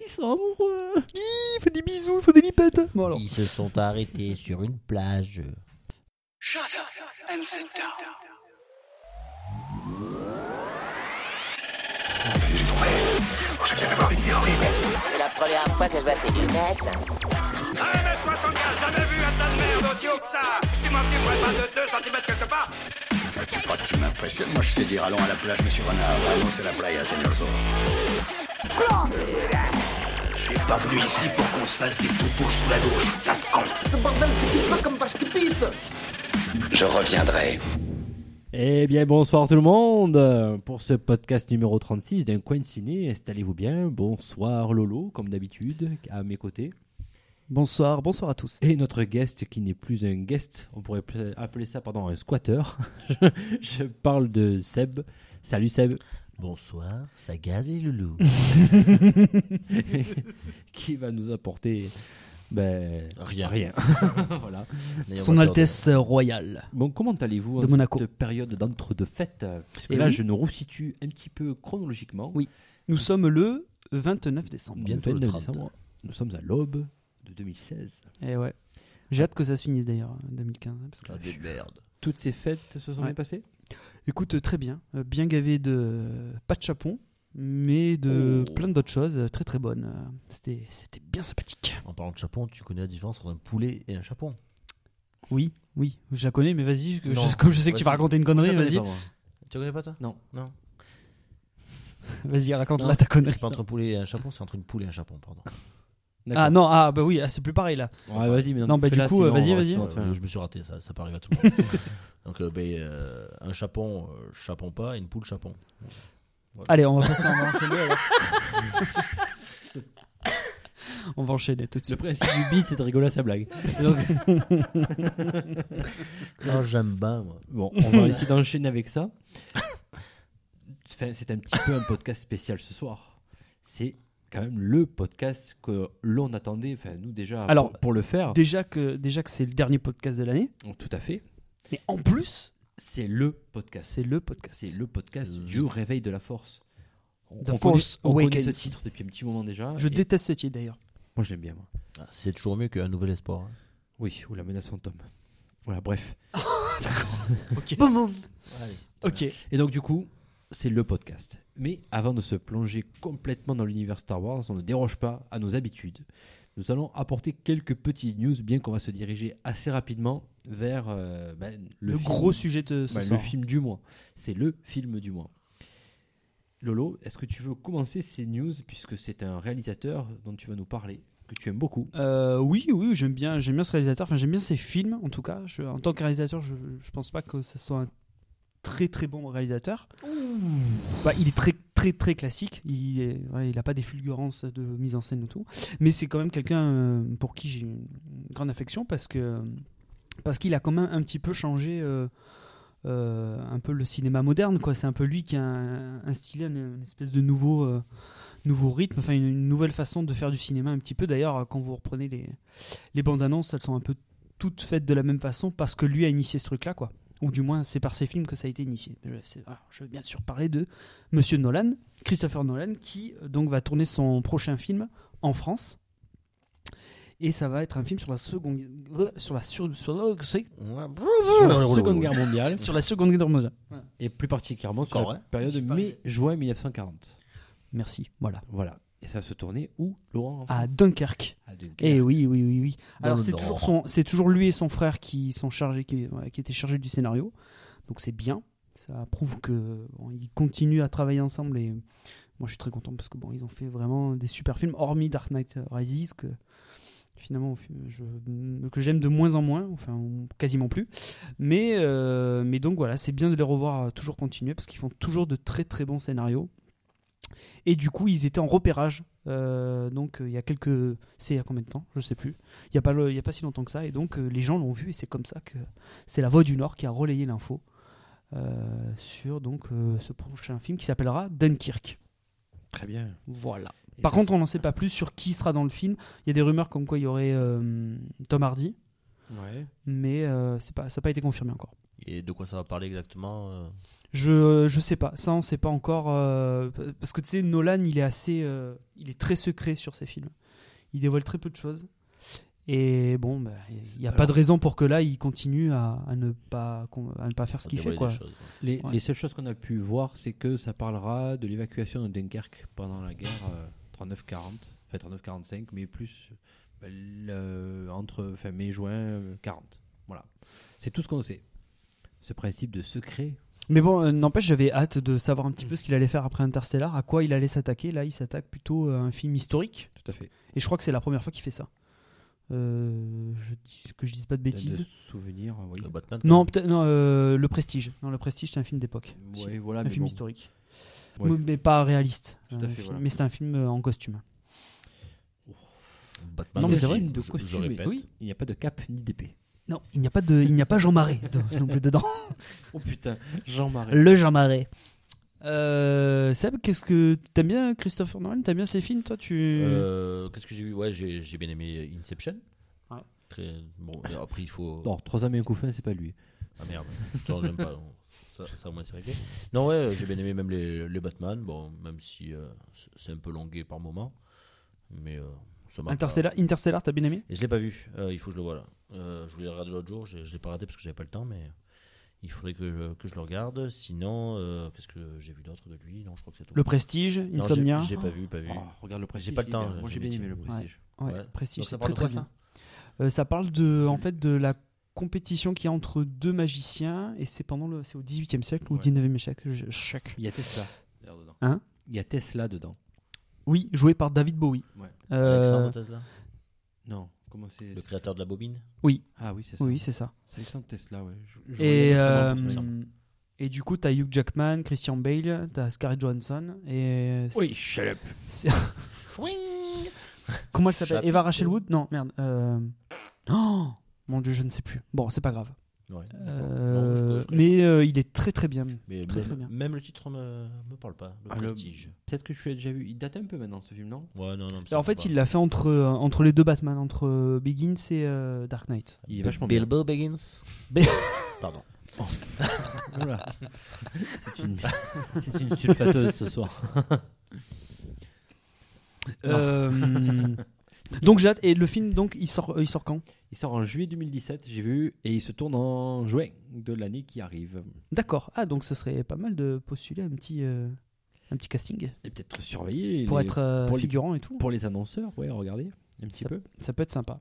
Ils sont amoureux. Il faut des bisous, il faut des lipettes. Bon alors. Ils se sont arrêtés sur une plage. Shut up and sit down. C'est la première fois que je vois ces lunettes. 1m75, jamais vu un tas de merde aussi haut que ça Tu m'en ficherais pas de 2 cm quelque part Tu crois que tu m'impressionnes Moi, je sais dire allons à la plage, monsieur Renard. Allons, c'est la playa, señor Zorro. Je suis pas venu ici pour qu'on se fasse des toutous sous la douche, tas de con. Ce bordel, c'est pas comme vache qui pisse Je reviendrai. Eh bien, bonsoir tout le monde pour ce podcast numéro 36 d'un coin de ciné. Installez-vous bien. Bonsoir Lolo, comme d'habitude, à mes côtés. Bonsoir, bonsoir à tous. Et notre guest qui n'est plus un guest, on pourrait appeler ça pardon, un squatter. Je parle de Seb. Salut Seb. Bonsoir, ça gaz et Loulou. qui va nous apporter ben, Rien. rien. voilà. Son Altesse Royale. Bon, comment allez-vous De en Monaco. cette période d'entre-deux fêtes? Parce que Eh là, oui. je nous resitue un petit peu chronologiquement. Oui. Nous sommes le 29 décembre. Bientôt le 29 30. décembre. Nous sommes à l'aube de 2016. Et Eh ouais. J'ai hâte que ça se finisse d'ailleurs, 2015. hein, parce que- Ah, des merdes. Toutes ces fêtes se sont Ouais. bien passées Écoute, euh, très bien. Euh, Bien gavé de euh, pas de chapon, mais de Oh. plein d'autres choses. Très très bonnes. C'était c'était bien sympathique. En parlant de chapon, tu connais la différence entre un poulet et un chapon? Oui, oui, je la connais, mais vas-y, je- comme je sais que tu vas raconter une connerie, vas-y. Tu connais pas toi? Non. Non. Vas-y, raconte-la ta connerie. C'est pas entre un poulet et un chapon, c'est entre une poule et un chapon, pardon. Ah non, ah bah oui, ah, c'est plus pareil là. Ouais, vas-y, mais Non, bah, du coup, sinon, euh, vas-y, vas-y. sinon, tu je me suis raté, ça, ça peut arriver à tout le monde. Donc, euh, ben, euh, un chapon, euh, chapon pas, et une poule, chapon. Allez, on va passer, on va enchaîner alors. on va enchaîner tout de Le suite. principe du beat, c'est de rigoler à sa blague. Donc, Non, j'aime bien, moi. bon, on va essayer d'enchaîner avec ça. Enfin, c'est un petit peu un podcast spécial ce soir. C'est quand même le podcast que l'on attendait, enfin nous déjà, Alors, pour, pour le faire. Déjà que, déjà que c'est le dernier podcast de l'année, Oh, Tout à fait. mais en plus, C'est le podcast. c'est le podcast. C'est le podcast du réveil de la force. On, The on Force connaît, on connaît ce titre depuis un petit moment déjà. Je et déteste ce titre d'ailleurs. Moi, je l'aime bien. Moi. Ah, c'est toujours mieux qu'un nouvel espoir. hein. Oui, ou la menace fantôme. Voilà, bref. Ok. Allez. Ok. Et donc, du coup, c'est le podcast. Mais avant de se plonger complètement dans l'univers Star Wars, on ne déroge pas à nos habitudes. Nous allons apporter quelques petites news, bien qu'on va se diriger assez rapidement vers euh, ben, Le, film- gros sujet de ce ben, le film du mois. C'est le film du mois. Lolo, est-ce que tu veux commencer ces news, puisque c'est un réalisateur dont tu vas nous parler, que tu aimes beaucoup? Euh, oui, oui, j'aime bien, j'aime bien ce réalisateur. Enfin, j'aime bien ses films, en tout cas. Je- en tant que réalisateur, je, je pense pas que ce soit un très très bon réalisateur. Bah, il est très très très classique. Il est, voilà, il a pas des fulgurances de mise en scène et tout. Mais c'est quand même quelqu'un euh, pour qui j'ai une grande affection parce que parce qu'il a quand même un petit peu changé. euh, euh, un peu le cinéma moderne quoi c'est un peu lui qui a un- instillé une, une espèce de nouveau euh, nouveau rythme enfin une, une nouvelle façon de faire du cinéma un petit peu d'ailleurs quand vous reprenez les les bandes annonces elles sont un peu toutes faites de la même façon parce que lui a initié ce truc là quoi ou du moins c'est par ses films que ça a été initié. Je, c'est- alors, je veux bien sûr parler de Monsieur Nolan Christopher Nolan qui euh, donc va tourner son prochain film en France. Et ça va être un film sur la seconde sur la sur, sur la- Sur la Seconde Guerre mondiale, sur la seconde guerre mondiale. Et plus particulièrement sur la période mais- mai-juin 1940. merci voilà. Voilà. Et ça se tournait où, Laurent en à Dunkerque À Dunkerque. Eh oui, oui, oui, oui. Alors c'est toujours, son- c'est toujours lui et son frère qui sont chargés, qui, étaient chargés du scénario. Donc c'est bien. Ça prouve que bon, ils continuent à travailler ensemble et moi je suis très content parce que bon, ils ont fait vraiment des super films, hormis Dark Knight Rises que finalement je, que j'aime de moins en moins, enfin quasiment plus. Mais euh, mais donc voilà, c'est bien de les revoir euh, toujours continuer parce qu'ils font toujours de très très bons scénarios. Et du coup, ils étaient en repérage. euh, donc, euh, il y a quelques. C'est il y a combien de temps? Je sais plus. Il n'y a, pas le- il y a pas si longtemps que ça. Et donc, euh, les gens l'ont vu. Et c'est comme ça que c'est La Voix du Nord qui a relayé l'info euh, sur donc, euh, ce prochain film qui s'appellera Dunkirk. Très bien. Voilà. Et Par contre, on n'en sait pas plus sur qui sera dans le film. Il y a des rumeurs comme quoi il y aurait euh, Tom Hardy. Ouais. Mais euh, c'est pas, ça n'a pas été confirmé encore. Et de quoi ça va parler exactement euh? Je, je sais pas, ça on sait pas encore. euh, parce que tu sais, Nolan, il est assez. euh, il est très secret sur ses films. Il dévoile très peu de choses. Et bon, bah, il n'y a pas pas de raison pour que là, il continue à, à ne, pas, à ne pas faire ce qu'il fait. Quoi. choses. Les, Ouais. les seules choses qu'on a pu voir, c'est que ça parlera de l'évacuation de Dunkerque pendant la guerre euh, 39-40, enfin 39-45, mais plus euh, le- entre fin mai-juin euh, 40. Voilà. C'est tout ce qu'on sait. Ce principe de secret. Mais bon, euh, n'empêche, j'avais hâte de savoir un petit peu ce qu'il allait faire après Interstellar, à quoi il allait s'attaquer. Là, il s'attaque plutôt à un film historique. Tout à fait. Et je crois que c'est la première fois qu'il fait ça. Euh, je dis, que je dise pas de bêtises. Oui. Le Batman. Non, peut-être non, euh, le Prestige. Non, le Prestige, c'est un film d'époque. Ouais, voilà, un mais film bon. historique. Ouais. Mais- Mais pas réaliste. Tout à Un fait, film- voilà. Mais c'est un film en costume. Batman. Non, mais C'est vrai. film de Je- je costume. mais répète. oui, il n'y a pas de cap ni d'épée. Non, il n'y a pas de, il n'y a pas Jean Marais non plus dedans. Oh putain, Jean Marais. Le Jean Marais. Euh, Seb, qu'est-ce que t'aimes bien Christopher Nolan? T'aimes bien ses films, toi Tu Euh, Qu'est-ce que j'ai vu? Ouais, j'ai j'ai bien aimé Inception. Ouais. Très bon. Après, il faut. Non, trois hommes et un couffin, c'est pas lui. Ah merde. J'aime pas. non. Ça, ça au moins c'est réglé. Non ouais, j'ai bien aimé même les, les Batman. Bon, même si euh, c'est- un peu longué par moment, mais euh, ça. Interstellar, Interstellar, t'as bien aimé? Et je l'ai pas vu. Euh, il faut que je le voie là. Euh, je voulais le regarder l'autre jour. Je, je l'ai pas raté parce que j'avais pas le temps, mais il faudrait que je, que je le regarde. Sinon, euh, qu'est-ce que j'ai vu d'autre de lui? Non, je crois que c'est tout. Le Prestige, Non, j'ai- Insomnia. J'ai pas vu, pas vu. Oh, regarde le prestige. pas le temps. Moi, j'ai j'ai bien aimé le prestige. Ouais, Ouais. Prestige, c'est parle très de très bien. ça Euh, ça parle de, en fait, de la compétition qui est entre deux magiciens et c'est pendant le, c'est au 18e siècle ou Ouais. 19e siècle. je- choc. Il y a Tesla dedans. Hein? Il y a Tesla dedans. Oui, joué par David Bowie. Ouais. Euh, Alexandre Tesla, Non, comment c'est le créateur de la bobine. oui, Ah oui, c'est ça. oui, c'est ça. C'est Alexandre Tesla, ouais. Je- je Et, voyais euh, et du coup, t'as Hugh Jackman, Christian Bale, t'as Scarlett Johansson et Oui, shut up. Comment elle s'appelle? Eva Rachel Wood? Non, merde. euh, Oh mon dieu, je ne sais plus. Bon, c'est pas grave. Ouais. Euh, Non, je- je connais mais euh, il est très très bien. Mais Très, même, très bien. même le titre me, me parle pas. Le Ah, le- prestige. Peut-être que je l'ai déjà vu. Il date un peu maintenant ce film, non? Ouais, non, non. mais Et ça en fait, il l'a fait entre, euh, entre les deux Batman, entre Begins et euh, Dark Knight. Il est vachement bien. Bilbo Baggins. Be- Pardon. Voilà. c'est une, c'est une sulfateuse ce soir. Euh, donc j'ai hâte. Et le film, donc, il sort, euh, il sort quand? Il sort en juillet 2017, j'ai vu, et il se tourne en juin de l'année qui arrive. D'accord. Ah, donc ce serait pas mal de postuler un petit, euh, un petit casting Et peut-être surveiller pour les- être euh, pour les- figurant et tout. pour les annonceurs, ouais, regardez un petit Ça- peu. Ça peut être sympa.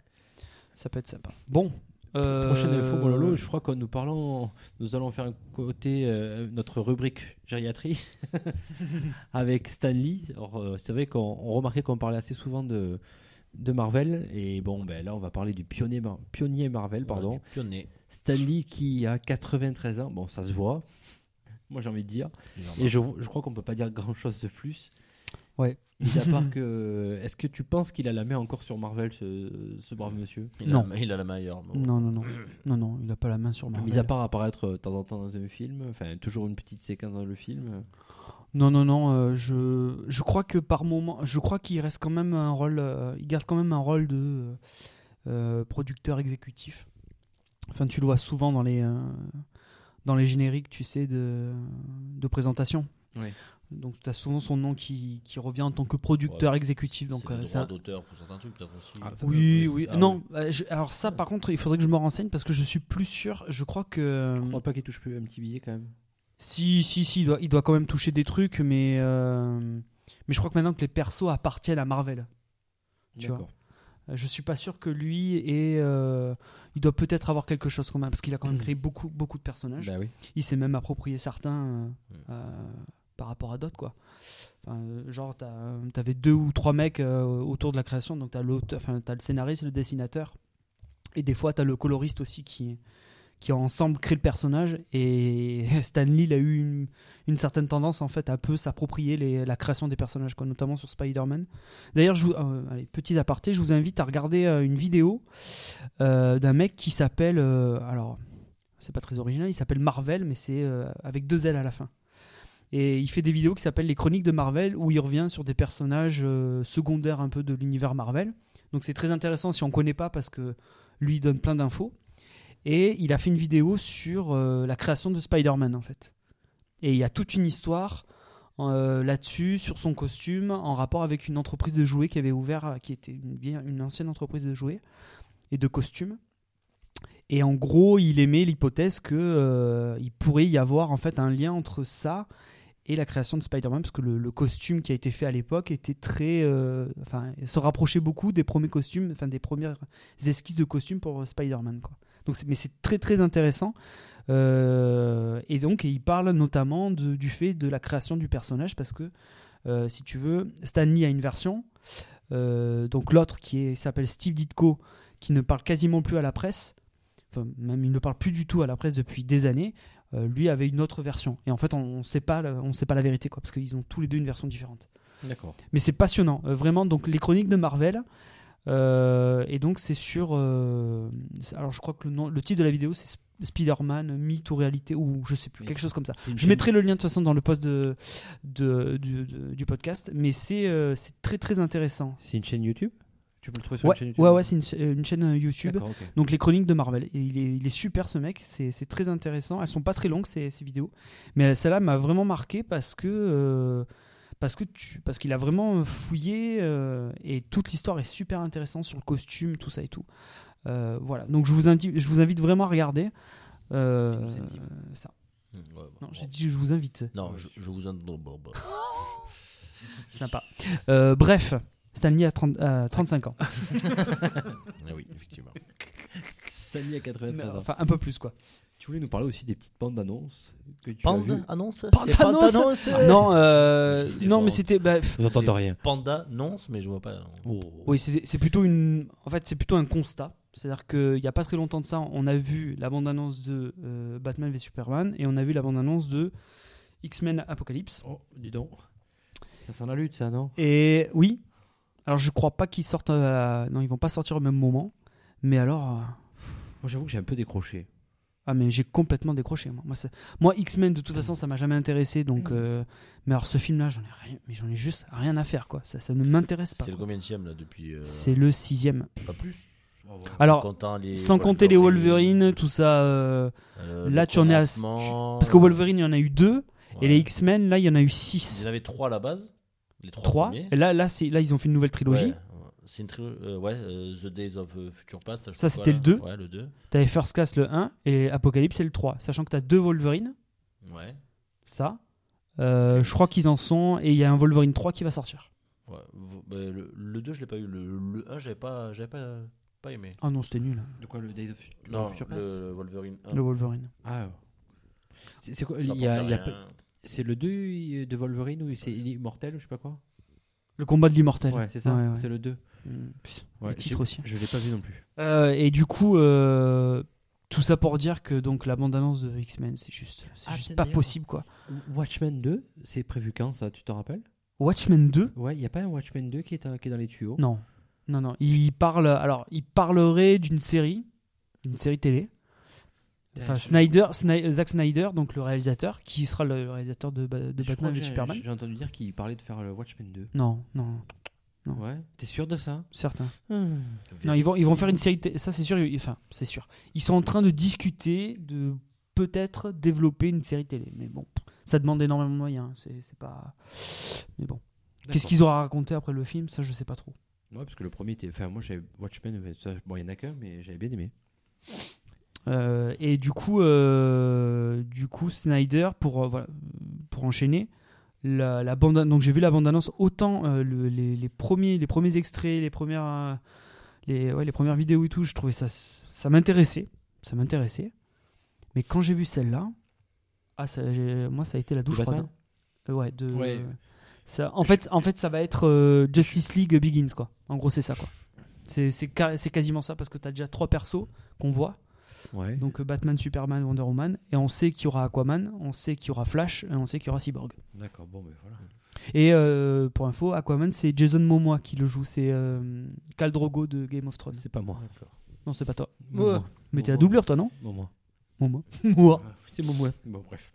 Ça peut être sympa. Bon. euh, Prochaine info, bon Lolo, je crois que nous parlons, nous allons faire un côté euh, notre rubrique gériatrie avec Stanley. C'est vrai qu'on on remarquait qu'on parlait assez souvent de de Marvel et bon ben là on va parler du pionnier Mar- pionnier Marvel pardon Ouais, pionnier. Stanley qui a 93 ans bon ça se voit moi j'ai envie de dire et je, je crois qu'on peut pas dire grand chose de plus Ouais. mis à part que est-ce que tu penses qu'il a la main encore sur Marvel ce, ce brave monsieur? Il Non. A, il a la meilleure. bon. Non, non, non. Non, non, il a pas la main sur Marvel. Mis à part apparaître euh, de temps en temps dans un film, enfin toujours une petite séquence dans le film. Non, non, non. euh, je, je crois que par moment, je crois qu'il reste quand même un rôle. euh, il garde quand même un rôle de euh, producteur exécutif. Enfin, tu le vois souvent dans les euh, dans les génériques, tu sais, de de présentation. Ouais. Donc, tu as souvent son nom qui, qui revient en tant que producteur Ouais, exécutif. Donc, C'est euh, ça. droit d'auteur pour certains trucs, peut-être aussi. Ah, ça Oui, peut- oui. Ah, non, euh, je- alors ça, par contre, il faudrait que je me renseigne parce que je suis plus sûr. Je crois que. Je crois pas qu'il touche plus un petit billet quand même. Si, si, si, il doit, il doit quand même toucher des trucs, mais, euh, mais je crois que maintenant que les persos appartiennent à Marvel. Tu vois. Euh, Je suis pas sûr que lui et il doit peut-être avoir quelque chose même parce qu'il a quand même créé beaucoup, beaucoup de personnages. Bah oui. Il s'est même approprié certains euh, Mm. euh, par rapport à d'autres quoi. Enfin, euh, genre t'avais deux ou trois mecs euh, autour de la création, donc t'as l'auteur, enfin t'as le scénariste, le dessinateur, et des fois t'as le coloriste aussi qui qui ensemble crée le personnage. Et Stan Lee a eu une, certaine tendance en fait à peu s'approprier la création des personnages, notamment sur Spider-Man. D'ailleurs, euh, petit aparté, je vous invite à regarder euh, une vidéo euh, d'un mec qui s'appelle, alors c'est pas très original, il s'appelle Marvel, mais c'est avec deux L à la fin. Et il fait des vidéos qui s'appellent les chroniques de Marvel, où il revient sur des personnages secondaires un peu de l'univers Marvel. Donc c'est très intéressant si on connaît pas parce que lui il donne plein d'infos. Et il a fait une vidéo sur euh, la création de Spider-Man en fait. Et il y a toute une histoire euh, là-dessus, sur son costume, en rapport avec une entreprise de jouets qui avait ouvert, euh, qui était une, ancienne entreprise de jouets et de costumes. Et en gros, il émet l'hypothèse que il pourrait y avoir en fait un lien entre ça et la création de Spider-Man, parce que le, costume qui a été fait à l'époque était très, se rapprochait beaucoup des premiers costumes, enfin des premières esquisses de costumes pour Spider-Man, quoi. Donc, mais c'est très très intéressant. Euh, et donc, il parle notamment de- du fait de la création du personnage, parce que euh, si tu veux, Stan Lee a une version, euh, donc l'autre qui s'appelle Steve Ditko, qui ne parle quasiment plus à la presse, enfin même il ne parle plus du tout à la presse depuis des années. lui avait une autre version et en fait on ne sait pas la- on sait pas la vérité quoi parce qu'ils ont tous les deux une version différente D'accord. mais c'est passionnant vraiment donc les chroniques de Marvel euh, et donc c'est sur euh, alors je crois que le nom le titre de la vidéo c'est Sp- Spider-Man mythe ou réalité ou je sais plus quelque chose comme ça. Je mettrai le lien de toute façon dans le post de, de- du, de- du podcast mais c'est euh, très très intéressant. C'est une chaîne YouTube? Tu peux le trouver sur ouais une chaîne YouTube? ouais ouais c'est une, cha- une chaîne euh, YouTube. Donc les chroniques de Marvel. Et il, est, il est super ce mec, c'est c'est très intéressant. Elles sont pas très longues ces, ces vidéos, mais celle-là m'a vraiment marqué parce que parce que tu, parce qu'il a vraiment fouillé euh, et toute l'histoire est super intéressante sur le costume, tout ça et tout. Euh, voilà. Donc je vous invite, je vous invite vraiment à regarder. Euh, ça. Mmh, ouais, bah, Non, bon. j'ai dit je vous invite. Non, je, je vous bon, bon, bon. Sympa. Euh, bref, Stanley a 30 à 35 ans. Ah oui, effectivement. Stanley à 93 ans. Enfin un peu plus quoi. Tu voulais nous parler aussi des petites bandes d'annonces que tu as Panda vues annonce Panda annonce annonce Non, euh, non mais c'était bah, Vous entendez rien. Panda annonce, mais je vois pas. Oh. Oui, c'est plutôt une. En fait, c'est plutôt un constat. C'est-à-dire qu'il n'y a pas très longtemps de ça, on a vu la bande-annonce de euh, Batman v Superman et on a vu la bande-annonce de X-Men Apocalypse. Oh, dis donc. Ça sent la lutte, ça, non? Et oui, alors je crois pas qu'ils sortent. à- Non, ils vont pas sortir au même moment. Mais alors. euh, Moi, j'avoue que j'ai un peu décroché. Ah, mais j'ai complètement décroché. Moi, moi, X-Men, de toute façon, ça m'a jamais intéressé. Donc, euh, Mais alors, ce film-là, j'en ai rien. Mais j'en ai juste rien à faire, quoi. Ça, ça ne m'intéresse pas. C'est le combien là depuis. euh, C'est le sixième. Pas plus Alors, Comptant les sans compter les Wolverine, tout ça. euh, euh, là, tu en es à- Parce que Wolverine, il y en a eu deux. Et les X-Men, là, il y en a eu Il six. y en avait trois à la base. Les trois. Et là, là, c'est- là, ils ont fait une nouvelle trilogie. Ouais. C'est une trilogie. euh, ouais, euh, The Days of euh, Future Past. Ça, c'était le là. deux. Ouais, le 2. T'avais First Class le 1 et Apocalypse, c'est le 3. Sachant que t'as deux Wolverine, Ouais. ça. Euh, je crois qu'ils en sont. Et il y a un Wolverine 3 qui va sortir. ouais. Bah, le, le 2, je l'ai pas eu. Le, le 1, j'avais pas, j'avais pas, pas aimé. Ah non, c'était nul. De quoi, le Days of Fu- Non, Future Past le Wolverine 1. Le Wolverine. Ah, ouais. C'est quoi ça il y a, porte il y a rien. pas- C'est le 2 de Wolverine ou c'est est immortel ou je sais pas quoi? Le combat de l'immortel. Ouais, c'est ça, Ouais, ouais. c'est le 2. Ouais, le titre aussi. Je l'ai pas vu non plus. Euh, et du coup, euh, tout ça pour dire que donc la bande-annonce de X-Men, c'est juste, c'est Ah, juste pas d'ailleurs. possible quoi. Watchmen 2, c'est prévu quand ça Tu t'en rappelles? Watchmen 2 Ouais, il y a pas un Watchmen 2 qui est, un- qui est dans les tuyaux? Non, non, non. Il parle. Alors, il parlerait d'une série, d'une série télé. Enfin, je- Snyder, Sny- Zack Snyder, donc le réalisateur, qui sera le réalisateur de, Ba- de Je crois Batman que et j'ai- Superman. J'ai entendu dire qu'il parlait de faire le Watchmen 2. Non, non, Non. Ouais, t'es sûr de ça? Certain. Hmm. Non, ils vont, ils vont faire une série. Ça, c'est sûr. Enfin, c'est sûr. Ils sont en train de discuter de peut-être développer une série télé. Mais bon, ça demande énormément de moyens. C'est c'est pas. Mais bon. Qu'est-ce qu'ils auront raconté après le film? Ça, je sais pas trop. Ouais, parce que le premier était. Enfin, moi, j'avais Watchmen. mais ça- Bon, il y en a qu'un, mais j'avais bien aimé. Euh, et du coup, euh, du coup, Snyder, pour, euh, voilà, pour enchaîner, la, la bande, donc j'ai vu la bande-annonce, autant euh, le- les, les premiers, les premiers extraits, les premières, euh, les, ouais, les premières vidéos et tout, je trouvais ça, ça m'intéressait, ça m'intéressait. Mais quand j'ai vu celle-là, ah, ça, j'ai- moi, ça a été la douche De froide. Euh, ouais, de, Ouais. ça, en fait, en fait, ça va être euh, Justice League Begins, quoi. En gros, c'est ça, quoi. C'est c'est ca- c'est quasiment ça parce que tu as déjà trois persos qu'on voit. Ouais. Donc euh, Batman, Superman, Wonder Woman. Et on sait qu'il y aura Aquaman, on sait qu'il y aura Flash, et on sait qu'il y aura Cyborg. D'accord, bon, ben voilà. Et euh, pour info, Aquaman, c'est Jason Momoa qui le joue. C'est euh, Khal Drogo de Game of Thrones. C'est pas moi. Non, c'est pas toi. Momo. Mais t'es la Momo. doublure, toi, non Momo. Momoa. Momoa. Ah, C'est Momo. Bon, bref.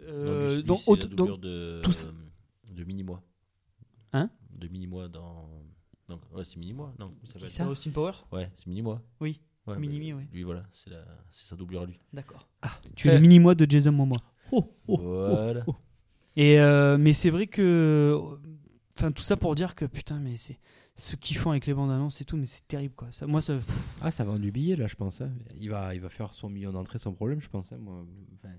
Euh, Non, lui, lui, donc, c'est autre- la donc, de, tous- de Mini-Moi. Hein De Mini-Moi dans. Donc, ouais, c'est Mini-Moi Non, ça Austin Power Ouais, c'est Mini-Moi. Oui. Ouais, bah, oui. Lui, voilà, c'est la... c'est sa doublure à lui. D'accord. Tu es le mini-moi de Jason Momoa. Oh, oh, Voilà. oh, oh. Et euh, mais c'est vrai que, enfin tout ça pour dire que putain, mais c'est ce qu'ils font avec les bandes annonces et tout, mais c'est terrible quoi. Ça, moi, ça, Ah, ça vend du billet là, je pense. hein. Il, va, il va faire son million d'entrées sans problème, je pense. hein, moi. Enfin,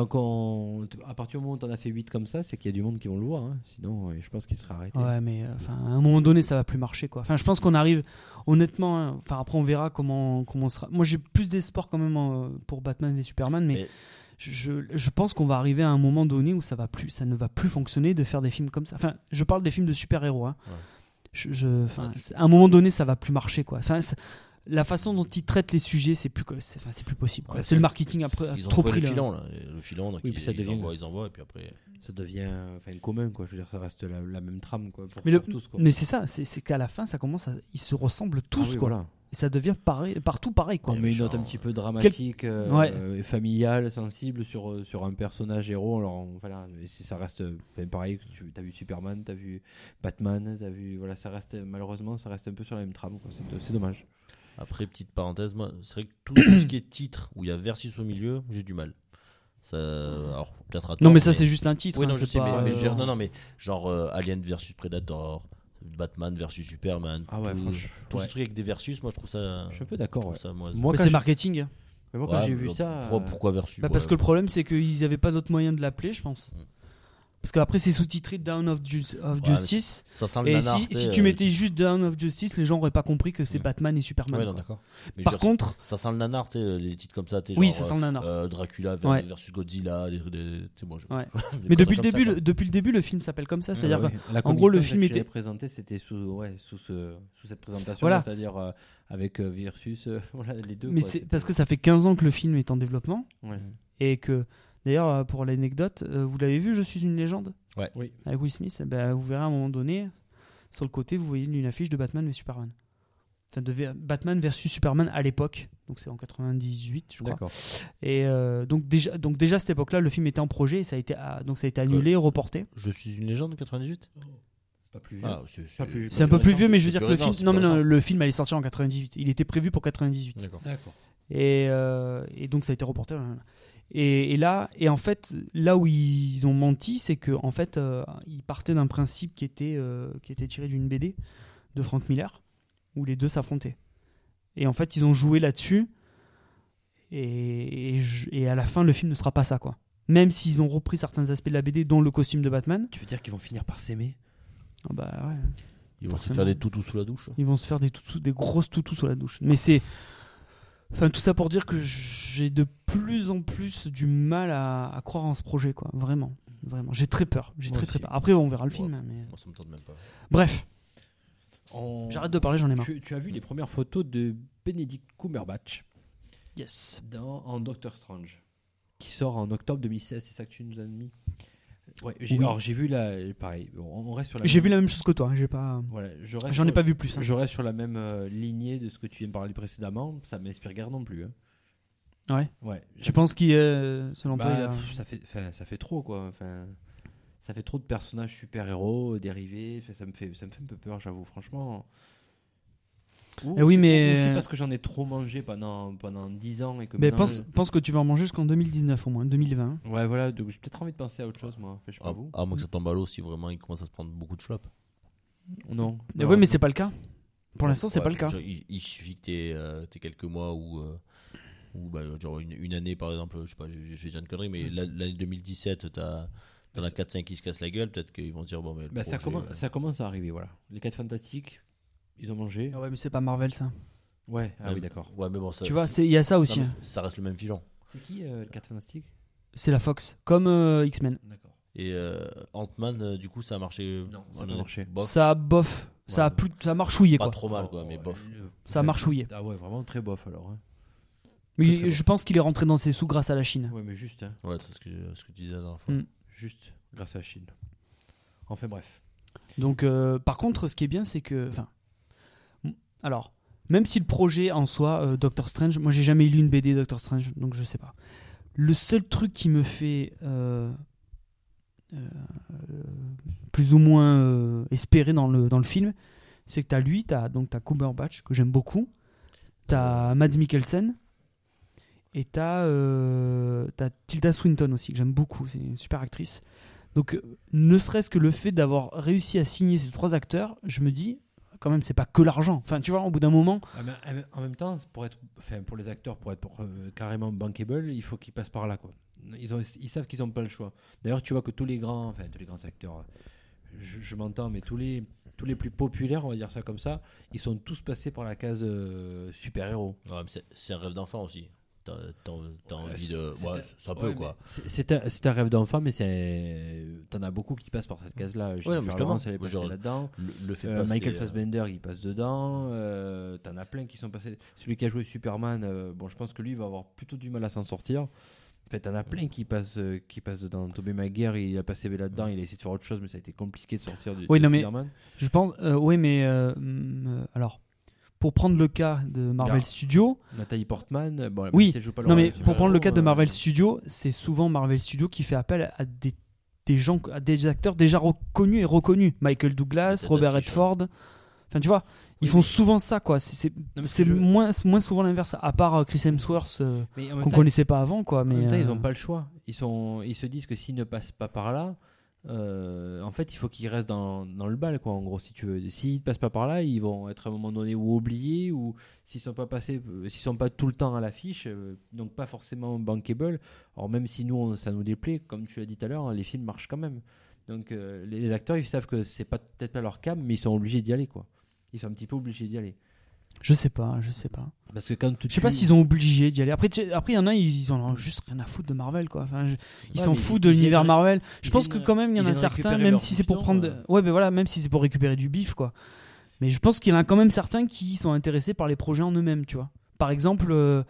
tant qu'on. À partir du moment où t'en as fait 8 comme ça, c'est qu'il y a du monde qui vont le voir. hein. Sinon, euh, je pense qu'il sera arrêté. ouais, mais euh, enfin à un moment donné, ça va plus marcher quoi. Enfin, je pense qu'on arrive, honnêtement, hein, enfin après on verra comment comment on sera. Moi, j'ai plus d'espoir quand même euh, pour Batman et Superman, mais. Mais- Je, je pense qu'on va arriver à un moment donné où ça va plus, ça ne va plus fonctionner de faire des films comme ça. Enfin, je parle des films de super-héros. Hein. Ouais. Je, je- enfin, Ouais, tu- c'est- à un moment donné, ça va plus marcher quoi. Enfin, c'est- la façon dont ils traitent les sujets, c'est plus, que- c'est, enfin, c'est plus possible. Ouais, c'est le marketing après, Ils ont trop pris le là. filon, là. Et Le filon, donc Oui, ils, ça ils devient- envoient, ils envoient, et puis après. Ça devient enfin, commun, quoi. Je veux dire, ça reste la, la même trame, quoi. Pour, Mais, le- pour tous, quoi. mais c'est ça, c'est, c'est qu'à la fin, ça commence à, ils se ressemblent tous Ah oui, quoi. voilà. Et ça devient pareil, partout pareil quoi. On met une note un petit peu dramatique, euh, Ouais. euh, familiale, sensible sur, euh, sur un personnage héros. Alors on- voilà, si ça reste pareil. Tu as vu Superman, tu as vu Batman, t'as vu voilà, ça reste malheureusement ça reste un peu sur la même trame. quoi. C'est c'est dommage. Après, petite parenthèse, moi, c'est vrai que tout, tout ce qui est titre où il y a versus au milieu, j'ai du mal. Ça, alors, peut-être à Non mais ça c'est juste un titre. Oui, hein, non, je sais, pas, mais, mais je veux dire, euh, non, non, mais genre euh, Alien versus Predator, Batman versus Superman. Ah ouais, tout- Tous ouais. ces trucs avec des versus, moi je trouve ça. Je suis un peu d'accord. ouais. ça, moi, Moi, mais c'est marketing. mais moi, quand Ouais, j'ai vu ça, Pourquoi, euh, pourquoi versus Bah, parce ouais. que le problème c'est qu'ils n'avaient pas d'autre moyen de l'appeler, je pense. Mm. Parce qu'après c'est sous-titré Down of, Ju- of Ouais, Justice. Ça sent le Et nanar, si, tu si sais, tu euh, mettais juste Down of Justice, les gens auraient pas compris que c'est Mm. Batman et Superman. Ouais, non. Mais Par dire, contre, ça sent le nanar, tu sais, les titres comme ça, oui, genre, ça sent le nanar. euh, Dracula Ouais. versus Godzilla, des bon, je- Mais depuis le ça, début, le, depuis le début, le film s'appelle comme ça. C'est-à-dire Ouais, que ouais. La en gros, le film était- présenté, c'était sous, ouais, sous, ce, sous cette présentation, Voilà. c'est-à-dire euh, avec euh, versus euh, voilà, les deux. Mais quoi, c'est parce que ça fait 15 ans que le film est en développement Ouais. et que d'ailleurs euh, pour l'anecdote, euh, vous l'avez vu, je suis une légende Ouais. Oui. avec Will Smith. ben, vous verrez à un moment donné sur le côté, vous voyez une affiche de Batman et Superman. Enfin, de Batman versus Superman à l'époque, donc c'est en 98, je crois. D'accord. Et euh, donc déjà, donc déjà à cette époque-là, le film était en projet, et ça a été, ah, donc ça a été annulé, reporté. Je suis une légende de 98 Pas plus vieux. Ah, c'est Pas plus- C'est un peu plus vieux, mais je veux dire que le film, non, mais non, le film allait sortir en 98. Il était prévu pour 98. D'accord. D'accord. Et, euh, et donc ça a été reporté. Et, et là, et en fait, là où ils ont menti, c'est que en fait, euh, ils partaient d'un principe qui était euh, qui était tiré d'une BD de Frank Miller, où les deux s'affrontaient. Et en fait, ils ont joué là-dessus. Et, et, à la fin, le film ne sera pas ça, quoi. Même s'ils ont repris certains aspects de la BD, dont le costume de Batman. Tu veux dire qu'ils vont finir par s'aimer? Ah bah ouais. Ils vont se faire des toutous sous la douche. Ils vont se faire des, toutous, des grosses toutous sous la douche. Mais c'est. Enfin, tout ça pour dire que j'ai de plus en plus du mal à, à croire en ce projet, quoi. Vraiment. Vraiment. J'ai très peur. J'ai très très peur. Après, on verra le Ouais. film. mais... Moi, ça me tente même pas. Bref, On- j'arrête de parler, j'en ai marre. Tu, tu as vu les premières photos de Benedict Cumberbatch Yes. dans, en Doctor Strange, qui sort en octobre 2016, c'est ça que tu nous as mis? Ouais, j'ai, Oui. alors j'ai vu la, pareil, on reste sur la J'ai même- vu la même chose que toi. hein, J'ai pas. Voilà, je J'en ai pas vu plus. hein. Je reste sur la même euh, lignée de ce que tu viens de parler précédemment, ça m'inspire guère non plus. hein. Ouais. Ouais. Tu penses qu'il est, selon Bah, toi, il y a- pff, ça fait, ça fait trop quoi. Enfin, ça fait trop de personnages super-héros dérivés. Enfin, ça me fait, ça me fait un peu peur, j'avoue, franchement. Ou Eh oui, mais- c'est parce que j'en ai trop mangé pendant pendant 10 ans et que. Mais pense, pense que tu vas en manger jusqu'en 2019 au moins, 2020. je- Ouais, voilà. Donc j'ai peut-être envie de penser à autre chose, moi. Enfin, je sais pas Ah, vous. à moins que ça tombe à l'eau si vraiment il commence à se prendre beaucoup de flops. Non. Et ouais, mais c'est pas le cas. Pour l'instant, c'est Ouais, pas le cas. genre, il, il suffit que tu aies, quelques mois ou, euh, ou bah, genre une, une année par exemple, je sais pas, je, je vais dire une connerie, mais la- l'année 2017, t'as- t'en as 4-5 qui se cassent la gueule, peut-être qu'ils vont dire bon, mais Bah, ça, commence, euh, ça commence à arriver, voilà. Les 4 fantastiques, ils ont mangé. Ah ouais, mais c'est pas Marvel ça. Ouais, ah oui, d'accord. Ouais, mais bon, ça, Tu vois, c'est- il y a ça non, aussi. mais hein. ça reste le même filon. C'est qui euh, les 4 fantastiques C'est la Fox, comme euh, X-Men. D'accord. Et euh, Ant-Man, euh, du coup, ça a marché. Non, on ça a pas marché. bof, Ça a bof, ça a Ouais. plus, ça a marchouillé pas quoi. trop mal, quoi, mais bof. Euh, Ça a marchouillé. Ah ouais, vraiment très bof alors. hein. Mais Très, très je pense qu'il est rentré dans ses sous grâce à la Chine. Ouais, mais juste, hein. Ouais, c'est ce que, ce que tu disais la dernière fois. Mm. juste grâce à la Chine. Enfin bref. Donc, euh, par contre, ce qui est bien, c'est que, enfin, alors, même si le projet en soi, euh, Doctor Strange, moi j'ai jamais lu une BD Doctor Strange, donc je sais pas. Le seul truc qui me fait euh, euh, plus ou moins espérer dans le, dans le film, c'est que t'as lui, t'as donc t'as Cumberbatch que j'aime beaucoup, t'as Mads Mikkelsen Et t'as euh, t'as Tilda Swinton aussi, que j'aime beaucoup, c'est une super actrice. Donc, ne serait-ce que le fait d'avoir réussi à signer ces trois acteurs, je me dis, quand même, c'est pas que l'argent. Enfin, tu vois, au bout d'un moment, Ah, mais en même temps, pour, être, enfin, pour les acteurs, pour être pour, euh, carrément bankable, il faut qu'ils passent par là. Quoi. Ils, ont, ils savent qu'ils n'ont pas le choix. D'ailleurs, tu vois que tous les grands, enfin tous les grands acteurs, je, je m'entends, mais tous les, tous les plus populaires, on va dire ça comme ça, ils sont tous passés par la case euh, super-héros. Ouais, c'est un rêve d'enfant aussi. T'as Ouais, envie c'est- de. c'est Ouais, un- ça Ouais, peut mais quoi. c'est- C'est un, c'est un rêve d'enfant, mais c'est t'en as beaucoup qui passent par cette case-là. mais Jennifer justement, elle est là-dedans. Le, fait Euh, passer, Michael euh, Fassbender, il passe dedans. Euh, T'en as plein qui sont passés. Celui qui a joué Superman, euh, bon, je pense que lui il va avoir plutôt du mal à s'en sortir. En fait, t'en as plein qui passent, qui passent dedans. Tobey Maguire, il a passé là-dedans. Il a essayé de faire autre chose, mais ça a été compliqué de sortir du. Oui, de non, mais- Spider-Man. je pense. euh, oui, mais. hum, euh, alors, pour prendre le cas de Marvel Alors, Studios, Nathalie Portman, euh, bon, Oui, elle joue pas non mais pour prendre le cas de super-héros, Marvel euh, Studios, c'est souvent Marvel Studios qui fait appel à des, des gens, à des acteurs déjà reconnus et reconnus. Michael Douglas, Robert Redford. Enfin, tu vois, ils Oui, font mais- souvent ça, quoi. C'est- je- moins, moins souvent l'inverse, à part euh, Chris Hemsworth, euh, qu'on connaissait pas avant, quoi. Mais En même temps, ils euh, n'ont pas le choix. Ils, sont, ils se disent que s'ils ne passent pas par là, euh, en fait, il faut qu'ils restent dans, le bal, quoi. En gros, si tu veux. S'ils ne passent pas par là, ils vont être à un moment donné ou oubliés, ou s'ils sont pas passés, euh, s'ils sont pas tout le temps à l'affiche, euh, donc pas forcément bankable. Alors même si nous, ça nous déplaît, comme tu l'as dit tout à l'heure, les films marchent quand même. Donc les, acteurs, ils savent que c'est peut-être pas leur cam, mais ils sont obligés d'y aller, quoi. Ils sont un petit peu obligés d'y aller. Je sais pas, je sais pas. Parce que quand Je sais pas s'ils ont obligé d'y aller. Après, tu- après, il y en a, ils, ils en ont juste rien à foutre de Marvel, quoi. Enfin, je- ils s'en mais foutent de l'univers Marvel. Je pense que quand même, il y en a certains, même si c'est pour prendre, euh. ouais, ben voilà, même si c'est pour récupérer du bif, quoi. Mais je pense qu'il y en a quand même certains qui sont intéressés par les projets en eux-mêmes, tu vois. Par exemple, euh,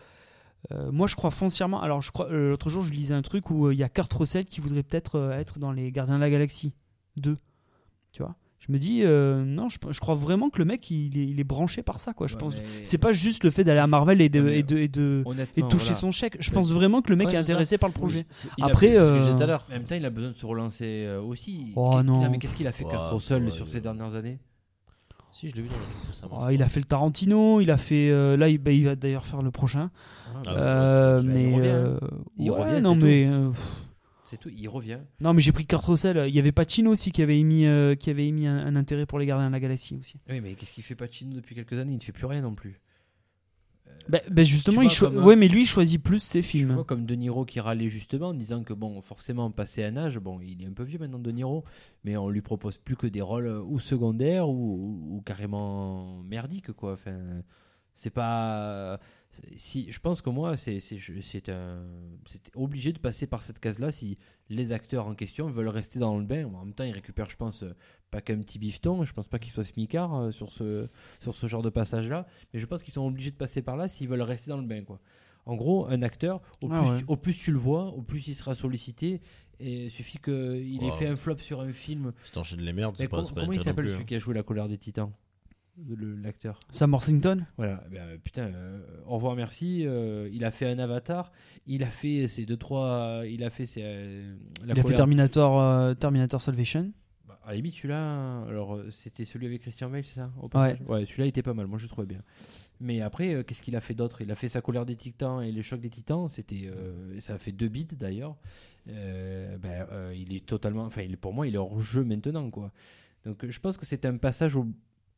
euh, moi, je crois foncièrement. Alors, je crois l'autre jour, je lisais un truc où il y a Kurt Russell qui voudrait peut-être être dans les Gardiens de la Galaxie 2. Tu vois. Je me dis, euh, non, je, je crois vraiment que le mec, il est, il est branché par ça, quoi. Je Ouais, pense. mais- C'est pas juste le fait d'aller à Marvel et de, et de, et de, et Honnêtement, de toucher voilà. son chèque. Je pense vraiment que le mec Ouais, est intéressé par le projet. Il a Après, fait ce que euh, tout à l'heure. En même temps, il a besoin de se relancer euh, aussi. Oh, non. mais qu'est-ce qu'il a fait, Kurt Russell, ouais, sur ouais. ces dernières années? Si, je l'ai vu dans le truc récemment. Ah, il a fait le Tarantino, il a fait. euh, là, il, bah, il va d'ailleurs faire le prochain. Ah, Euh, ouais, mais. il revient, euh, Il ouais, revient, non, mais. euh, pff, C'est tout, il revient. non, mais j'ai pris Kurt Russell. Il y avait Pacino aussi qui avait émis, euh, qui avait émis un, un intérêt pour les Gardiens de la Galaxie aussi. Oui, mais qu'est-ce qu'il fait Pacino depuis quelques années? Il ne fait plus rien non plus. Bah, bah, justement, il comme, euh, ouais, mais lui, il choisit plus ses Tu films. vois comme De Niro qui râlait justement en disant que bon, forcément, passé un âge, bon, il est un peu vieux maintenant De Niro, mais on lui propose plus que des rôles euh, ou secondaires ou, ou- ou carrément merdiques quoi. Enfin, c'est pas. Si, je pense que moi, c'est c'est c'est un, c'est obligé de passer par cette case-là si les acteurs en question veulent rester dans le bain. En même temps, ils récupèrent, je pense, pas qu'un petit bifton. Je pense pas qu'ils soient smicards euh, sur ce sur ce genre de passage-là, mais je pense qu'ils sont obligés de passer par là s'ils veulent rester dans le bain, quoi. En gros, un acteur, au, Ah plus, ouais. au plus tu le vois, au plus il sera sollicité. Et il suffit qu'il ait fait un flop sur un film. Si t'enchaînes les merdes, Mais c'est pas, com- c'est pas comment il s'appelle celui hein. qui a joué La colère des titans? L'acteur. Sam Worthington? Voilà, ben, putain, euh, au revoir, merci. euh, il a fait un avatar. Il a fait ces deux, trois. Il a fait ses, euh, la Il a fait Terminator, Terminator Salvation. Bah, à la limite, celui-là, alors euh, c'était celui avec Christian Bale, c'est ça au passage? Ouais, celui-là était pas mal, moi je le trouvais bien. Mais après, qu'est-ce qu'il a fait d'autre? Il a fait sa colère des titans et les chocs des titans, c'était, ça a fait deux bits d'ailleurs. Ben, il est totalement, enfin, pour moi, il est hors jeu maintenant, quoi. Donc je pense que c'est un passage ob-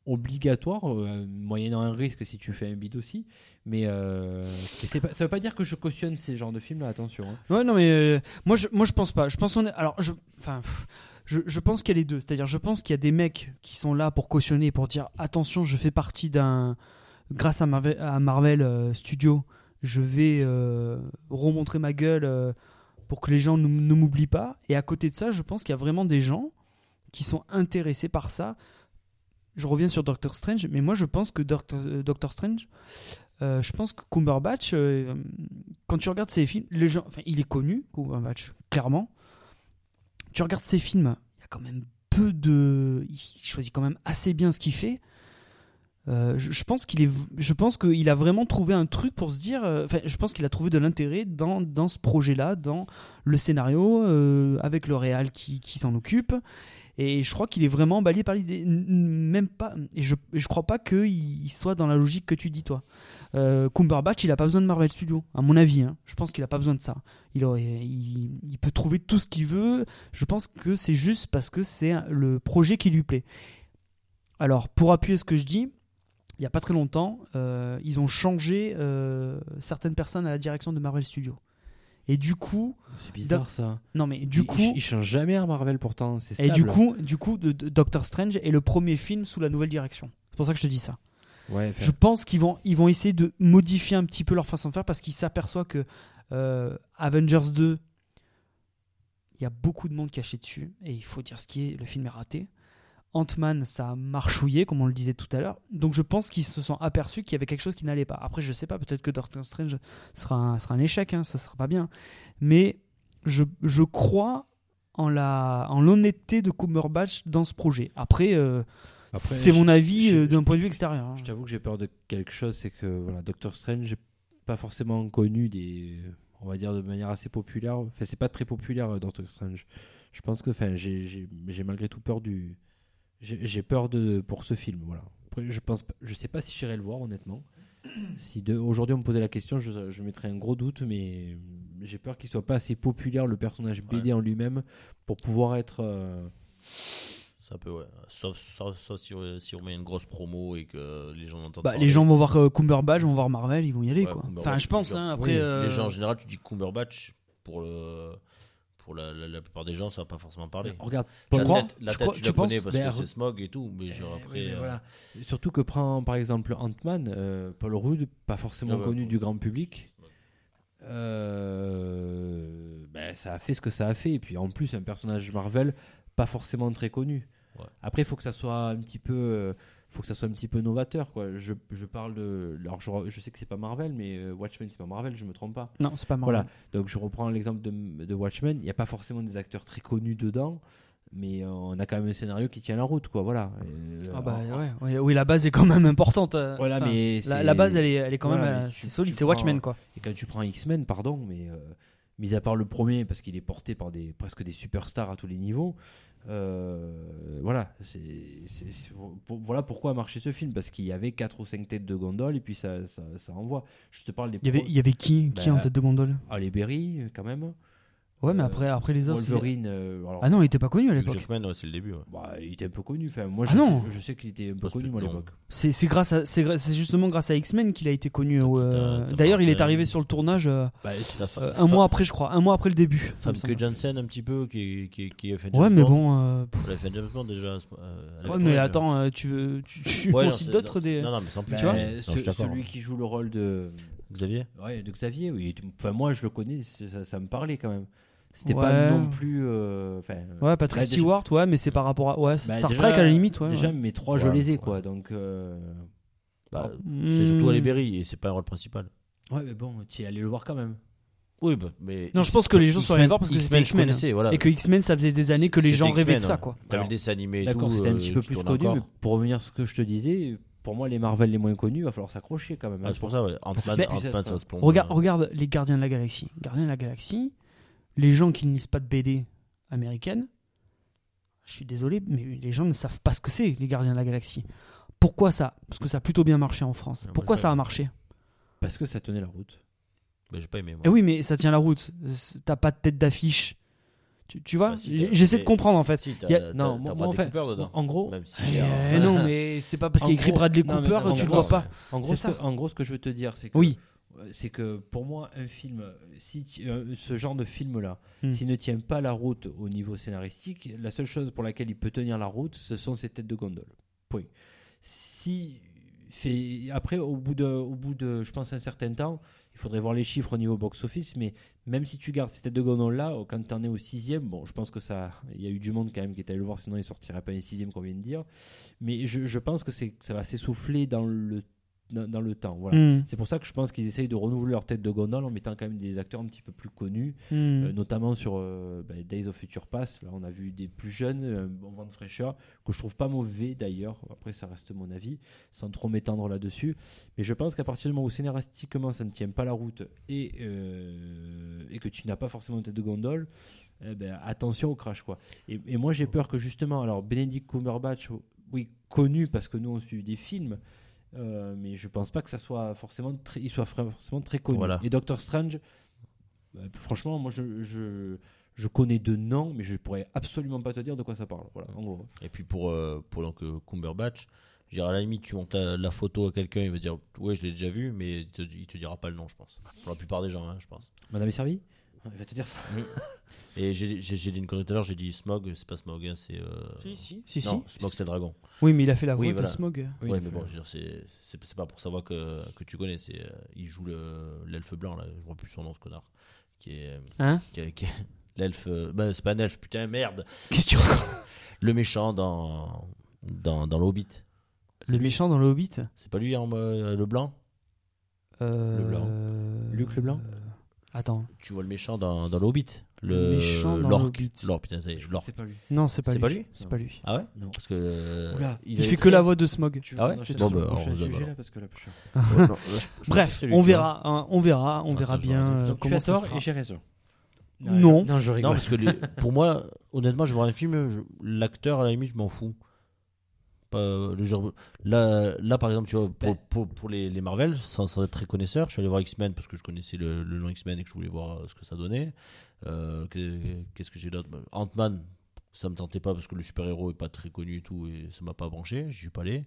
obligatoire, euh, moyennant un risque si tu fais un bid aussi. Mais euh, c'est pas- ça veut pas dire que je cautionne ces genres de films-là, attention. hein. Ouais, non, mais euh, moi, je, moi, je pense pas. Je pense on est- alors, je, je, pense qu'il y a les deux. C'est-à-dire, je pense qu'il y a des mecs qui sont là pour cautionner, pour dire attention, je fais partie d'un, grâce à Marvel, à euh, Studios, je vais remontrer ma gueule pour que les gens ne m'oublient pas. Et à côté de ça, je pense qu'il y a vraiment des gens qui sont intéressés par ça. Je reviens sur Doctor Strange, mais moi, je pense que Doctor, euh, Doctor Strange. euh, je pense que Cumberbatch, euh, quand tu regardes ses films, les gens, enfin, il est connu, Cumberbatch, clairement. Tu regardes ses films, il y a quand même peu de, il choisit quand même assez bien ce qu'il fait. Je, pense qu'il est, a vraiment trouvé un truc pour se dire, enfin, je pense qu'il a trouvé de l'intérêt dans, dans ce projet-là, dans le scénario, avec le réal qui, qui s'en occupe. Et je crois qu'il est vraiment emballé par l'idée. Même pas. Et je, je crois pas qu'il il soit dans la logique que tu dis, toi. Euh, il a pas besoin de Marvel Studios, à mon avis. hein. Je pense qu'il a pas besoin de ça. Il, aurait, il, il peut trouver tout ce qu'il veut. Je pense que c'est juste parce que c'est le projet qui lui plaît. Alors, pour appuyer ce que je dis, il y a pas très longtemps, euh, ils ont changé euh, certaines personnes à la direction de Marvel Studios. Et du coup, C'est bizarre ça. non mais du il, coup, il, il change jamais à Marvel pourtant. C'est et du coup, du coup, de, de- Doctor Strange est le premier film sous la nouvelle direction. C'est pour ça que je te dis ça. Ouais, Je pense qu'ils vont, ils vont essayer de modifier un petit peu leur façon de faire parce qu'ils s'aperçoivent que euh, Avengers 2, il y a beaucoup de monde caché dessus et il faut dire ce qui est, le film est raté. Ant-Man, ça a marchouillé, comme on le disait tout à l'heure. Donc je pense qu'ils se sont aperçus qu'il y avait quelque chose qui n'allait pas. Après, je sais pas, peut-être que Doctor Strange sera un, sera un échec, hein, ça sera pas bien. Mais je, je crois en la en l'honnêteté de Cumberbatch dans ce projet. Après, euh, Après, c'est mon avis euh, d'un point de vue extérieur. hein. Je t'avoue que j'ai peur de quelque chose, c'est que voilà, Doctor Strange, j'ai pas forcément connu des, on va dire de manière assez populaire. Enfin, c'est pas très populaire euh, Doctor Strange. Je pense que, enfin, j'ai malgré tout peur du, j'ai peur de pour ce film, voilà. Après, je pense, je sais pas si j'irai le voir honnêtement. Si de- aujourd'hui on me posait la question, je, je mettrais un gros doute, mais j'ai peur qu'il soit pas assez populaire le personnage BD en lui-même pour pouvoir être. euh, Ça peut, ouais. Sauf, sauf, sauf si, si on met une grosse promo et que les gens entendent. Bah, les gens vont voir euh, Cumberbatch, vont voir Marvel, ils vont y aller Ouais, quoi. Enfin, je pense. les gens- Hein, après, oui, euh, Les gens en général, tu dis Cumberbatch, pour, le, pour la, la, la plupart des gens, ça va pas forcément parler. Regarde, Tu la crois tête, la Tu tête crois- tu, tu la penses connais parce Ben, que c'est Smog et tout, mais genre Eh, après. oui, mais euh. Surtout que prend par exemple Ant-Man, euh, Paul Rudd, pas forcément Ah ouais, connu du grand public. Euh, ben, ça a fait ce que ça a fait. Et puis en plus, un personnage Marvel, pas forcément très connu. Ouais. Après, il faut que ça soit un petit peu. Faut que ça soit un petit peu novateur quoi. Je, je parle de alors je, je sais que c'est pas Marvel mais euh, Watchmen c'est pas Marvel, je me trompe pas. Non, c'est pas Marvel. Voilà. Donc je reprends l'exemple de, de Watchmen, il n'y a pas forcément des acteurs très connus dedans, mais euh, on a quand même un scénario qui tient la route quoi, voilà. Euh, Ah bah ouais, ouais, oui, la base est quand même importante. Voilà, enfin, mais la, base, elle est, elle est quand Voilà, même c'est solide, c'est Watchmen quoi. Et quand tu prends X-Men, pardon, mais euh, mis à part le premier, parce qu'il est porté par des, presque des superstars à tous les niveaux, voilà, c'est, c'est- c'est- pour- voilà pourquoi a marché ce film, parce qu'il y avait 4 ou 5 têtes de gondole et puis ça, ça, ça envoie. Je te parle des Il y avait, il y avait qui, qui Bah, en tête de gondole? Halle Berry, quand même. Ouais, mais après, après les autres. Wolverine. euh, alors, Ah non, il était pas connu à l'époque. Jackman, ouais, c'est le début. ouais. bah, il était un peu connu. Enfin, moi, Ah je, non. sais, je sais qu'il était un peu connu moi, à l'époque. C'est c'est grâce à, c'est c'est justement grâce à X-Men qu'il a été connu. Donc, euh, D'ailleurs, il est arrivé sur le tournage euh, Bah, un Fa- mois après, je crois, un mois après le début. Famke. Janssen, un petit peu, qui, qui, qui a fait Ouais, James mais Bond. bon. euh, Elle a fait James Bond déjà. euh, ouais, mais ouais, attends, tu veux, tu, tu Ouais, non, d'autres des. Non, non, mais sans plus. tu vois. suis d'accord. celui qui joue le rôle de. Xavier? Ouais, de Xavier, oui. Enfin, moi, je le connais, ça me parlait quand même. C'était Ouais. pas non plus. euh, Ouais, Patrick là, déjà- Stewart, ouais, mais c'est par rapport à. Ouais, bah, Star déjà- Trek à la limite, ouais. Déjà, ouais. mes trois, je Ouais, les ai, ouais. quoi. Donc. euh, Bah, Hmm. C'est surtout Halle Berry et c'est pas un rôle principal. Ouais, mais bon, tu es allé le voir quand même. Oui, bah, mais. Non, je pense que les gens sont allés voir parce que c'était X-Men, connaissais, voilà. Et que X-Men, ça faisait des années que les gens rêvaient de ça, ouais. quoi. T'avais Alors, le dessin animé et tout. D'accord, c'était un euh, petit peu plus connu, mais pour revenir à ce que je te disais, pour moi, les Marvel les moins connus, il va falloir s'accrocher quand même. Ah, hein. c'est pour ça, ouais. Ant-Man, Mais- Ant-Man, ça va se plonger. Regarde, regarde les Gardiens de la Galaxie. Gardiens de la Galaxie, les gens qui ne lisent pas de BD américaine, je suis désolé, mais les gens ne savent pas ce que c'est, les Gardiens de la Galaxie. Pourquoi ça? Parce que ça a plutôt bien marché en France. moi, Pourquoi ça a marché? Parce que ça tenait la route. Mais j'ai pas aimé, moi. Eh oui, mais ça tient la route. T'as pas de tête d'affiche. Tu, tu vois? Bah, si, J'essaie de comprendre en fait. Si, Y a- Non, moi, en fait, Cooper dedans. en gros, Même si, Eh euh, non, mais c'est pas parce qu'il y a écrit Bradley non, mais Cooper, tu le vois pas. En gros, C'est ce que, en gros, ce que je veux te dire, c'est que, Oui. Euh, c'est que pour moi, un film, si euh, ce genre de film-là, Hmm. s'il ne tient pas la route au niveau scénaristique, la seule chose pour laquelle il peut tenir la route, ce sont ses têtes de gondole. Point. Si fait, après, au bout de, au bout de, je pense, un certain temps, il faudrait voir les chiffres au niveau box-office, mais même si tu gardes ces têtes de gondole-là, quand tu en es au sixième, bon, je pense que ça, il y a eu du monde quand même qui est allé le voir, sinon il sortirait pas un sixième qu'on vient de dire. Mais je, je pense que c'est, ça va s'essouffler dans le dans, dans le temps. Voilà. Hmm. C'est pour ça que je pense qu'ils essayent de renouveler leur tête de gondole en mettant quand même des acteurs un petit peu plus connus, Hmm. euh, notamment sur euh, bah, Days of Future Past. Là, on a vu des plus jeunes, euh, bon vent de fraîcheur, que je trouve pas mauvais d'ailleurs. Après, ça reste mon avis, sans trop m'étendre là-dessus. Mais je pense qu'à partir du moment où scénaristiquement ça ne tient pas la route et, euh, et que tu n'as pas forcément une tête de gondole, eh ben, attention au crash quoi. Et, et moi j'ai peur que justement, alors Benedict Cumberbatch, oui connu parce que nous on suit des films, euh, mais je pense pas que ça soit forcément très, il soit forcément très connu. Voilà. Et Doctor Strange, euh, franchement, moi je, je, je connais de noms, mais je pourrais absolument pas te dire de quoi ça parle. Voilà, en gros. Et puis pour, euh, pour donc, euh, Cumberbatch, je dirais à la limite, tu montes la, la photo à quelqu'un, il va dire Ouais, je l'ai déjà vu, mais il te, il te dira pas le nom, je pense. Pour la plupart des gens, hein, je pense. Madame est servie Il va te dire ça. Et j'ai dit une connerie tout à l'heure, j'ai dit Smog, c'est pas Smog, hein, c'est. euh, Si, si. Si, non, si. Smog, c'est le dragon. Oui, mais il a fait la voix Oui, de voilà. Smog. Oui, ouais, mais bon, je veux dire, c'est- pas pour savoir que, que tu connais, c'est euh, il joue le- l'elfe blanc, là, je vois plus son nom, ce connard. Qui est. euh, Hein qui est- qui est- L'elfe. euh, bah, c'est pas un elfe, putain, merde Qu'est-ce que tu racontes? Le méchant dans. Dans, dans l'Hobbit. Le méchant dans le Hobbit C'est pas lui, hein, le blanc? Euh, Le blanc. Luc le blanc? euh, Attends. Tu vois le méchant dans, dans l'Hobbit Le méchant dans l'Hobbit. Putain. C'est pas lui. Non, c'est pas lui. pas lui C'est Non. pas lui. Ah ouais Non. Parce que. euh, Oula, Il fait que la voix de Smog. Tu Ah ouais Bon, bah, on sujet là parce que là, je suis- Ouais, non, je- je pense Bref, lui, on vois. verra, hein, on verra, on verra bien euh, tu as ça tort sera. et j'ai raison. Non. Non, je Non, rigole. parce que les- pour moi, honnêtement, je voir un film, l'acteur, à la limite, je m'en fous. Pas, le genre, là, là, par exemple, tu vois, pour, Ben. pour, pour les, les Marvel, sans, sans être très connaisseur, je suis allé voir X-Men parce que je connaissais le, le nom X-Men et que je voulais voir euh, ce que ça donnait. Euh, que- Qu'est-ce que j'ai d'autre? Ben, Ant-Man, ça me tentait pas parce que le super-héros est pas très connu et tout, et ça m'a pas branché, j'y suis pas allé.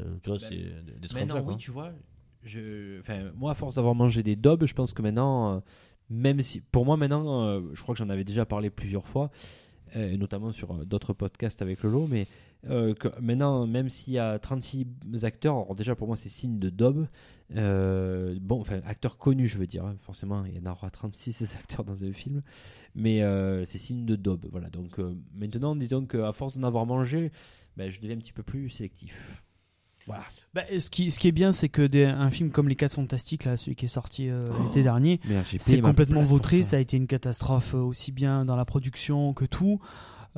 Euh, tu vois, Ben, c'est des- trucs comme Maintenant, ça. quoi. oui, tu vois, je, enfin, moi, à force d'avoir mangé des dobs, je pense que maintenant, euh, même si, pour moi, maintenant, je crois que j'en avais déjà parlé plusieurs fois, et notamment sur euh, d'autres podcasts avec Lolo, mais euh, maintenant, même s'il y a 36 acteurs, alors déjà pour moi, c'est signe de dob. euh, bon, enfin, acteurs connus, je veux dire, hein, forcément, il y en aura 36 ces acteurs dans un film, mais euh, c'est signe de dob. Voilà, donc euh, maintenant, disons qu'à force d'en avoir mangé, ben, je deviens un petit peu plus sélectif. Voilà. Bah, ce, qui, ce qui est bien, c'est que des- un film comme Les 4 Fantastiques, là, celui qui est sorti euh, l'été dernier, c'est complètement vautré. ça. Ça. a été une catastrophe euh, aussi bien dans la production que tout.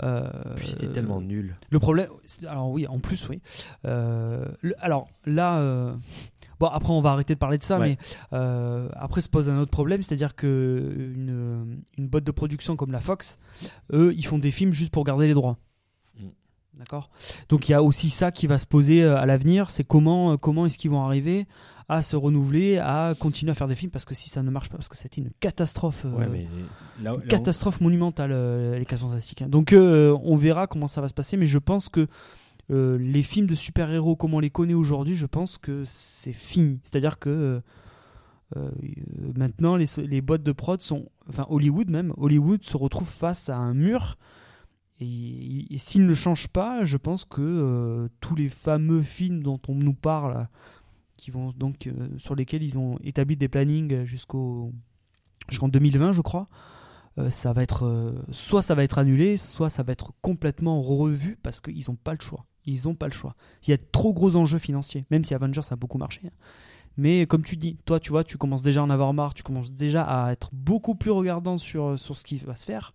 Euh, Puis c'était tellement nul. Le problème, alors oui, en plus, oui. Euh, le- alors là, euh, bon, après, on va arrêter de parler de ça, Ouais. mais après se pose un autre problème, c'est-à-dire que une, une boîte de production comme la Fox, eux, ils font des films juste pour garder les droits. D'accord? Donc il y a aussi ça qui va se poser euh, à l'avenir, c'est comment euh, comment est-ce qu'ils vont arriver à se renouveler, à continuer à faire des films, parce que si ça ne marche pas, parce que c'était une catastrophe. euh, Ouais, mais là, une là, catastrophe monumentale, euh, les cas fantastiques. hein. Donc euh, on verra comment ça va se passer, mais je pense que les films de super-héros, comme on les connaît aujourd'hui, je pense que c'est fini. C'est-à-dire que maintenant, les, les boîtes de prod sont. Enfin, Hollywood même, Hollywood se retrouve face à un mur. Et, s'ils ne changent pas, je pense que euh, tous les fameux films dont on nous parle, qui vont donc euh, sur lesquels ils ont établi des plannings jusqu'au jusqu'en 2020, je crois, euh, ça va être soit ça va être annulé, soit ça va être complètement revu parce qu'ils n'ont pas le choix. Ils n'ont pas le choix. Il y a trop gros enjeux financiers, même si Avengers a beaucoup marché. hein. Mais comme tu dis, toi, tu vois, tu commences déjà à en avoir marre, tu commences déjà à être beaucoup plus regardant sur, sur ce qui va se faire.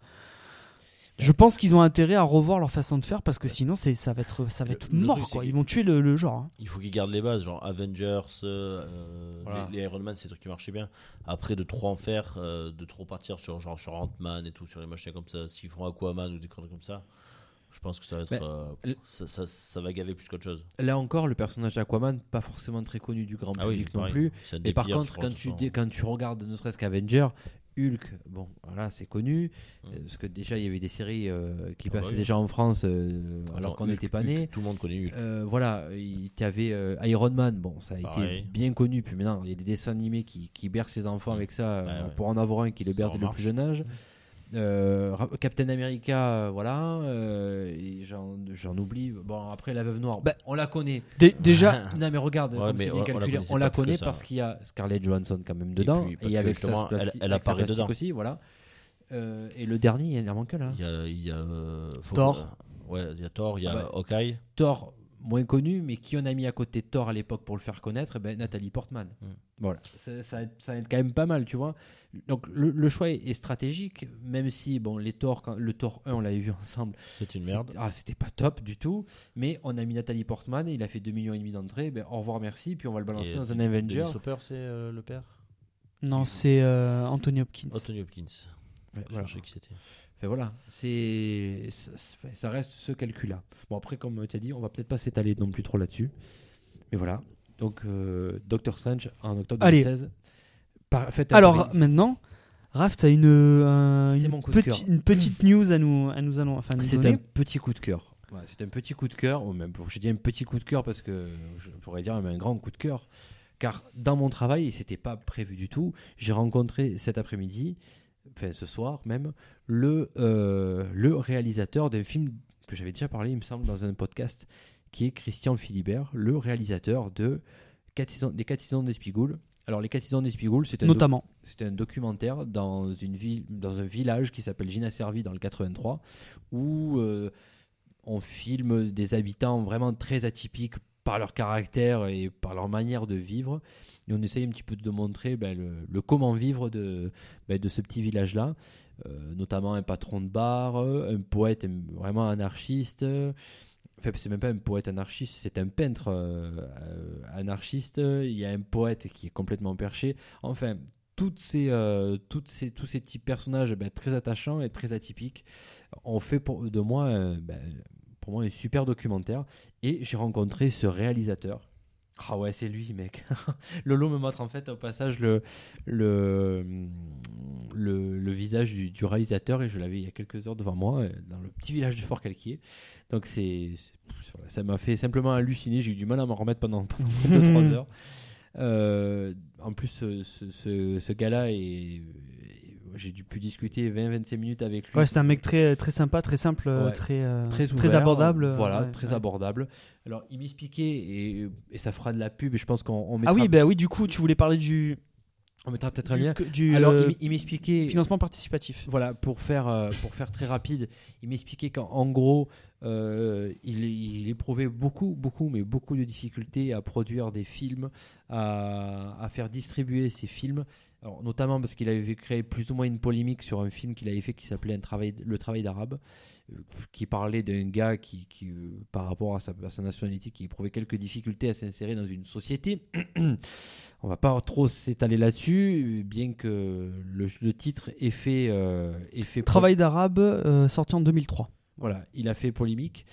Je pense qu'ils ont intérêt à revoir leur façon de faire parce que sinon c'est ça va être ça va être le mort truc, quoi. Ils vont tuer le, le genre. hein. Il faut qu'ils gardent les bases, genre Avengers, euh, euh, Voilà. les, les Iron Man, c'est des trucs qui marchaient bien. Après, de trop en faire, euh, de trop partir sur genre sur Ant-Man et tout, sur les machins comme ça, s'ils font Aquaman ou des conneries comme ça, je pense que ça va être, Mais, euh, l- ça, ça- ça va gaver plus qu'autre chose. Là encore, le personnage d'Aquaman, pas forcément très connu du grand Ah oui, public non plus. Et par pires, contre, quand tu, quand tu regardes ne serait-ce qu'Avenger, Hulk, bon, voilà, c'est connu. Euh, Parce que déjà, il y avait des séries euh, qui Ah bah passaient oui. déjà en France euh, Enfin, alors qu'on n'était pas né. Tout le monde connaît Hulk. Voilà, il y avait Iron Man, bon, ça a Pareil. été bien connu. Puis maintenant, il y a des dessins animés qui, qui bercent les enfants avec ça, Ouais, pour en avoir un qui les berce dès le plus jeune âge. Euh, Captain America, euh, voilà, euh, j'en oublie. Bon, après, la veuve noire, Bah, on la connaît. Dé- déjà, Non, mais regarde, Ouais, mais on- la calculé, on connaît parce qu'il y a Scarlett Johansson quand même dedans, puis, et, avec sa elle- elle avec sa apparaît dedans. aussi, voilà. Euh, et le dernier, il en manque là. Il y a, il y a euh, Thor. euh, ouais, il y a Thor, il y a Ah bah. Hawkeye. Thor, moins connue, mais qui on a mis à côté Thor à l'époque pour le faire connaître, eh ben, Nathalie Portman. Mm. Voilà, ça, ça, ça aide quand même pas mal, tu vois. Donc le, le choix est, stratégique, même si bon, les quand- le Thor 1, on l'avait vu ensemble, C'est une merde. c'était- Ah, c'était pas top du tout, mais on a mis Nathalie Portman, il a fait 2 millions et demi d'entrées, ben, au revoir, merci, puis on va le balancer Et, dans un Avenger. Hopper, c'est euh, le père? Non, c'est euh, Anthony Hopkins. Anthony Hopkins. Ouais, Je voilà. cherchais qui c'était. Enfin, voilà, c'est ça, ça- ça reste ce calcul-là. Bon après, comme tu as dit, on va peut-être pas s'étaler non plus trop là-dessus, mais voilà. Donc euh, Doctor Strange en octobre Allez. 2016. Par- faites un Alors maintenant, Raph, t'as une, euh, une, petite- une petite news à nous, à nous, annoncer- enfin, nous c'est donner. un petit coup de cœur. Ouais, c'est un petit coup de cœur, ou même je dis un petit coup de cœur parce que je pourrais dire même un grand coup de cœur, car dans mon travail, et c'était pas prévu du tout, j'ai rencontré cet après-midi, enfin ce soir même, le, euh, le réalisateur d'un film que j'avais déjà parlé, il me semble, dans un podcast, qui est Christian Philibert, le réalisateur de Quatre saisons- des 4 saisons d'Espigoule. Alors les 4 saisons d'Espigoule, c'est un, c'était un documentaire dans, une ville, dans un village qui s'appelle Gina Servi dans le 83, où euh, on filme des habitants vraiment très atypiques par leur caractère et par leur manière de vivre. Et on essaye un petit peu de montrer ben, le, le comment vivre de, ben, de ce petit village-là, Euh, notamment un patron de bar, un poète vraiment anarchiste. Enfin, c'est même pas un poète anarchiste, c'est un peintre euh, euh, anarchiste. Il y a un poète qui est complètement perché. Enfin, toutes ces, euh, toutes ces, tous ces petits personnages ben, très attachants et très atypiques ont fait de moi, ben, pour moi un super documentaire. Et j'ai rencontré ce réalisateur. Ah ouais, c'est lui, mec. Lolo me montre en fait au passage le, le, le, le visage du, du réalisateur et je l'avais il y a quelques heures devant moi euh, dans le petit village de Fort-Calquier. Donc c'est, ça m'a fait simplement halluciner. J'ai eu du mal à m'en remettre pendant 2-3 heures. Euh, en plus, ce, ce, ce- ce gars-là, est- j'ai dû pu discuter 20-25 minutes avec lui. Ouais, c'est un mec très, très sympa, très simple, euh, Ouais. très, euh, très, ouvert, abordable. Voilà, ouais, très ouais. abordable. Alors, il m'expliquait, et, et ça fera de la pub, et je pense qu'on on Ah mettra, oui, bah oui, du coup, tu voulais parler du, on mettra peut-être un lien. du, Alors, euh, il m'expliquait. financement participatif. Voilà, pour faire, euh, pour faire très rapide, il m'expliquait qu'en en gros, euh, il, il éprouvait beaucoup, beaucoup, mais beaucoup de difficultés à produire des films, à, à faire distribuer ses films. Alors, notamment parce qu'il avait créé plus ou moins une polémique sur un film qu'il avait fait qui s'appelait travail- Le travail d'arabe, euh, qui parlait d'un gars qui, qui, euh, par rapport à sa, à sa nationalité, qui éprouvait quelques difficultés à s'insérer dans une société. On va pas trop s'étaler là-dessus, bien que le, le titre ait fait, euh, ait fait Travail d'arabe, euh, sorti en 2003. voilà, il a fait polémique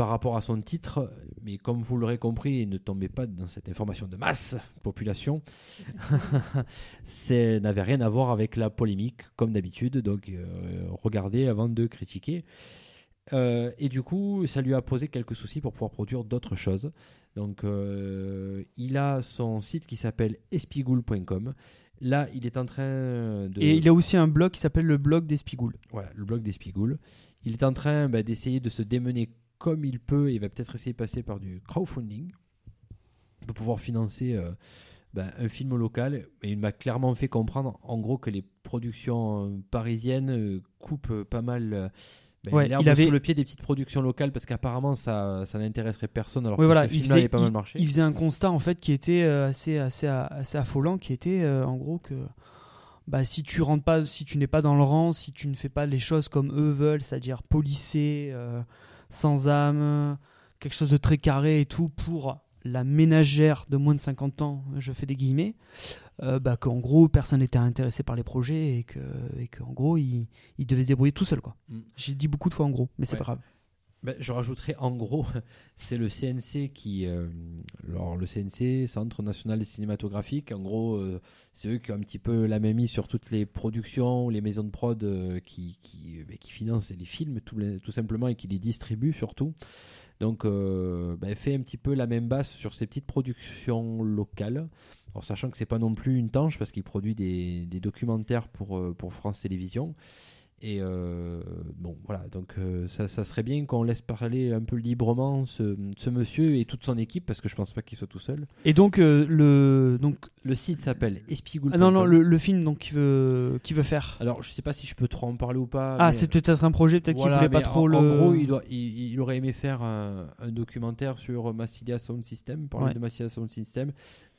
par rapport à son titre, mais comme vous l'aurez compris, ne tombez pas dans cette information de masse, population, ça n'avait rien à voir avec la polémique, comme d'habitude, donc euh, regardez avant de critiquer. Euh, et du coup, ça lui a posé quelques soucis pour pouvoir produire d'autres choses. Donc, euh, il a son site qui s'appelle espigoul.com. Là, il est en train de... Et il a aussi un blog qui s'appelle le blog d'Espigoules. Voilà, le blog des Spigoules. Il est en train bah, d'essayer de se démener comme il peut il va peut-être essayer de passer par du crowdfunding pour pouvoir financer euh, bah, un film local. Et il m'a clairement fait comprendre, en gros, que les productions euh, parisiennes euh, coupent pas mal. Ouais, l'herbe il avait- sous le pied des petites productions locales parce qu'apparemment ça, ça n'intéresserait personne alors Oui, que voilà, ce film-là avait pas mal il- marché. il faisait un constat en fait qui était assez, assez, assez affolant, qui était euh, en gros que bah, si tu rentres pas, si tu n'es pas dans le rang, si tu ne fais pas les choses comme eux veulent, c'est-à-dire policé, euh, sans âme, quelque chose de très carré et tout pour la ménagère de moins de 50 ans, je fais des guillemets, euh, bah, qu'en gros personne n'était intéressé par les projets et que, et qu'en gros il, il devait se débrouiller tout seul quoi. Mm. J'ai dit beaucoup de fois en gros, mais c'est Ouais. pas grave. Ben, je rajouterais en gros, c'est le CNC qui. euh, alors, le CNC, Centre National Cinématographique, en gros, euh, c'est eux qui ont un petit peu la même mise sur toutes les productions, les maisons de prod euh, ben, qui financent les films tout, simplement et qui les distribuent surtout. Donc, ben, fait un petit peu la même base sur ces petites productions locales. En sachant que c'est pas non plus une tanche parce qu'il produit des, documentaires pour France Télévisions. Et euh, bon, voilà, donc euh, ça, ça serait bien qu'on laisse parler un peu librement ce, ce monsieur et toute son équipe, parce que je pense pas qu'il soit tout seul. Et donc, euh, le, donc Le site s'appelle espigoul. ah non, non, le, le film donc, qu'il veut, qu'il veut faire. Alors, je sais pas si je peux trop en parler ou pas. Ah, c'est peut-être un projet, peut-être Voilà, qu'il voulait pas trop en, le. en gros, il, doit, il, il aurait aimé faire un, un documentaire sur Massilia Sound System, parler Ouais. de Massilia Sound System.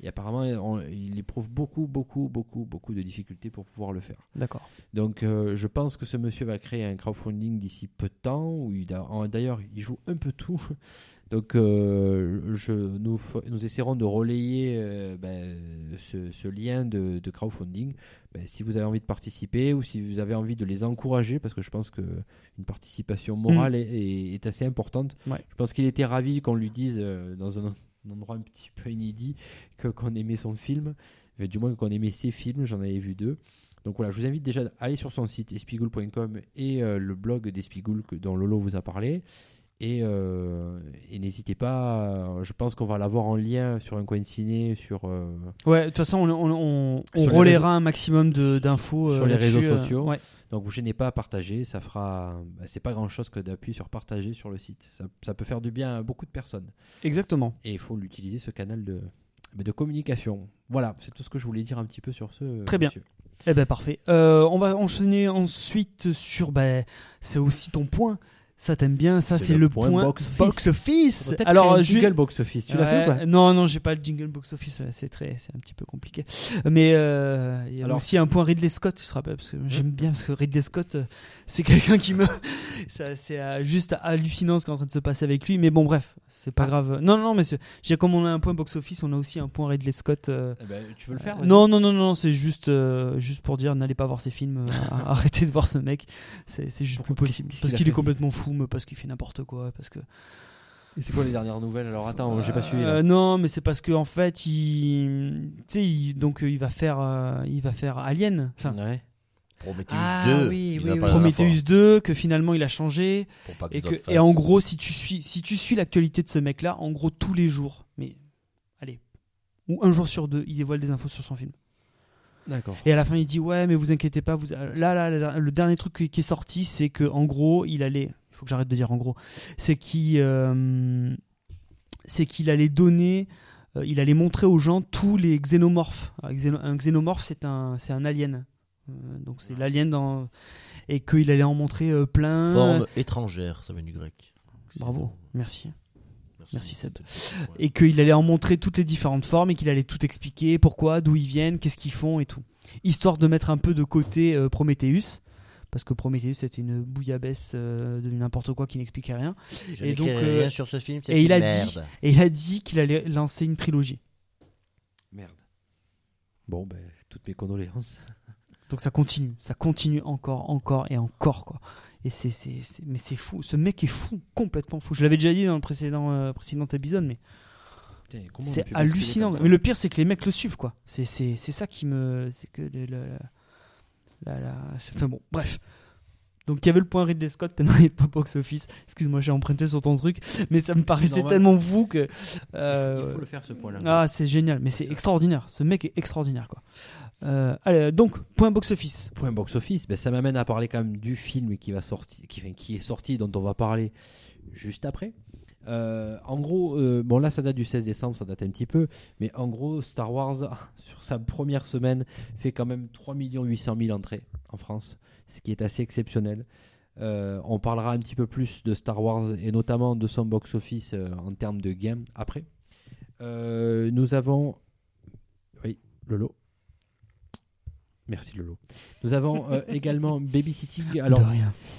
Et apparemment, on- il éprouve beaucoup, beaucoup, beaucoup, beaucoup de difficultés pour pouvoir le faire. D'accord. Donc, euh, je pense que ce monsieur va créer un crowdfunding d'ici peu de temps. Où il D'ailleurs, il joue un peu tout. Donc, euh, je, nous, nous essaierons de relayer euh, ben, ce, ce lien de, de crowdfunding. Ben, si vous avez envie de participer ou si vous avez envie de les encourager, parce que je pense que une participation morale est, est- est assez importante. Ouais. Je pense qu'il était ravi qu'on lui dise dans un, un endroit un petit peu inédit que qu'on aimait son film, du moins qu'on aimait ses films. J'en avais vu deux. Donc voilà, je vous invite déjà à aller sur son site espigoul.com et euh, le blog d'Espigoul dont Lolo vous a parlé. Et, euh, et n'hésitez pas, euh, je pense qu'on va l'avoir en lien sur un coin ciné, sur, euh, Ouais, de toute façon, on, on, relaiera un maximum de- d'infos. sur les réseaux sociaux. ouais. donc vous gênez pas à partager, ça fera, bah, c'est pas grand chose que d'appuyer sur partager sur le site. Ça, ça peut faire du bien à beaucoup de personnes. Exactement. Et il faut l'utiliser ce canal de, bah, de communication. Voilà, c'est tout ce que je voulais dire un petit peu sur ce. Très bien. monsieur. Eh ben parfait. Euh, on va enchaîner ensuite sur. Ben, c'est aussi ton point. Ça t'aime bien. Ça C'est le le, point point, box office. box office. Alors un je- jingle box office. Tu l'as fait ou pas Non, non, j'ai pas le jingle box office. euh, C'est très, c'est un petit peu compliqué. Mais euh, il y a Alors- aussi un point Ridley Scott. Je te rappelle parce que j'aime bien parce que Ridley Scott, euh, c'est quelqu'un qui me, ça, c'est euh, juste hallucinant ce qui est en train de se passer avec lui. Mais bon, bref, c'est pas Ah. grave. Non, non, mais j'ai comme on a un point box office, on a aussi un point Ridley Scott. euh, Eh ben, Tu veux le faire non, non, non, non, c'est juste, euh, juste pour dire n'allez pas voir ces films, euh, arrêtez de voir ce mec, c'est c'est juste Pourquoi plus possible. Parce qu'il est complètement fou, mais parce qu'il fait n'importe quoi, parce que. Et C'est quoi les dernières nouvelles Alors? Attends, j'ai pas suivi. Euh, Là. non, mais c'est parce que en fait, il, tu sais, il- donc il va faire, euh, il va faire Alien, enfin Ouais. Prometheus Ah, 2. oui, il oui, va oui. pas la dernière Prometheus 2, que finalement il a changé, fois, pour pas que et que, et en gros, si tu suis, si tu suis l'actualité de ce mec-là, en gros tous les jours, mais allez, ou un jour sur deux, il dévoile des infos sur son film. D'accord. Et à la fin, il dit ouais, mais vous inquiétez pas. Vous... Là, là, là, le dernier truc qui est sorti, c'est que en gros, il allait. Il faut que j'arrête de dire en gros. C'est qu'il, euh, c'est qu'il allait donner, euh, il allait montrer aux gens tous les xénomorphes. Un xénomorphe, c'est un, c'est un alien. Euh, donc c'est l'alien dans et qu'il allait en montrer euh, plein. Forme étrangère, ça vient du grec. Bravo, merci. Merci, Seb. Et qu'il allait en montrer toutes les différentes formes et qu'il allait tout expliquer, pourquoi, d'où ils viennent, qu'est-ce qu'ils font et tout. Histoire de mettre un peu de côté euh, Prometheus, parce que Prometheus c'était une bouillabaisse euh, de n'importe quoi qui n'expliquait rien. je et donc, euh, rien sur ce film, et il a merde. dit- Et il a dit qu'il allait lancer une trilogie. Merde. Bon, ben, toutes mes condoléances. Donc ça continue, ça continue encore, encore et encore quoi. Et c'est, c'est, c'est- mais c'est fou, ce mec est fou, complètement fou. Je l'avais déjà dit dans le précédent, euh, précédent épisode, mais Putain, c'est hallucinant. Mais le pire, c'est que les mecs le suivent, quoi. C'est, ça qui me. C'est que. le- le- la- la- la- c'est- Enfin bon, bref. Donc il y avait le point Ridley Scott, maintenant il n'y a pas box office. Excuse-moi, j'ai emprunté sur ton truc, mais ça me paraissait tellement fou que. Il faut- euh, Il faut le faire ce point-là. ah, c'est génial, mais c'est extraordinaire. Ce mec est extraordinaire, quoi. Euh, allez, donc, point box office. Point box office, ben, ça m'amène à parler quand même du film qui va sortir, qui est sorti, dont on va parler juste après. Euh, en gros, euh, bon là ça date du 16 décembre, ça date un petit peu, mais en gros Star Wars sur sa première semaine fait quand même 3 800 000 entrées en France, ce qui est assez exceptionnel. Euh, on parlera un petit peu plus de Star Wars et notamment de son box-office en termes de gain après. Nous avons... Oui, Lolo. Merci Lolo. Nous avons euh, également Babysitting. Alors.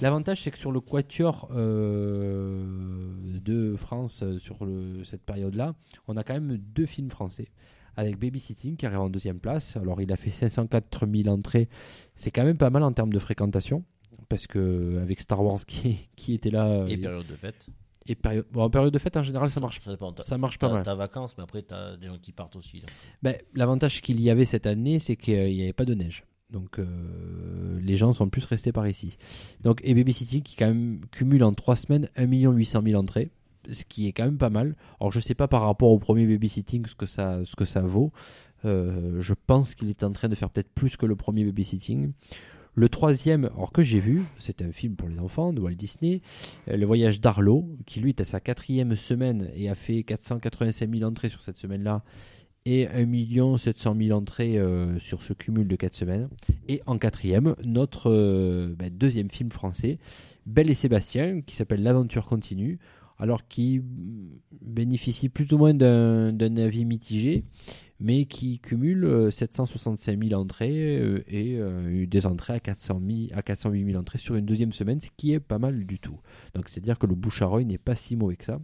L'avantage, c'est que sur le Quatuor euh, de France, euh, sur le- cette période-là, on a quand même deux films français. Avec Babysitting qui arrive en deuxième place. Alors, il a fait 504 000 entrées. C'est quand même pas mal en termes de fréquentation. Parce que avec Star Wars qui, qui était là. Et période de fête. Et période, bon, en période de fête, en général, ça marche. Ça, ça marche pas mal. T'as vacances, mais après, t'as des gens qui partent aussi. Ben, L'avantage qu'il y avait cette année, c'est qu'il n'y avait pas de neige. Donc euh, les gens sont plus restés par ici. Donc, et Babysitting qui quand même cumule en 3 semaines 1 800 000 entrées, ce qui est quand même pas mal. Alors je sais pas par rapport au premier Babysitting ce que ça, ce que ça vaut. Euh, je pense qu'il est en train de faire peut-être plus que le premier Babysitting. Le troisième, alors que j'ai vu, c'est un film pour les enfants de Walt Disney, euh, Le Voyage d'Arlo, qui lui est à sa quatrième semaine et a fait 485 000 entrées sur cette semaine-là et 1 700 000 entrées euh, sur ce cumul de 4 semaines. Et en quatrième, notre euh, ben, deuxième film français, Belle et Sébastien, qui s'appelle L'aventure continue, alors qui mm, bénéficie plus ou moins d'un d'un avis mitigé, mais qui cumule euh, 765 000 entrées euh, et euh, des entrées à, 400 000 à 408 000 entrées sur une deuxième semaine, ce qui est pas mal du tout. Donc c'est-à-dire que le oreille n'est pas si mauvais que ça.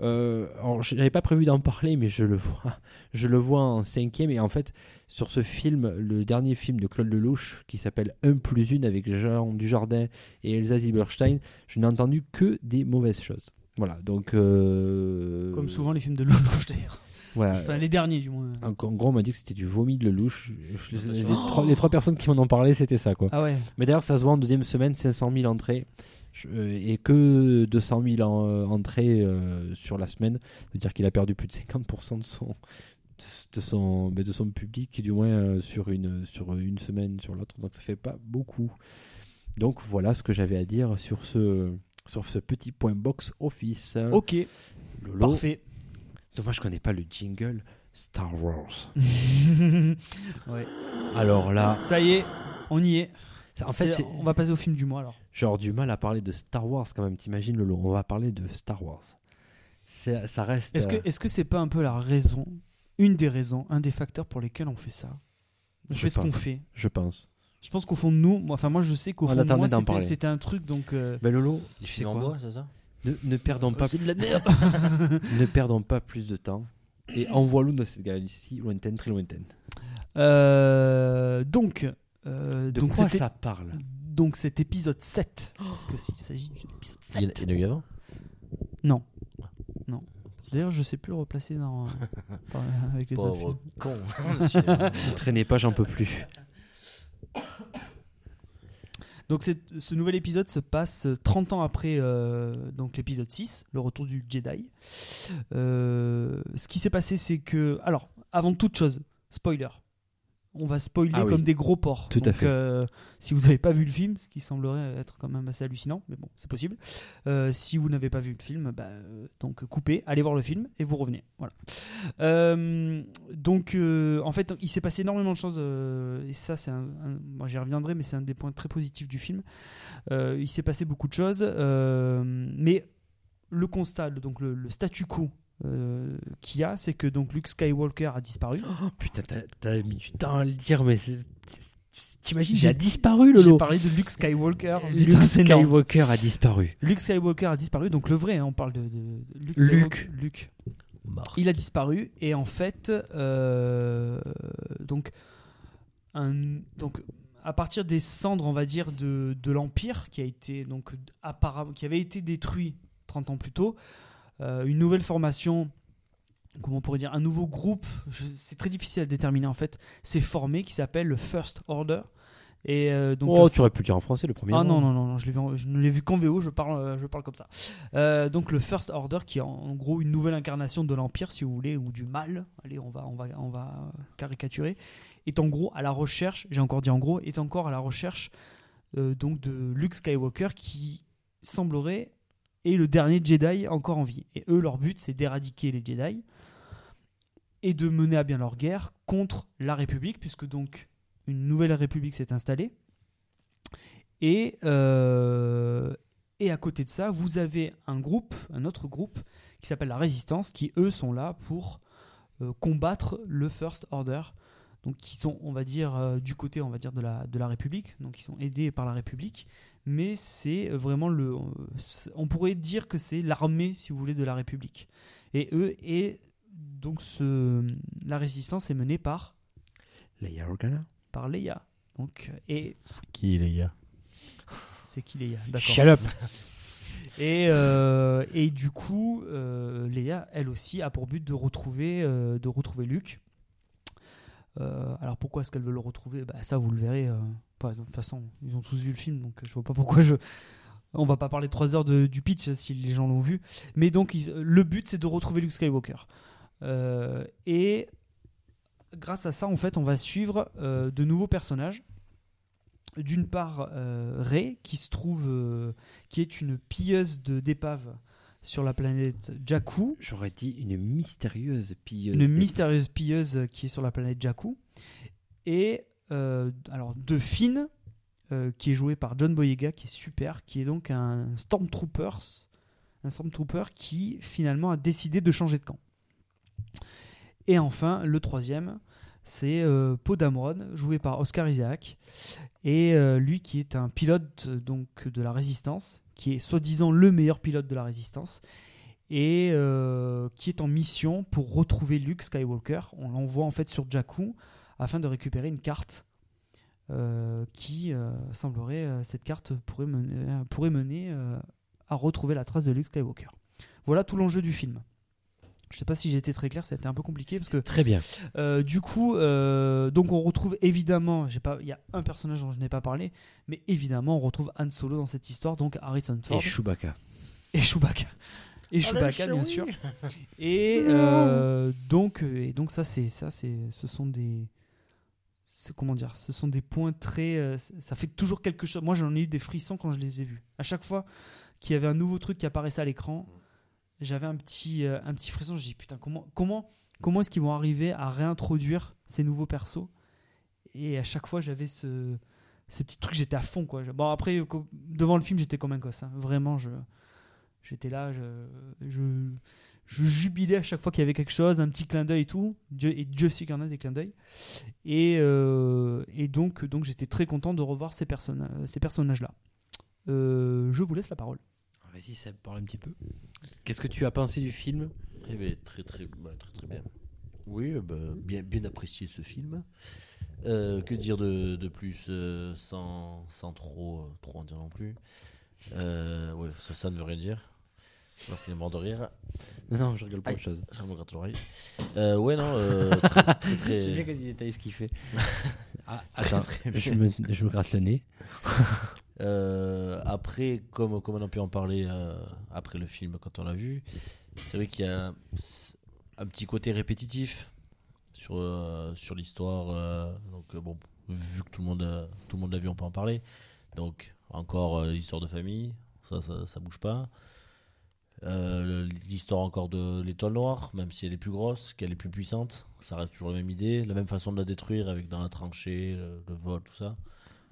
Euh, alors, je n'avais pas prévu d'en parler, mais je le vois, je le vois en cinquième. Et en fait, sur ce film, le dernier film de Claude Lelouch, qui s'appelle 1 plus 1 avec Jean Dujardin et Elsa Zilberstein, je n'ai entendu que des mauvaises choses. Voilà, donc. euh, Comme souvent les films de Lelouch d'ailleurs. Voilà. Enfin, les derniers du moins. En, en gros, on m'a dit que c'était du vomi de Lelouch. Je- je- les, trois, les trois personnes qui m'en ont parlé, c'était ça, quoi. Ah ouais. Mais d'ailleurs, ça se voit en deuxième semaine, 500 000 entrées. Je- euh, et que 200 000 en- euh, entrées euh, sur la semaine. C'est-à-dire qu'il a perdu plus de 50% de son, de, de son, ben, de son public, du moins euh, sur, une, sur une semaine, sur l'autre. Donc ça fait pas beaucoup. Donc voilà ce que j'avais à dire sur ce, sur ce petit point box office. Ok, Lolo, parfait. Dommage, je connais pas le jingle Star Wars. ouais. Alors là, Ça y est, on y est. en fait, on va passer au film du mois alors. genre du mal à parler de Star Wars quand même. T'imagines Lolo On va parler de Star Wars. C'est- Ça reste. Est-ce que euh, est-ce que c'est pas un peu la raison, une des raisons, un des facteurs pour lesquels on fait ça? On Je fait sais ce qu'on fait. Je pense. Je pense qu'au fond de nous, moi, enfin moi je sais qu'au On fond de moi c'était- un truc donc. euh, Ben Lolo, tu sais quoi bois, c'est ça? Ne, ne perdons pas, c'est de la merde. ne perdons pas plus de temps et envoie-nous dans cette galaxie lointaine, très lointaine. Euh, donc, euh, De donc quoi ça parle? donc cet épisode 7, parce que s'il s'agit de l'épisode Il y en 7. a- il y en a eu avant? Non. Non. D'ailleurs, je sais plus le replacer dans, par- avec les Pauvre affaires. con. Ne traînez pas, j'en peux plus. Donc ce nouvel épisode se passe 30 ans après euh, l'épisode 6, le retour du Jedi. Euh, ce qui s'est passé, c'est que... Alors, avant toute chose, spoiler. On va spoiler Ah oui. comme des gros porcs. Tout à fait. euh, si vous n'avez pas vu le film, ce qui semblerait être quand même assez hallucinant, mais bon, c'est possible. Euh, si vous n'avez pas vu le film, bah, euh, donc coupez, allez voir le film et vous revenez. Voilà. Donc, en fait, il s'est passé énormément de choses, et ça, c'est un, j'y reviendrai, mais c'est un des points très positifs du film. Il s'est passé beaucoup de choses, mais le constat, donc le, le statu quo euh, qu'il y a, c'est que donc Luke Skywalker a disparu. Oh, putain, t'as- mis du temps à le dire, mais t'imagines, il J'ai- a disparu, J'ai Lolo. parlé de Luke Skywalker. Luke énorme. Skywalker a disparu. Luke Skywalker a disparu, donc le vrai, hein, on parle de, Luke. Luke. Luke. Il a disparu et en fait, euh, donc, un, donc à partir des cendres, on va dire, de, de l'empire qui a été donc apparemment qui avait été détruit 30 ans plus tôt, une nouvelle formation. Comment on pourrait dire un nouveau groupe C'est très difficile à déterminer en fait. s'est formé qui s'appelle le First Order. Et euh, donc oh, tu aurais pu le dire en français le premier. ah non, non, non, non, je, l'ai vu en- je ne l'ai vu qu'en VO, je parle, euh, je parle comme ça. Euh, donc le First Order, qui est en, en gros une nouvelle incarnation de l'Empire, si vous voulez, ou du mal, allez, on va, on va, on va euh, caricaturer, est en gros à la recherche, j'ai encore dit en gros, est encore à la recherche euh, donc de Luke Skywalker, qui semblerait est le dernier Jedi encore en vie. Et eux, leur but, c'est d'éradiquer les Jedi et de mener à bien leur guerre contre la République, puisque donc une nouvelle République s'est installée. Et, euh, et à côté de ça, vous avez un groupe, un autre groupe, qui s'appelle la Résistance, qui eux sont là pour euh, combattre le First Order. Donc qui sont, on va dire, euh, du côté, on va dire, de la, de la République. Donc ils sont aidés par la République. Mais c'est vraiment le... euh, c'est- On pourrait dire que c'est l'armée, si vous voulez, de la République. Et eux, et donc ce, la Résistance est menée par, Leia Organa. par Leia. Donc, et Qui, les gars c'est qui Leia? D'accord. Shut up. Et, euh, et du coup, euh, Léa, elle aussi, a pour but de retrouver, euh, de retrouver Luke. Euh, alors pourquoi est-ce qu'elle veut le retrouver? Bah, Ça, vous le verrez. euh, de toute façon, ils ont tous vu le film, donc je vois pas pourquoi je. On va pas parler trois heures du pitch euh, si les gens l'ont vu. Mais donc, le but, c'est de retrouver Luke Skywalker. Euh, et grâce à ça, en fait, on va suivre euh, de nouveaux personnages. d'une part euh, Rey, qui se trouve, euh, qui est une pilleuse de d'épaves sur la planète Jakku, J'aurais dit une mystérieuse pilleuse. une mystérieuse pilleuse qui est sur la planète Jakku, et euh, alors de Finn, euh, qui est joué par John Boyega, qui est super, qui est donc un Stormtrooper, un Stormtrooper qui finalement a décidé de changer de camp. Et enfin, le troisième, c'est euh, Poe Dameron, joué par Oscar Isaac, et euh, lui qui est un pilote donc de la Résistance, qui est soi-disant le meilleur pilote de la Résistance, et euh, qui est en mission pour retrouver Luke Skywalker. On l'envoie en fait sur Jakku afin de récupérer une carte euh, qui euh, semblerait cette carte pourrait mener, pourrait mener à retrouver la trace de Luke Skywalker. Voilà tout l'enjeu du film. Je sais pas si j'ai été très clair, ça a été un peu compliqué parce que Très bien. euh, du coup, euh, donc on retrouve évidemment, j'ai pas, il y a un personnage dont je n'ai pas parlé, mais évidemment on retrouve Han Solo dans cette histoire, donc Harrison Ford Et Chewbacca. et Chewbacca. Et Chewbacca, bien sûr. Et euh, donc, et donc ça, c'est ça, c'est, ce sont des, comment dire, ce sont des points très, ça fait toujours quelque chose. Moi, j'en ai eu des frissons quand je les ai vus. À chaque fois qu'il y avait un nouveau truc qui apparaissait à l'écran, j'avais un petit, euh, un petit frisson. Je dis putain, comment, comment, comment est-ce qu'ils vont arriver à réintroduire ces nouveaux persos? Et à chaque fois, j'avais ce, ces petits trucs, j'étais à fond quoi. Bon après, euh, devant le film, j'étais comme un gosse. hein. Vraiment, je J'étais là, je, je, jubilais à chaque fois qu'il y avait quelque chose, un petit clin d'œil et tout. Dieu, et Dieu sait qu'il y en a des clins d'œil. Et, euh, et donc, donc j'étais très content de revoir ces, personnes, ces personnages-là. Euh, je vous laisse la parole. Vas-y, ça parle un petit peu. Qu'est-ce que tu as pensé du film? Eh ben, très, très, bah, très, très bien. Oui, bah, bien, bien apprécié ce film. Euh, que dire de, de plus euh, sans, sans trop, euh, trop en dire non plus? Euh, ouais, ça, ça ne veut rien dire. Alors qu'il est mort de rire. Non, je rigole pas Aïe. de chose. Ça me gratte l'oreille. Euh, ouais, non, euh, très, très, très, J'aime bien quand il détaille ce qu'il fait. ah, attends, très bien. je me, je me gratte le nez. Euh, après, comme, comme on a pu en parler euh, après le film quand on l'a vu, c'est vrai qu'il y a un petit côté répétitif sur, euh, sur l'histoire. donc, bon, vu que tout le monde l'a vu, on peut en parler. Donc, encore l'histoire de famille, ça, ça, bouge pas. L'histoire encore de l'étoile noire, même si elle est plus grosse, qu'elle est plus puissante, ça reste toujours la même idée, la même façon de la détruire avec dans la tranchée, le vol, tout ça.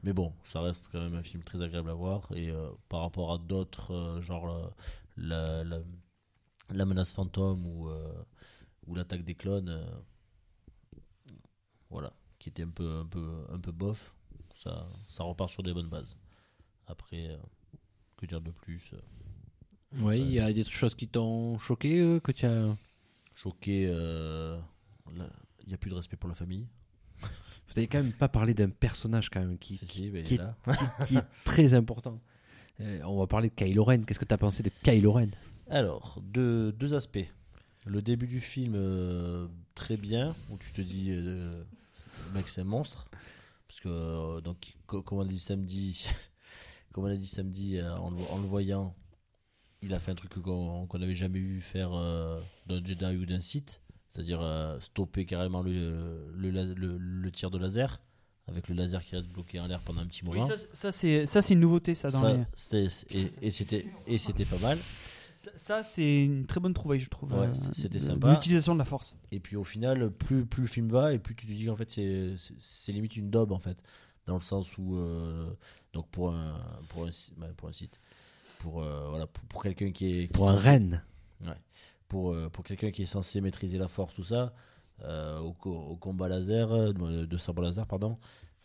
Mais bon, ça reste quand même un film très agréable à voir. Et euh, par rapport à d'autres, euh, genre euh, la, la, la menace fantôme ou, euh, ou l'attaque des clones, voilà, qui était un peu, un peu, un peu bof, ça, ça repart sur des bonnes bases. Après, que dire de plus Oui, il y a des choses qui t'ont choqué, que tu as. Choqué, il n'y a plus de respect pour la famille. Vous avez quand même pas parlé d'un personnage quand même qui, Si, qui est qui, très important. Euh, on va parler de Kylo Ren. Qu'est-ce que tu as pensé de Kylo Ren? Alors, deux, deux aspects. Le début du film, euh, très bien, où tu te dis, euh, le mec c'est un monstre. Parce que, donc, co- comme on a dit samedi, comme on a dit samedi, en, le, en le voyant, il a fait un truc qu'on n'avait jamais vu faire d'un Jedi ou d'un Sith. C'est-à-dire euh, stopper carrément le, le, la- le- le tir de laser, avec le laser qui reste bloqué en l'air pendant un petit Oui, moment. ça, ça, c'est ça c'est une nouveauté ça dans Ça, les- et- et c'était et c'était pas mal. ça, ça, c'est une très bonne trouvaille je trouve. Ouais, euh, c'était sympa. L'utilisation de la force. Et puis au final, plus, plus le film va, et plus tu te dis qu'en fait c'est- limite une daube en fait. Dans le sens où, euh, donc pour un, pour un, bah, pour un site, pour, euh, voilà, pour, pour quelqu'un qui est. qui Pour est un censé- Ren. Pour, euh, pour quelqu'un qui est censé maîtriser la force, tout ça, euh, au, co- au combat laser, euh, de, sabre laser, pardon,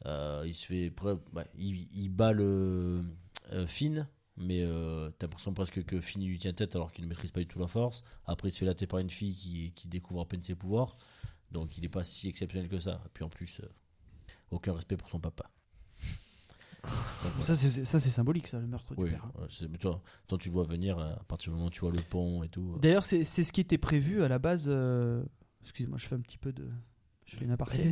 il se fait. bah, il, il bat le Finn, mais euh, t'as l'impression presque que Finn il lui tient tête alors qu'il ne maîtrise pas du tout la force. Après, il se fait latter par une fille qui, qui découvre à peine ses pouvoirs, donc il n'est pas si exceptionnel que ça. Et puis en plus, aucun respect pour son papa. Voilà. Ça c'est ça c'est symbolique ça le meurtre du Oui, père. hein. mais toi, quand tu le vois venir, euh, à partir du moment où tu vois le pont et tout. euh, D'ailleurs c'est c'est ce qui était prévu à la base. euh, Excusez-moi je fais un petit peu de je fais une aparté.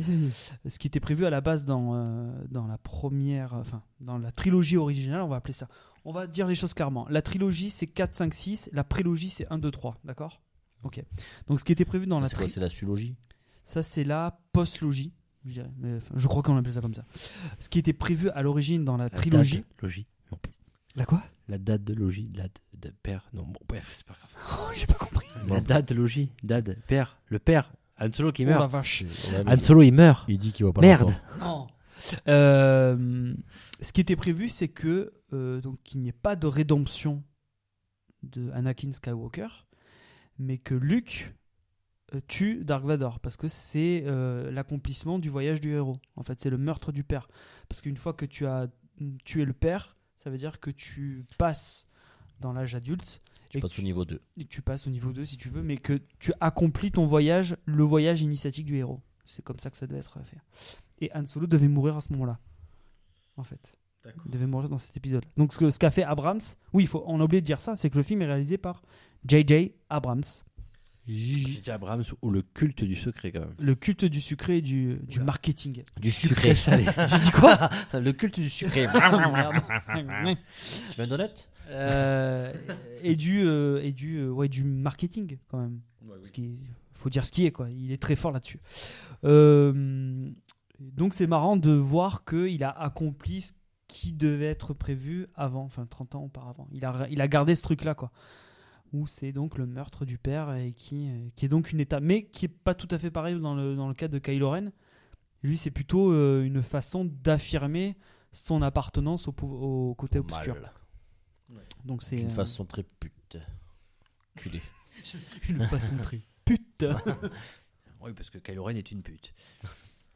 Ce qui était prévu à la base dans, euh, dans la première, enfin, dans la trilogie originale, on va appeler ça. On va dire les choses clairement. La trilogie, c'est 4, 5, 6. La prélogie, c'est 1, 2, 3. D'accord? Ok. Donc, ce qui était prévu dans ça, la C'est la sulogie? Ça, c'est la postlogie. Je dirais. Mais, enfin, je crois qu'on appelle ça comme ça. Ce qui était prévu à l'origine dans la La trilogie. date, logis. Non. La quoi? La date de logis, date de père. Non, bon, bref, c'est pas grave. Oh, J'ai pas compris. La date de logis, date, père. Le père, Han Solo qui Oh la meurt. vache. Ouais, mais Han Solo, il meurt. Il dit qu'il va pas Merde. Non. Euh, ce qui était prévu, c'est que euh, donc qu'il n'y ait pas de rédemption de Anakin Skywalker, mais que Luke tue Dark Vador parce que c'est euh, l'accomplissement du voyage du héros. En fait, c'est le meurtre du père. Parce qu'une fois que tu as tué le père, ça veut dire que tu passes dans l'âge adulte Tu et passes que au niveau 2. et que tu passes au niveau 2 si tu veux, mais que tu accomplis ton voyage, le voyage initiatique du héros. C'est comme ça que ça devait être fait. Et Han Solo devait mourir à ce moment-là. En fait. Il devait mourir dans cet épisode. Donc ce que- ce qu'a fait Abrams, oui, il faut, on a oublié de dire ça, c'est que le film est réalisé par J.J. Abrams. J.J. Abrams ou le culte du secret quand même. Le culte du sucré et du, du Oula. marketing. Du Sucré salé. J'ai dit quoi le culte du sucré. Merde. tu veux un donut? Euh, et du, euh, et du, euh, ouais, du marketing quand même. Qu'il faut dire ce qui est, quoi. Il est très fort là-dessus. Donc c'est marrant de voir qu'il a accompli ce qui devait être prévu avant, enfin 30 ans auparavant. Il a, il a gardé ce truc-là, quoi. Où c'est donc le meurtre du père et qui, qui est donc une étape, mais qui est pas tout à fait pareil dans le, dans le cas de Kylo Ren. Lui, c'est plutôt euh, une façon d'affirmer son appartenance au, côté obscur. Mal. Donc c'est D'une euh, façon très pute. Culé. une façon très pute. Oui, parce que Kylo Ren est une pute.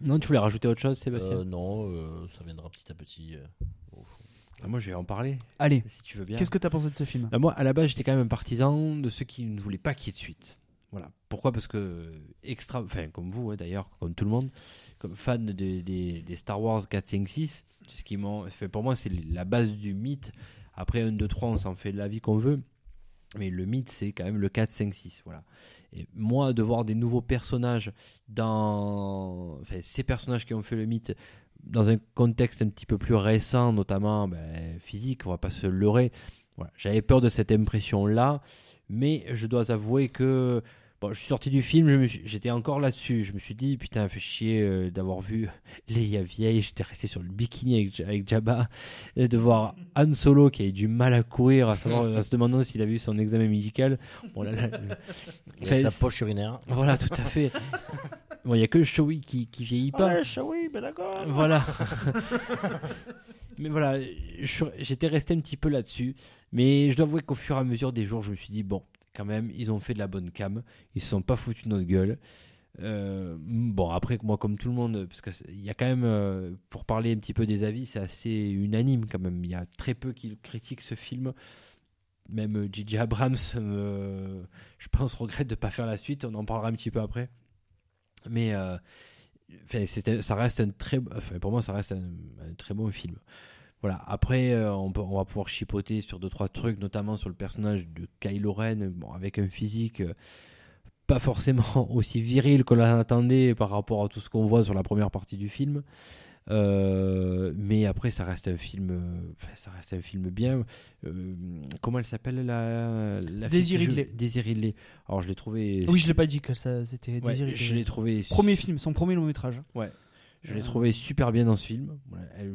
Non, tu voulais rajouter autre chose, Sébastien? Euh, non, euh, ça viendra petit à petit. euh, au fond. Ah, Moi, je vais en parler, Allez, si tu veux bien. qu'est-ce que t'as pensé de ce film? Bah, moi, à la base, j'étais quand même un partisan de ceux qui ne voulaient pas qu'il y ait de suite. Voilà. Pourquoi? Parce que, extra, enfin, comme vous hein, d'ailleurs, comme tout le monde, comme fan de- des, des Star Wars 4, 5, 6, c'est ce qui fait pour moi, c'est la base du mythe. Après 1, 2, 3, on s'en fait l'avis qu'on veut. Mais le mythe, c'est quand même le 4, 5, 6. Voilà. Et moi, de voir des nouveaux personnages dans. Enfin, ces personnages qui ont fait le mythe dans un contexte un petit peu plus récent, notamment ben, physique, on va pas se leurrer. J'avais peur de cette impression-là, mais je dois avouer que. Bon, je suis sorti du film, j'étais encore là-dessus. Je me suis dit, putain, fait chier euh, d'avoir vu Leia vieille. J'étais resté sur le bikini avec, avec Jabba. Et de voir Han Solo qui avait du mal à courir, à savoir, en se demandant s'il avait eu son examen médical. Bon, là, là, le- Il a Enfin, sa poche urinaire. voilà, tout à fait. Bon, il n'y a que Chewie qui, qui vieillit pas. oui, ben d'accord. Voilà. mais voilà, j'étais resté un petit peu là-dessus. Mais je dois avouer qu'au fur et à mesure des jours, je me suis dit, bon, quand même, ils ont fait de la bonne cam. Ils se sont pas foutus de notre gueule. Euh, bon, après, moi, comme tout le monde, parce qu'il y a quand même, euh, pour parler un petit peu des avis, c'est assez unanime quand même. Il y a très peu qui critiquent ce film. Même euh, J.J. Abrams, euh, je pense, regrette de pas faire la suite. On en parlera un petit peu après. Mais euh, ça reste un très, pour moi, ça reste un très bon film. Voilà. Après, euh, on, peut- on va pouvoir chipoter sur deux trois trucs, notamment sur le personnage de Kylo Ren, bon, avec un physique euh, pas forcément aussi viril qu'on l'attendait par rapport à tout ce qu'on voit sur la première partie du film. Euh, mais après, ça reste un film, ça reste un film bien. Euh, comment elle s'appelle la, la joue- Ridley. Alors, je l'ai trouvé. Oui, je l'ai pas dit que ça c'était Ouais, je l'ai trouvé Premier film, son premier long métrage. Je l'ai trouvé super bien dans ce film.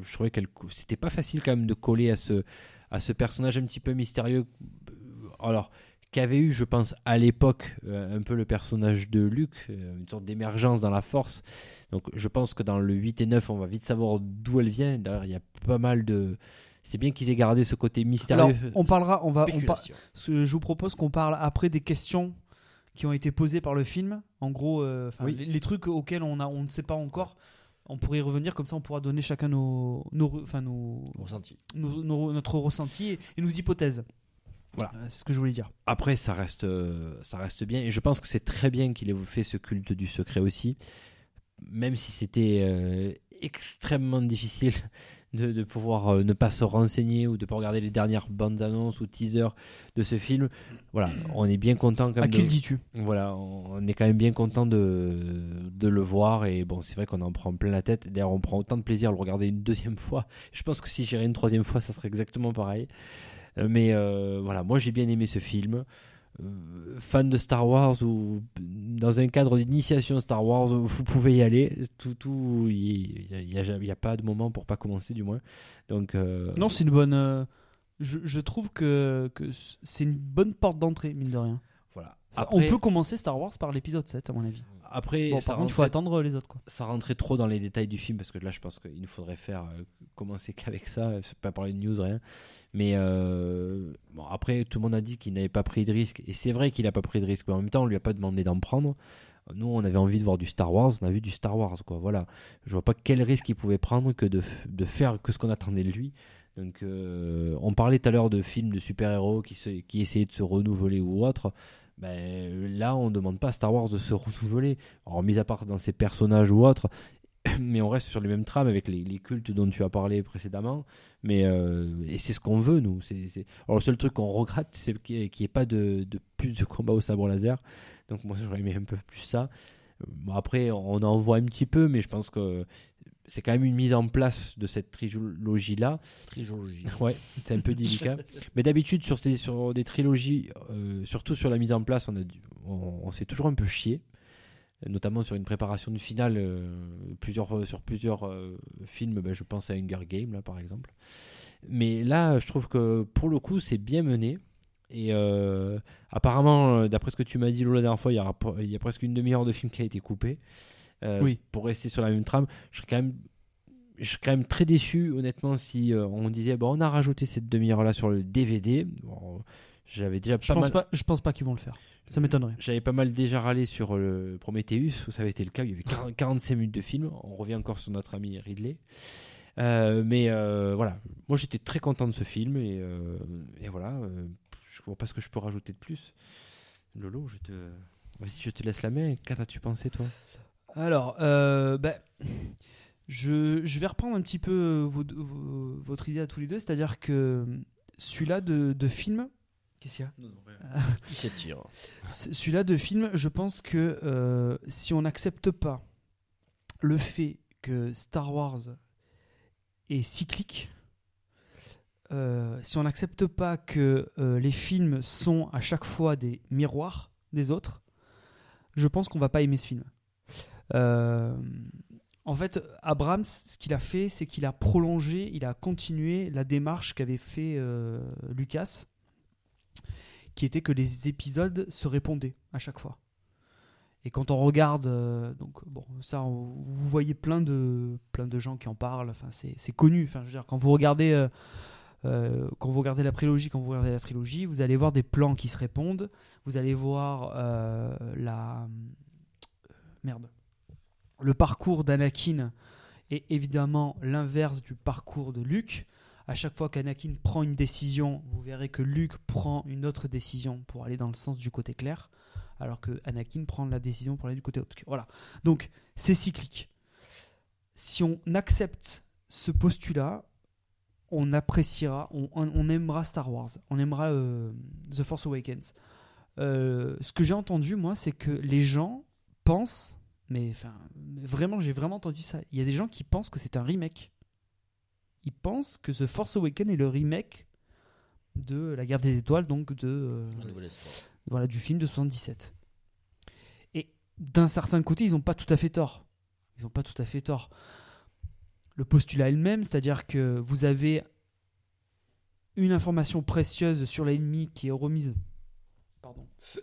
Je trouvais qu'elle, c'était pas facile quand même de coller à ce, à ce personnage un petit peu mystérieux. Euh, Alors, qu'avait eu, je pense, à l'époque, euh, un peu le personnage de Luke, euh, une sorte d'émergence dans la force. Donc, je pense que dans le 8 et 9, on va vite savoir d'où elle vient. D'ailleurs, il y a pas mal de. C'est bien qu'ils aient gardé ce côté Alors, mystérieux. on parlera, on va, on par- je vous propose qu'on parle après des questions qui ont été posées par le film. En gros, euh, enfin, Oui. les, les trucs auxquels on, a, on ne sait pas encore. On pourrait y revenir comme ça, on pourra donner chacun nos, nos, enfin, nos, Ressenti. nos- nos- notre ressenti et, et nos hypothèses. Voilà. Euh, c'est ce que je voulais dire. Après, ça reste, euh, ça reste bien. Et je pense que c'est très bien qu'il ait fait ce culte du secret aussi. Même si c'était euh, extrêmement difficile de, de pouvoir euh, ne pas se renseigner ou de pas regarder les dernières bandes annonces ou teasers de ce film. Voilà, on est bien content quand À même. qui de- le dis-tu? Voilà, on on est quand même bien content de, de le voir. Et bon, c'est vrai qu'on en prend plein la tête. D'ailleurs, on prend autant de plaisir à le regarder une deuxième fois. Je pense que si j'irais une troisième fois, ça serait exactement pareil. Euh, Mais euh, voilà, moi j'ai bien aimé ce film. Euh, fan de Star Wars ou dans un cadre d'initiation Star Wars, vous pouvez y aller. Tout, tout, il n'y a, y a pas de moment pour pas commencer, du moins. Donc, euh, Non, c'est une bonne. euh, je, je trouve que, que c'est une bonne porte d'entrée, mine de rien. Voilà. on peut commencer Star Wars par l'épisode 7, à mon avis. Après, Bon, ça par contre, il faut attendre les autres. Quoi. ça rentrait trop dans les détails du film parce que là je pense qu'il nous faudrait faire euh, commencer qu'avec ça c'est pas parler de news rien mais euh, bon après tout le monde a dit qu'il n'avait pas pris de risque et c'est vrai qu'il a pas pris de risque mais en même temps on lui a pas demandé d'en prendre nous on avait envie de voir du Star Wars on a vu du Star Wars quoi voilà je vois pas quel risque il pouvait prendre que de, faire que ce qu'on attendait de lui donc euh, on parlait tout à l'heure de films de super-héros qui, se, qui essayaient de se renouveler ou autre ben, là on demande pas à Star Wars de se renouveler alors mis à part dans ses personnages ou autres mais on reste sur les mêmes trames avec les, les cultes dont tu as parlé précédemment. Mais euh, et c'est ce qu'on veut nous. C'est- Alors le seul truc qu'on regrette, c'est qu'il n'y ait, pas de, de plus de combats au sabre laser. Donc moi j'aurais aimé un peu plus ça. Euh, après on en voit un petit peu, mais je pense que c'est quand même une mise en place de cette trilogie là. Trilogie. Ouais, c'est un peu délicat. Mais d'habitude, sur, ces- sur des trilogies, euh, surtout sur la mise en place, on, a on, on s'est toujours un peu chié. Notamment sur une préparation de finale, euh, plusieurs, euh, sur plusieurs euh, films, ben, je pense à Hunger Game, là, par exemple. Mais là, je trouve que pour le coup, c'est bien mené. Et apparemment, d'après ce que tu m'as dit Lola, la dernière fois, il y, a, il y a presque une demi-heure de film qui a été coupé. Euh, Oui. Pour rester sur la même trame, je serais quand même je serais quand même très déçu, honnêtement, si euh, on disait bon, on a rajouté cette demi-heure-là sur le DVD. Bon, j'avais déjà Je pas pense mal, pas, je pense pas qu'ils vont le faire. Ça m'étonnerait. j'avais pas mal déjà râlé sur le Prometheus, où ça avait été le cas. Il y avait 40 45 minutes de film. On revient encore sur notre ami Ridley. Euh, mais euh, voilà, moi j'étais très content de ce film et, et voilà, je vois pas ce que je peux rajouter de plus. Lolo, je te, vas-y, je te laisse la main. Qu'as-tu pensé toi? Alors, euh, ben, je, je vais reprendre un petit peu vos- vos- votre idée à tous les deux, c'est-à-dire que celui-là de, de film, qu'est-ce qu'il y a? Qui s'étire. Ce- Celui-là de film, je pense que euh, si on n'accepte pas le fait que Star Wars est cyclique, euh, si on n'accepte pas que euh, les films sont à chaque fois des miroirs des autres, je pense qu'on va pas aimer ce film. Euh, en fait, Abrams, ce qu'il a fait, c'est qu'il a prolongé, il a continué la démarche qu'avait fait euh, Lucas, qui était que les épisodes se répondaient à chaque fois. Et quand on regarde, euh, donc bon, ça, vous voyez plein de plein de gens qui en parlent. Enfin, c'est connu. Enfin, je veux dire, quand vous regardez, quand vous regardez la prélogie, quand vous regardez la trilogie, vous allez voir des plans qui se répondent. Vous allez voir la merde, le parcours d'Anakin est évidemment l'inverse du parcours de Luke. À chaque fois qu'Anakin prend une décision, vous verrez que Luke prend une autre décision pour aller dans le sens du côté clair, alors que Anakin prend la décision pour aller du côté obscur. Voilà. Donc, c'est cyclique. Si on accepte ce postulat, on appréciera, on, aimera Star Wars, on aimera euh, The Force Awakens. Euh, ce que j'ai entendu, moi, c'est que les gens pensent, mais enfin, vraiment, j'ai vraiment entendu ça. Il y a des gens qui pensent que c'est un remake. Ils pensent que The Force Awakens est le remake de La Guerre des Étoiles, donc de, euh, voilà, du film de 77. Et d'un certain côté, ils n'ont pas tout à fait tort. Ils n'ont pas tout à fait tort. Le postulat est le même, c'est-à-dire que vous avez une information précieuse sur l'ennemi qui est remise. Pardon.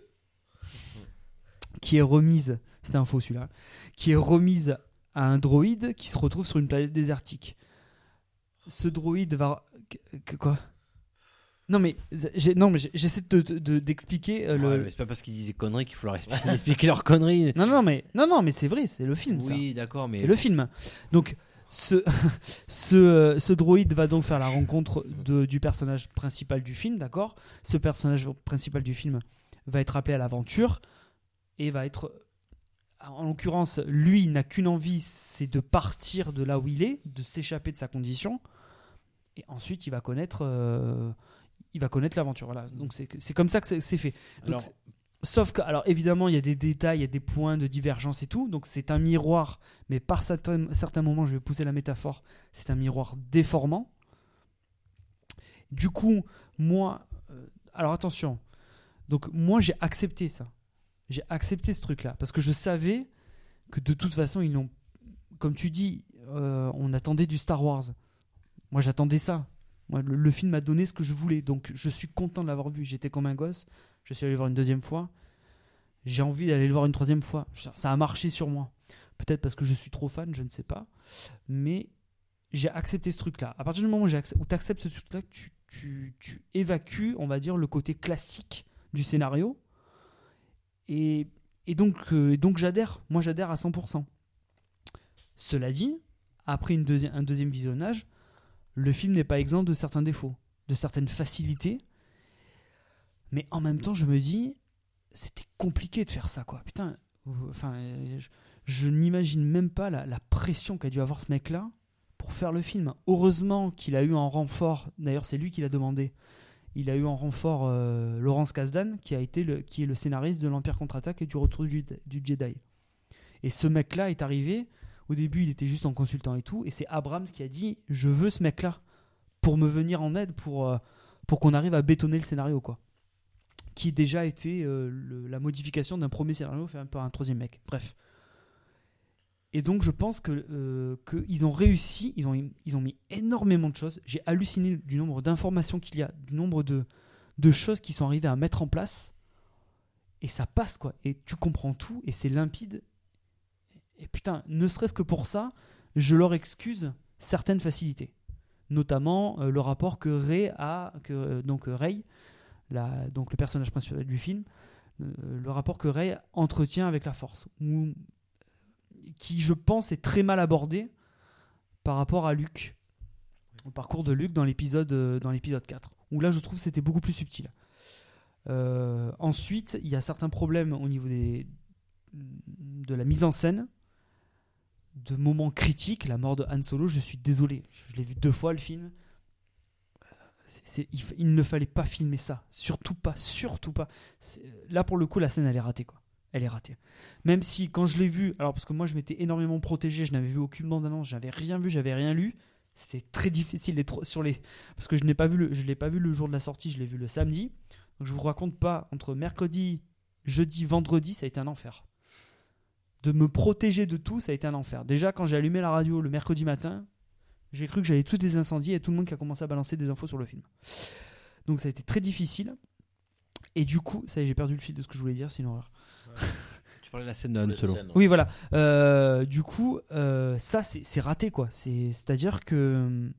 Qui est remise. C'était un faux celui-là. Qui est remise à un droïde qui se retrouve sur une planète désertique. Ce droïde va. quoi? Non mais, non, j'essaie de- de- d'expliquer euh, le, Ouais, C'est pas parce qu'ils disaient conneries qu'il faut leur expliquer, expliquer leurs conneries. non, non, mais, non, non, mais c'est vrai, c'est le film. Oui, d'accord, mais C'est le film. Donc, ce, ce, euh, ce droïde va donc faire la rencontre de, du personnage principal du film, d'accord? Ce personnage principal du film va être appelé à l'aventure et va être. En l'occurrence, lui n'a qu'une envie, c'est de partir de là où il est, de s'échapper de sa condition. Et ensuite, il va connaître. euh, il va connaître l'aventure. Voilà. Donc, c'est comme ça que c'est fait. Donc, Alors- c'est- Sauf que, alors évidemment, il y a des détails, il y a des points de divergence et tout. Donc c'est un miroir, mais par certains, certains moments, je vais pousser la métaphore, c'est un miroir déformant. Du coup, moi, euh, alors attention, Donc moi j'ai accepté ça. J'ai accepté ce truc-là parce que je savais que de toute façon ils n'ont, comme tu dis, euh, on attendait du Star Wars. Moi j'attendais ça. Moi, le, film m'a donné ce que je voulais, donc je suis content de l'avoir vu. J'étais comme un gosse. Je suis allé le voir une deuxième fois. J'ai envie d'aller le voir une troisième fois. Ça a marché sur moi. Peut-être parce que je suis trop fan, je ne sais pas. Mais j'ai accepté ce truc-là. À partir du moment où tu acceptes ce truc-là, tu, tu, tu évacues, on va dire, le côté classique du scénario. Et, donc, euh, donc j'adhère. Moi, j'adhère à 100%. Cela dit, après une un deuxième visionnage, le film n'est pas exempt de certains défauts, de certaines facilités. Mais en même temps, je me dis, c'était compliqué de faire ça, quoi. Putain, euh, enfin, je, je n'imagine même pas la, la pression qu'a dû avoir ce mec-là pour faire le film. Heureusement qu'il a eu en renfort, d'ailleurs c'est lui qui l'a demandé, il a eu en renfort euh, Laurence Kasdan, qui, a été le, qui est le scénariste de l'Empire contre-attaque et du Retour du, Jedi. Et ce mec-là est arrivé, au début il était juste en consultant et tout, et c'est Abrams qui a dit, je veux ce mec-là pour me venir en aide, pour, euh, pour qu'on arrive à bétonner le scénario, quoi. Qui déjà été euh, la modification d'un premier scénario fait par un troisième mec. Bref. Et donc je pense que euh, qu'ils ont réussi, ils ont, ils ont mis énormément de choses. J'ai halluciné du nombre d'informations qu'il y a, du nombre de, de choses qui sont arrivées à mettre en place. Et ça passe quoi. Et tu comprends tout et c'est limpide. Et putain, ne serait-ce que pour ça, je leur excuse certaines facilités. Notamment euh, le rapport que Ray a, que, euh, donc Ray, donc le personnage principal du film, le rapport que Ray entretient avec la force. Qui, je pense, est très mal abordé par rapport à Luke. Au parcours de Luke dans l'épisode euh, dans l'épisode 4. Où là, je trouve c'était beaucoup plus subtil. Euh, ensuite, il y a certains problèmes au niveau des, de la mise en scène, de moments critiques. La mort de Han Solo, je suis désolé. Je l'ai vu deux fois le film. C'est- il, il ne fallait pas filmer ça. Surtout pas, surtout pas. Là, pour le coup, la scène, elle est ratée, quoi. Elle est ratée. Même si, quand je l'ai vu, alors parce que moi, je m'étais énormément protégé, je n'avais vu aucune bande-annonce, j'avais rien vu, j'avais rien lu. C'était très difficile sur les parce que je n'ai pas vu je l'ai pas vu le jour de la sortie, je l'ai vu le samedi. Donc je vous raconte pas entre mercredi, jeudi, vendredi, ça a été un enfer. De me protéger de tout, ça a été un enfer. Déjà quand j'ai allumé la radio le mercredi matin, j'ai cru que j'allais tous les incendier et tout le monde qui a commencé à balancer des infos sur le film. Donc ça a été très difficile. Et du coup, ça y est, j'ai perdu le fil de ce que je voulais dire, c'est une horreur. Tu parlais de la scène de Han Solo. ouais. Oui, voilà. Euh, du coup, euh, ça, c'est raté, quoi. C'est- C'est-à-dire que. hum,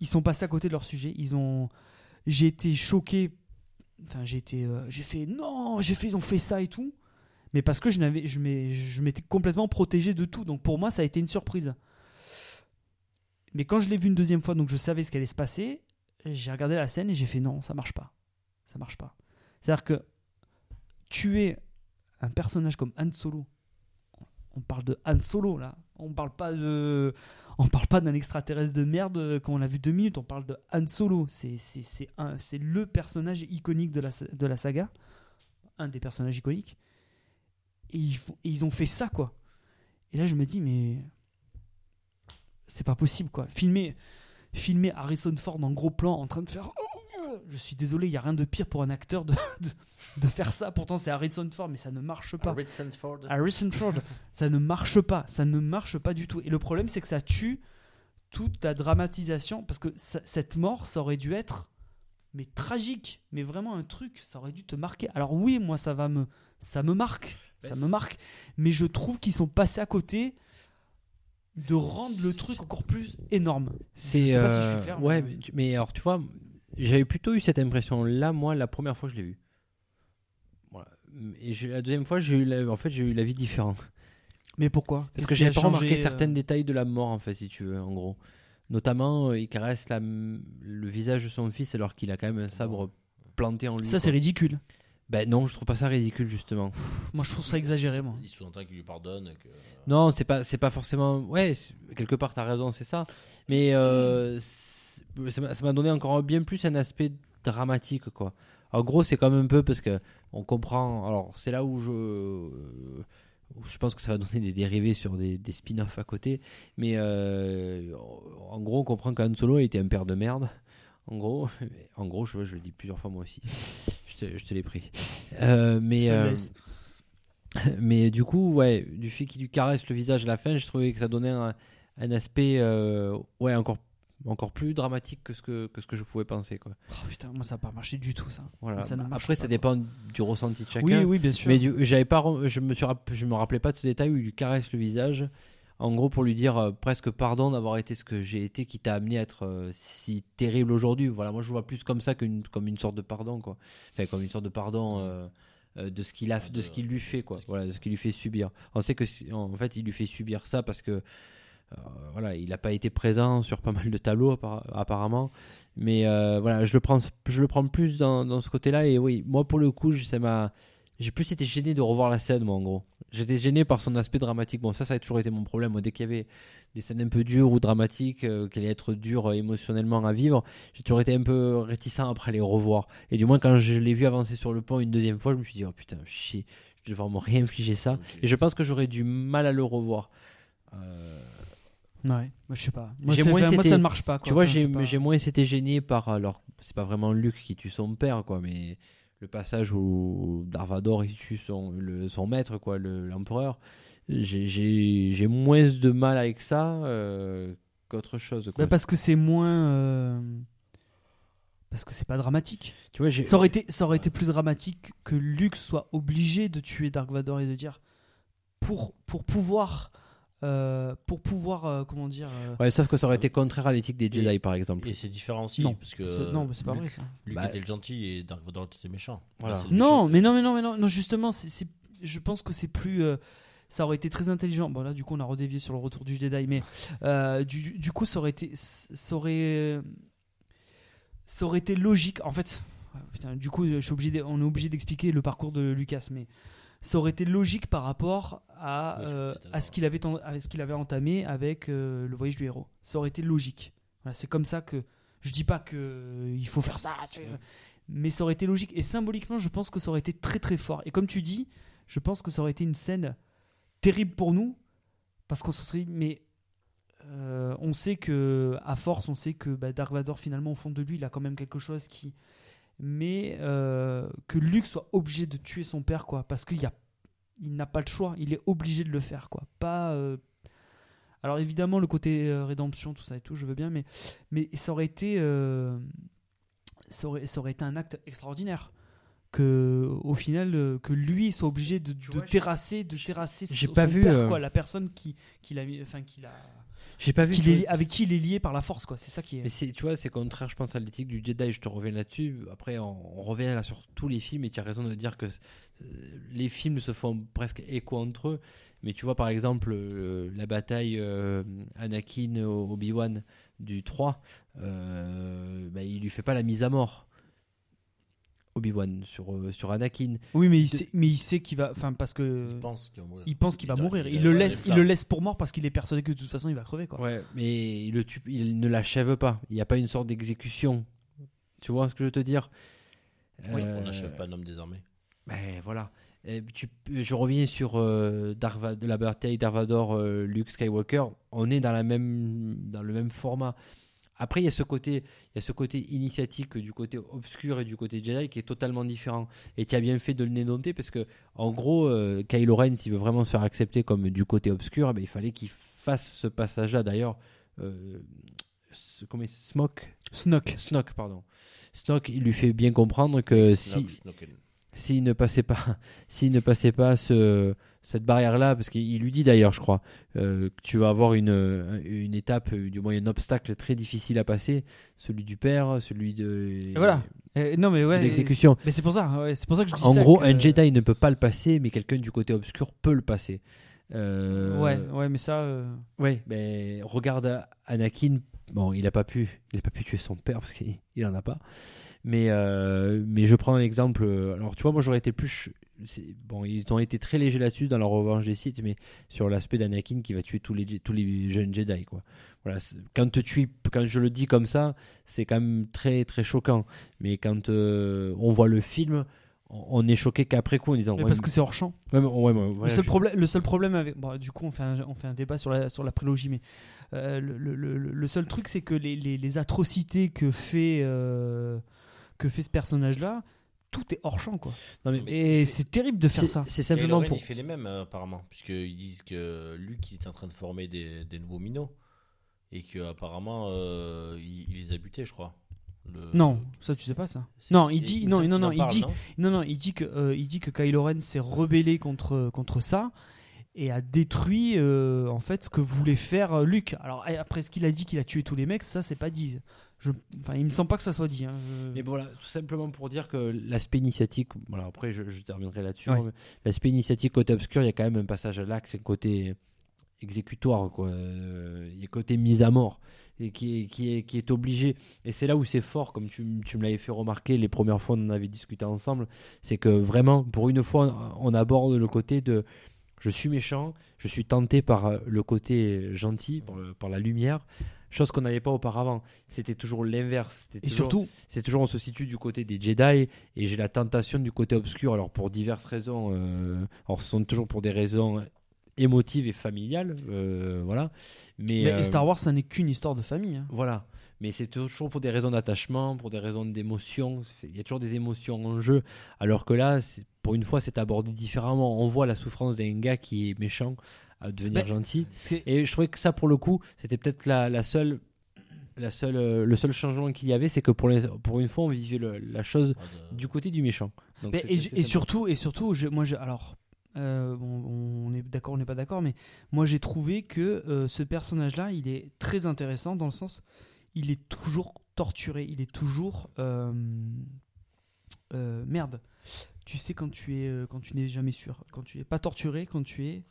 Ils sont passés à côté de leur sujet. Ils ont. J'ai été choqué. Enfin, j'ai été. euh, j'ai fait. Non, j'ai fait. Ils ont fait ça et tout. Mais parce que je n'avais. Je m'étais complètement protégé de tout. Donc pour moi, ça a été une surprise. Mais quand je l'ai vu une deuxième fois, donc je savais ce qui allait se passer, j'ai regardé la scène et j'ai fait non, ça marche pas. Ça marche pas. C'est-à-dire que tuer un personnage comme Han Solo, on parle de Han Solo là, on parle pas de, on parle pas d'un extraterrestre de merde euh, quand on l'a vu deux minutes, on parle de Han Solo. C'est c'est le personnage iconique de la de la saga, un des personnages iconiques. Et ils ils ont fait ça quoi. Et là je me dis mais c'est pas possible quoi. Filmer filmer Harrison Ford en gros plan en train de faire je suis désolé, il y a rien de pire pour un acteur de, de, de faire ça. Pourtant, c'est Harrison Ford, mais ça ne marche pas. Harrison Ford. Harrison Ford, ça ne marche pas. Ça ne marche pas du tout. Et le problème, c'est que ça tue toute la dramatisation. Parce que ça- cette mort, ça aurait dû être mais tragique. Mais vraiment un truc, ça aurait dû te marquer. Alors oui, moi, ça va me, ça me marque. Ça me marque. Mais je trouve qu'ils sont passés à côté de rendre le truc encore plus énorme. C'est si euh, clair, ouais, mais- mais alors tu vois, j'avais plutôt eu cette impression là moi la première fois que je l'ai vu. Voilà. Et j'ai- la deuxième fois, j'ai eu la- en fait j'ai eu l'avis différent Mais pourquoi? Parce Qu'est-ce que j'avais pas remarqué euh, certains détails de la mort en fait si tu veux en gros? Notamment euh, il caresse la, le visage de son fils alors qu'il a quand même un sabre planté en lui. Ça, quoi. c'est ridicule. Ben non, je trouve pas ça ridicule justement. Moi, je trouve ça exagéré, moi. Il sous-entend qu'il lui pardonne. Que... Non, c'est pas, c'est pas forcément. Ouais, quelque part, t'as raison, c'est ça. Mais euh, ça m'a- donné encore bien plus un aspect dramatique, quoi. En gros, c'est comme un peu parce que on comprend. Alors, c'est là où je, je pense que ça va donner des dérivés sur des, des spin-offs à côté. Mais euh, en gros, on comprend qu'Han Solo était un père de merde. En gros, en gros, je, je le dis plusieurs fois moi aussi. je te, je te l'ai pris. Euh, mais, euh, mais du coup, ouais, du fait qu'il lui caresse le visage à la fin, je trouvais que ça donnait un, un aspect, ouais, encore, encore plus dramatique que ce que, que ce que je pouvais penser, quoi. Oh, putain, moi ça n'a pas marché du tout ça. Voilà. Après, pas, ça quoi. dépend du ressenti de chacun. Oui, oui, bien sûr. Mais du- j'avais pas, je me suis, je me rappelais pas de ce détail où il lui caresse le visage. En gros, pour lui dire euh, presque pardon d'avoir été ce que j'ai été, qui t'a amené à être euh, si terrible aujourd'hui. Voilà, moi je vois plus comme ça qu'une comme une sorte de pardon, quoi. Enfin, comme une sorte de pardon euh, de ce qu'il a, de ce qu'il lui fait, quoi. Voilà, de ce qu'il lui fait subir. On sait que en fait, il lui fait subir ça parce que euh, voilà, il n'a pas été présent sur pas mal de tableaux apparemment. Mais euh, voilà, je le prends, je le prends plus dans, dans ce côté-là. Et oui, moi pour le coup, je- ça m'a, j'ai plus été gêné de revoir la scène, moi en gros. J'étais gêné par son aspect dramatique. Bon, ça, ça a toujours été mon problème. Moi, dès qu'il y avait des scènes un peu dures ou dramatiques, euh, qui allaient être dures euh, émotionnellement à vivre, j'ai toujours été un peu réticent après les revoir. Et du moins, quand je l'ai vu avancer sur le pont une deuxième fois, je me suis dit, oh putain, chier, je vais vraiment réinfliger ça. Et je pense que j'aurais du mal à le revoir. Euh, Ouais, moi je sais pas. Moi, moins ça ne marche pas. Quoi. Tu vois, Enfin, j'ai pas- moins été gêné par. Alors, c'est pas vraiment Luke qui tue son père, quoi, mais le passage où Darvador il tue son, le- son maître, quoi, le- l'empereur. J'ai- moins de mal avec ça euh, qu'autre chose. Quoi. Bah, parce que c'est moins. euh, Parce que c'est pas dramatique. tu vois. Ça aurait, été, ça aurait été plus dramatique que Luke soit obligé de tuer Dark Vador et de dire pour, pour pouvoir. Euh, pour pouvoir. euh, comment dire. euh, Ouais, sauf que ça aurait été contraire à l'éthique des Jedi, Et- par exemple. Et c'est différent aussi, non, parce que non, mais c'est pas Luke, vrai ça. Luke Bah- était le gentil et Dark Vador était méchant. Voilà. Là, Non, méchant. mais non, mais non, mais non, non justement, c'est, c'est- je pense que c'est plus. euh, ça aurait été très intelligent. Bon, là, du coup, on a redévié sur le retour du Jedi, mais euh, du, du coup, ça aurait été. Ça aurait. Ça aurait été logique. En fait, putain, du coup, je suis obligé on est obligé d'expliquer le parcours de Lucas, mais ça aurait été logique par rapport à, euh, à ce qu'il avait, avait entamé avec euh, le voyage du héros. Ça aurait été logique. Voilà, c'est comme ça que. Je dis pas que euh, il faut faire ça, mais ça aurait été logique. Et symboliquement, je pense que ça aurait été très très fort. Et comme tu dis, je pense que ça aurait été une scène terrible pour nous, parce qu'on se serait dit, mais euh, on sait que, à force, on sait que bah, Dark Vador, finalement, au fond de lui, il a quand même quelque chose qui. Mais euh, que Luke soit obligé de tuer son père, quoi, parce qu'il y a, il n'a pas le choix, il est obligé de le faire, quoi. Pas. euh, Alors évidemment, le côté euh, rédemption, tout ça et tout, je veux bien, mais, mais ça aurait été. ça aurait, ça aurait été un acte extraordinaire que au final que lui soit obligé de, de vois, j'ai- terrasser de terrasser son, pas son vu, père, quoi la personne qui qui l'a mis enfin qui l'a J'ai pas vu. qui l'est- avec qui il est lié par la force quoi c'est ça qui est Mais c'est, tu vois, c'est contraire, je pense, à l'éthique du Jedi. Je te reviens là-dessus. Après, on, on revient là sur tous les films et tu as raison de dire que euh, les films se font presque écho entre eux. Mais tu vois, par exemple, euh, la bataille euh, Anakin-Obi-Wan du 3, euh, bah, il lui fait pas la mise à mort. Obi-Wan sur, euh, sur Anakin. oui mais il de- sait mais il sait qu'il va enfin parce que Il pense qu'il va mourir. il pense qu'il va doit- mourir il il doit le laisse il le laisse pour mort parce qu'il est persuadé que de toute façon il va crever quoi Ouais, mais il, le tue, il ne l'achève pas. Il n'y a pas une sorte d'exécution. Tu vois ce que je veux te dire? Oui, Euh, on n'achève pas un homme désarmé. Ben voilà. Et tu- je reviens sur euh, Darth Va- la bataille d'Arvador, euh, Luke Skywalker. On est dans, la même, dans le même format. Après, il y a ce côté, il y a ce côté initiatique du côté obscur et du côté Jedi qui est totalement différent. Et tu as bien fait de le dénoter parce que, en gros, euh, Kylo Ren, s'il veut vraiment se faire accepter comme du côté obscur, ben, il fallait qu'il fasse ce passage-là. D'ailleurs, euh, comment il- Smoke? Snoke Snoke, pardon. Snoke, il lui fait bien comprendre que si, Snoke, Snoken. s'il ne passait pas, s'il ne passait pas ce, cette barrière-là, parce qu'il il lui dit d'ailleurs, je crois, euh, que tu vas avoir une, une étape, euh, du moins un obstacle très difficile à passer, celui du père, celui de Et voilà. Non mais ouais l'exécution. mais c'est pour ça ouais, c'est pour ça que je dis En ça, gros, que- un Jedi ne peut pas le passer, mais quelqu'un du côté obscur peut le passer. Euh, ouais ouais mais ça euh, Ouais, mais regarde Anakin. Bon, il a pas pu, il a pas pu tuer son père parce qu'il il en a pas. Mais euh, mais je prends l'exemple. euh, Alors tu vois, moi j'aurais été plus. Bon, ils ont été très légers là-dessus dans leur revanche des sites, mais sur l'aspect d'Anakin qui va tuer tous les Je- tous les jeunes Jedi quoi. Voilà, quand te tue, quand je le dis comme ça, c'est quand même très très choquant. Mais quand euh, on voit le film, on est choqué qu'après coup en disant Mais ouais, parce que c'est hors champ. ouais, mais- ouais, mais voilà, le, seul je- problème, le seul problème avec. Bon, du coup, on fait un, on fait un débat sur la, sur la prélogie, mais euh, le, le- le- le seul truc, c'est que les, les- les atrocités que fait, euh, que fait ce personnage-là, tout est hors champ, quoi. non, mais- Et c'est terrible de faire ça. c'est Kylo simplement Ren, pour il fait les mêmes euh, apparemment, puisqu'ils disent que Luke il est en train de former des, des nouveaux minots et que apparemment euh, il, il les a butés, je crois. Le- Non, ça, tu sais pas ça. Non, il dit, non, non, non, il parle, dit, non non, il dit que, euh, il dit que Kylo Ren s'est rebellé contre, contre ça et a détruit euh, en fait ce que voulait faire Luke. Alors eh, après ce qu'il a dit qu'il a tué tous les mecs, ça c'est pas dit. Je, enfin, il me semble pas que ça soit dit. hein. Je- Mais voilà, tout simplement pour dire que l'aspect initiatique, voilà, après je, je terminerai là-dessus, Ouais. hein, l'aspect initiatique côté obscur, il y a quand même un passage à l'axe, un côté exécutoire, quoi. Euh, Il y a côté mise à mort, et qui est, qui est, qui est obligé. Et c'est là où c'est fort, comme tu, me l'avais fait remarquer les premières fois, on en avait discuté ensemble, c'est que vraiment, pour une fois, on aborde le côté de je suis méchant, je suis tenté par le côté gentil, par, le- par la lumière, chose qu'on n'avait pas auparavant. C'était toujours l'inverse. Et toujours- surtout, c'est toujours on se situe du côté des Jedi et j'ai la tentation du côté obscur alors pour diverses raisons euh, alors ce sont toujours pour des raisons émotives et familiales euh, voilà mais, mais euh, Star Wars, ça n'est qu'une histoire de famille. hein. voilà mais c'est toujours pour des raisons d'attachement pour des raisons d'émotion il y a toujours des émotions en jeu alors que là pour une fois c'est abordé différemment on voit la souffrance d'un gars qui est méchant à devenir Ben, gentil et je trouvais que ça, pour le coup, c'était peut-être la, la seule, la seule, euh, le seul changement qu'il y avait, c'est que pour, les, pour une fois, on vivait le- la chose Ah, de- du côté du méchant. Donc, Mais c'était- et, surtout, et surtout, je- moi, je- alors, euh, bon, on est d'accord, on n'est pas d'accord, mais moi, j'ai trouvé que euh, ce personnage-là, il est très intéressant dans le sens, il est toujours torturé, il est toujours euh, euh, merde. Tu sais quand tu es, quand tu n'es jamais sûr, quand tu es pas torturé, quand tu es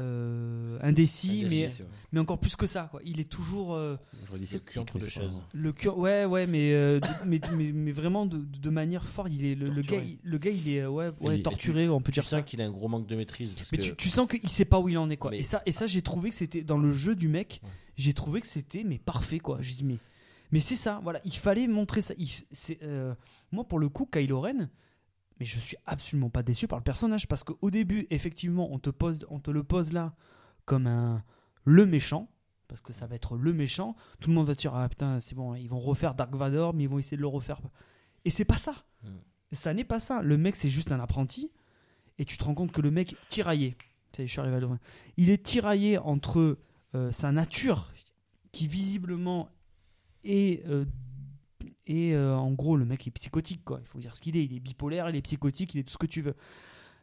euh, indécis, Indécis, mais mais encore plus que ça, quoi. Il est toujours euh, J'aurais dit Le cul entre deux chaises. le cœur, ouais, ouais, mais, euh, mais, mais, mais vraiment de, de manière forte. Il est le, le gars, il, le gars, il est ouais, torturé, on peut Tu dire ça. sens qu'il a un gros manque de maîtrise. Parce Mais que tu, tu sens qu'il sait pas où il en est, quoi. Mais- Et ça, et ça, j'ai trouvé que c'était dans le jeu du mec. Ouais. J'ai trouvé que c'était mais parfait, quoi. J'ai dit mais, mais c'est ça, voilà. Il fallait montrer ça. Il f- c'est, euh, moi, pour le coup, Kylo Ren. Mais je suis absolument pas déçu par le personnage parce qu'au début, effectivement, on te pose, on te le pose là comme un le méchant parce que ça va être le méchant. Tout le monde va te dire ah putain c'est bon, ils vont refaire Dark Vador, mais ils vont essayer de le refaire. Et c'est pas ça. Mm. Ça n'est pas ça. Le mec c'est juste un apprenti et tu te rends compte que le mec tiraillé. Je suis arrivé à Il est tiraillé entre euh, sa nature qui visiblement est euh, et euh, en gros le mec est psychotique quoi. Il faut dire ce qu'il est. Il est bipolaire, il est psychotique, il est tout ce que tu veux.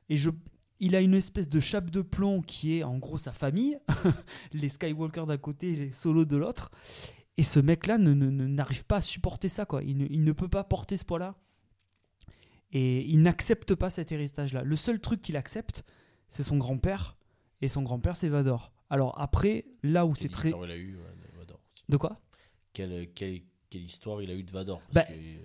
Et je il a une espèce de chape de plomb qui est en gros sa famille, les Skywalker d'un côté, les Solo de l'autre. Et ce mec-là ne, n'arrive pas à supporter ça, quoi. Il ne, il ne peut pas porter ce poids-là. Et il n'accepte pas cet héritage-là. Le seul truc qu'il accepte, c'est son grand-père. Et son grand-père, c'est Vador. Alors après, là où c'est très... eu ouais, de Vador aussi. De quoi? Quelle, quelle, quelle histoire il a eu de Vador Bah, que, euh,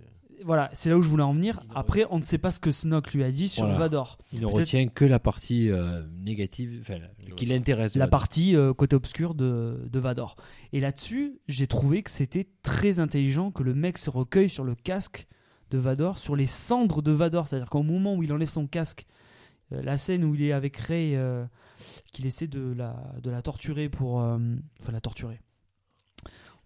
Voilà, c'est là où je voulais en venir. Après, on ne sait pas ce que Snoke lui a dit sur Voilà. Vador. Il ne retient que la partie euh, négative, enfin, qui l'intéresse. la Vador. partie euh, côté obscur de, de Vador. Et là-dessus, j'ai trouvé que c'était très intelligent que le mec se recueille sur le casque de Vador, sur les cendres de Vador. C'est-à-dire qu'au moment où il enlève son casque, euh, la scène où il est avec Rey, euh, qu'il essaie de la, de la torturer pour. euh, enfin, la torturer.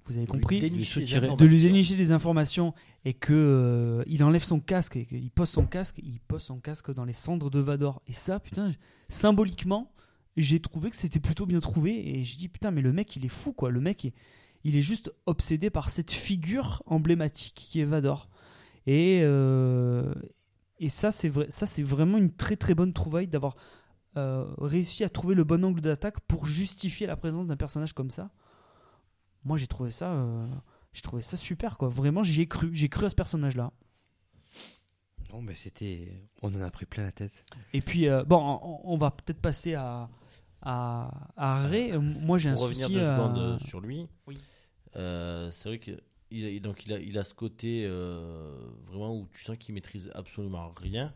Vous avez de lui compris dénicher de des lui dénicher des informations et que euh, il enlève son casque et qu'il pose son casque, il pose son casque dans les cendres de Vador. Et ça, putain, symboliquement, j'ai trouvé que c'était plutôt bien trouvé et je dis putain, mais le mec, il est fou quoi. Le mec, il, il est juste obsédé par cette figure emblématique qui est Vador. Et euh, et ça, c'est vrai, ça c'est vraiment une très très bonne trouvaille d'avoir euh, réussi à trouver le bon angle d'attaque pour justifier la présence d'un personnage comme ça. Moi, j'ai trouvé ça, euh, j'ai trouvé ça super quoi. Vraiment, j'y ai cru, j'ai cru à ce personnage-là. Non, mais c'était. On en a pris plein la tête. Et puis, euh, bon, on, on va peut-être passer à à, à Ray. Euh, Moi, j'ai un Pour revenir souci. deux secondes euh, sur lui, Oui. euh, c'est vrai que il a, donc il a, il a ce côté euh, vraiment où tu sens qu'il maîtrise absolument rien.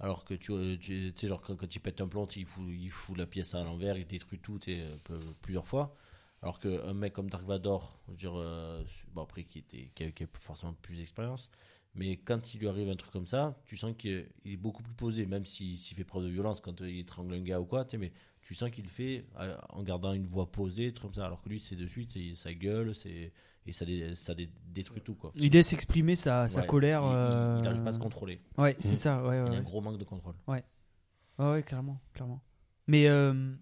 Alors que tu, tu sais, genre quand, quand il pète un plomb, il fout, il fout la pièce à l'envers, il détruit tout euh, peu- plusieurs fois. Alors qu'un mec comme Dark Vador, je veux dire, euh, bon après qui, était, qui, a, qui a forcément plus d'expérience, Mais quand il lui arrive un truc comme ça, tu sens qu'il est- il est beaucoup plus posé, même s'il s'il fait preuve de violence quand euh, il étrangle un gars ou quoi, tu sais, mais tu sens qu'il le fait euh, en gardant une voix posée, des trucs comme ça, alors que lui, c'est de suite, c'est sa gueule, c'est et ça, dé- ça dé- détruit tout, quoi. Il laisse exprimer sa, sa Ouais, colère. Il- il n'arrive pas à se contrôler. Ouais, c'est ça. Ouais, ouais, Il a ouais. un gros manque de contrôle. Ouais, ouais, clairement, clairement. Mais euh,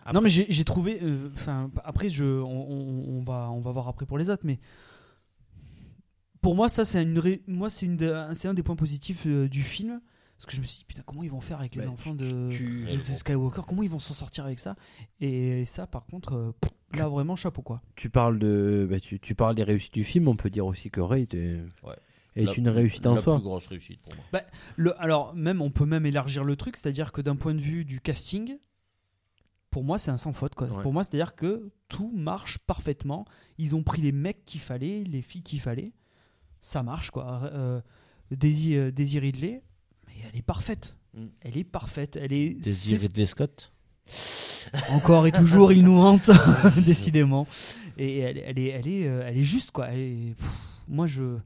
Après- non, mais j'ai trouvé. euh, Enfin, après, je, on, on- on va, on va voir après pour les autres, mais pour moi, ça, c'est une, ré- moi, c'est une, de- c'est un des points positifs euh, du film, parce que je me suis dit putain, comment ils vont faire avec les Bah, enfants de, tu- de Skywalker, comment ils vont s'en sortir avec ça? Et ça, par contre, euh, là, vraiment, chapeau quoi. Tu parles de, bah, tu, tu parles des réussites du film. On peut dire aussi que Ray était- Ouais. est La- une réussite en la soi. plus grosse réussite pour moi. Le, alors, même, on peut même élargir le truc, c'est-à-dire que d'un point de vue du casting, pour moi, c'est un sans faute. Quoi. Ouais. Pour moi, c'est-à-dire que tout marche parfaitement. Ils ont pris les mecs qu'il fallait, les filles qu'il fallait. Ça marche, quoi. Euh, Daisy, euh, Daisy Ridley, mais elle est parfaite. Mm. Elle est parfaite. Elle est. Daisy Ridley Scott? Encore et toujours, il nous hante, décidément. Et elle, elle est, elle est, euh, elle est juste, quoi. Elle est- pff, moi, je.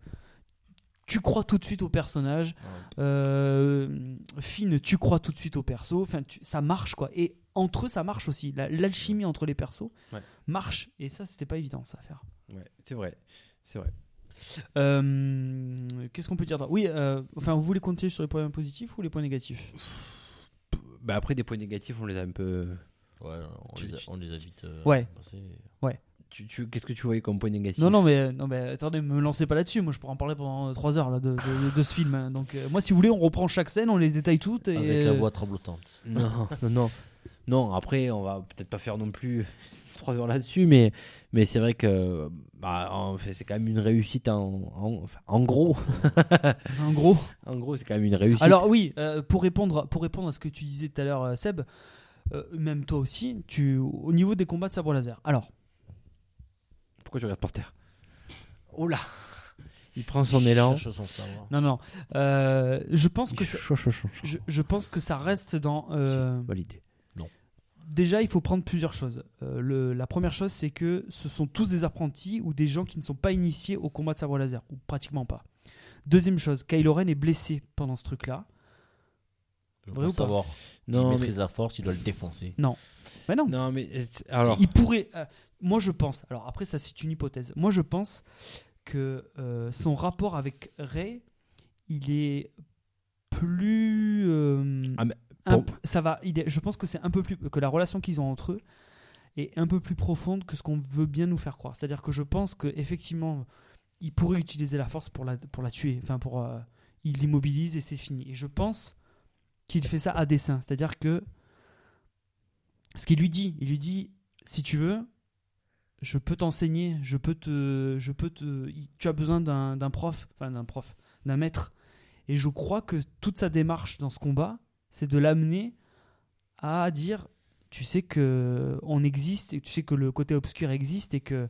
Tu crois tout de suite au personnage. Euh, Finn, tu crois tout de suite au perso. Enfin, tu- ça marche, quoi. Et entre eux, ça marche aussi. La- L'alchimie entre les persos Ouais. marche. Et ça, c'était pas évident, ça à faire. Ouais, c'est vrai, c'est vrai. Euh, Qu'est-ce qu'on peut dire Oui, euh, enfin, vous voulez continuer sur les points positifs ou les points négatifs? Bah après des points négatifs, on les a un peu. Ouais, on, les a, on les a vite euh, Ouais. Tu, tu- qu'est-ce que tu voyais comme point négatif? Non, non, mais, non, mais attendez, me lancez pas là-dessus. Moi, je pourrais en parler pendant 3 heures là, de, de- de ce film. hein. Donc, euh, moi, si vous voulez, on reprend chaque scène, on les détaille toutes. Et, Avec la euh, voix tremblotante. Non, non, non. Non, après, on va peut-être pas faire non plus trois heures là-dessus, mais, mais c'est vrai que bah, en fait, c'est quand même une réussite en, en, enfin, en gros. En gros. En gros, c'est quand même une réussite. Alors oui, euh, pour répondre pour répondre à ce que tu disais tout à l'heure, euh, Seb, euh, même toi aussi, tu au niveau des combats de sabre laser. Alors, Pourquoi tu regardes par terre? Oh là Il prend son élan. Son non non, euh, je pense que ça, Chaud, chaud, chaud, chaud. je, je pense que ça reste dans. euh, Validé. Déjà, il faut prendre plusieurs choses. Euh, le- la première chose, c'est que ce sont tous des apprentis ou des gens qui ne sont pas initiés au combat de sabre laser ou pratiquement pas. Deuxième chose, Kylo Ren est blessé pendant ce truc-là. Je veux Vrai pas savoir. il Non, mais, maîtrise la force, il doit le défoncer. Mais non. non, mais euh, alors, il pourrait. euh, moi, je pense. Alors après, ça, c'est une hypothèse. Moi, je pense que euh, son rapport avec Ray, il est plus. euh, Ah, mais un ça va. Il est, je pense que c'est un peu plus que la relation qu'ils ont entre eux est un peu plus profonde que ce qu'on veut bien nous faire croire. C'est-à-dire que je pense que effectivement, il pourrait utiliser la force pour la pour la tuer. Enfin, pour euh, il l'immobilise et c'est fini. Et je pense qu'il fait ça à dessein. C'est-à-dire que ce qu'il lui dit, il lui dit si tu veux, je peux t'enseigner, je peux te, je peux te, tu as besoin d'un d'un prof, enfin d'un prof, d'un maître. Et je crois que toute sa démarche dans ce combat, c'est de l'amener à dire, tu sais que on existe et tu sais que le côté obscur existe et que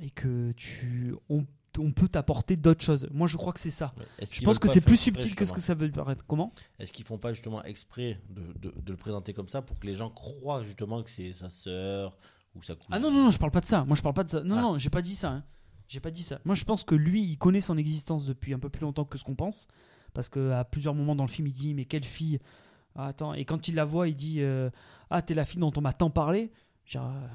et que tu, on, on peut t'apporter d'autres choses. Moi, je crois que c'est ça. Je pense que c'est plus subtil que ce que ça veut paraître. Comment? Est-ce qu'ils font pas justement exprès de, de- de le présenter comme ça pour que les gens croient justement que c'est sa sœur ou sa cousine Ah non, non, non, je parle pas de ça. Moi, je parle pas de ça. Non, Ah. non, j'ai pas dit ça. hein. J'ai pas dit ça. Moi, je pense que lui, il connaît son existence depuis un peu plus longtemps que ce qu'on pense. Parce qu'à plusieurs moments dans le film, il dit Mais quelle fille? Ah, Attends, et quand il la voit, il dit euh, Ah, t'es la fille dont on m'a tant parlé. Genre, euh,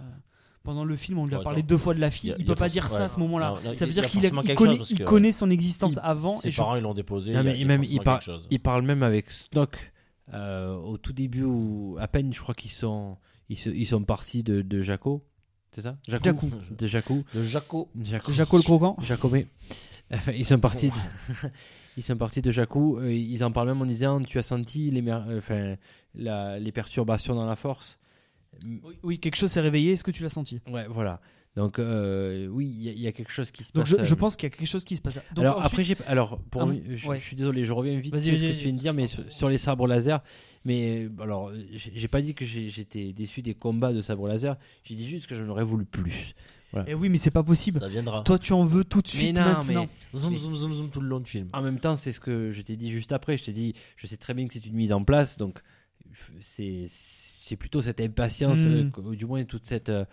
pendant le film, on lui a Ouais, parlé genre, deux fois de la fille. a- Il peut pas dire ça à ce moment-là. Ça veut dire qu'il connaît, il son existence il- avant. Ses Et je- parents ils l'ont déposé. Non, il mais même, par- parle même avec Snock euh, au tout début, où, à peine, je crois qu'ils sont, ils, se- ils sont partis de, de Jaco. C'est ça? Jaco. De Jaco. Le Jaco. Jaco. Jaco le croquant. Jacobé. Enfin, ils sont partis de, ils sont partis de Jakku. euh, ils en parlent même en disant tu as senti les, mer- euh, enfin, la- les perturbations dans la force. Oui, oui, quelque chose s'est réveillé. Est-ce que tu l'as senti? Ouais, voilà. Donc euh, oui, il y, a- il y a quelque chose qui se Donc, passe. je, je pense qu'il y a quelque chose qui se passe. Donc, alors ensuite- après, alors pour Ah, je, ouais. je suis désolé, je reviens vite Vas-y, sur ce que tu viens de dire, mais sur, les sabres laser. Mais alors, j'ai pas dit que j'étais déçu des combats de sabres laser. J'ai dit juste que j'en aurais voulu plus. Eh oui, mais c'est pas possible. Ça viendra. Toi, tu en veux tout de Mais suite non, maintenant. mais- Zoom, mais- zoom, zoom, zoom tout le long du film. En même temps, c'est ce que je t'ai dit juste après. Je t'ai dit, je sais très bien que c'est une mise en place, donc c'est c'est plutôt cette impatience, Mm. euh, que- du moins toute cette euh,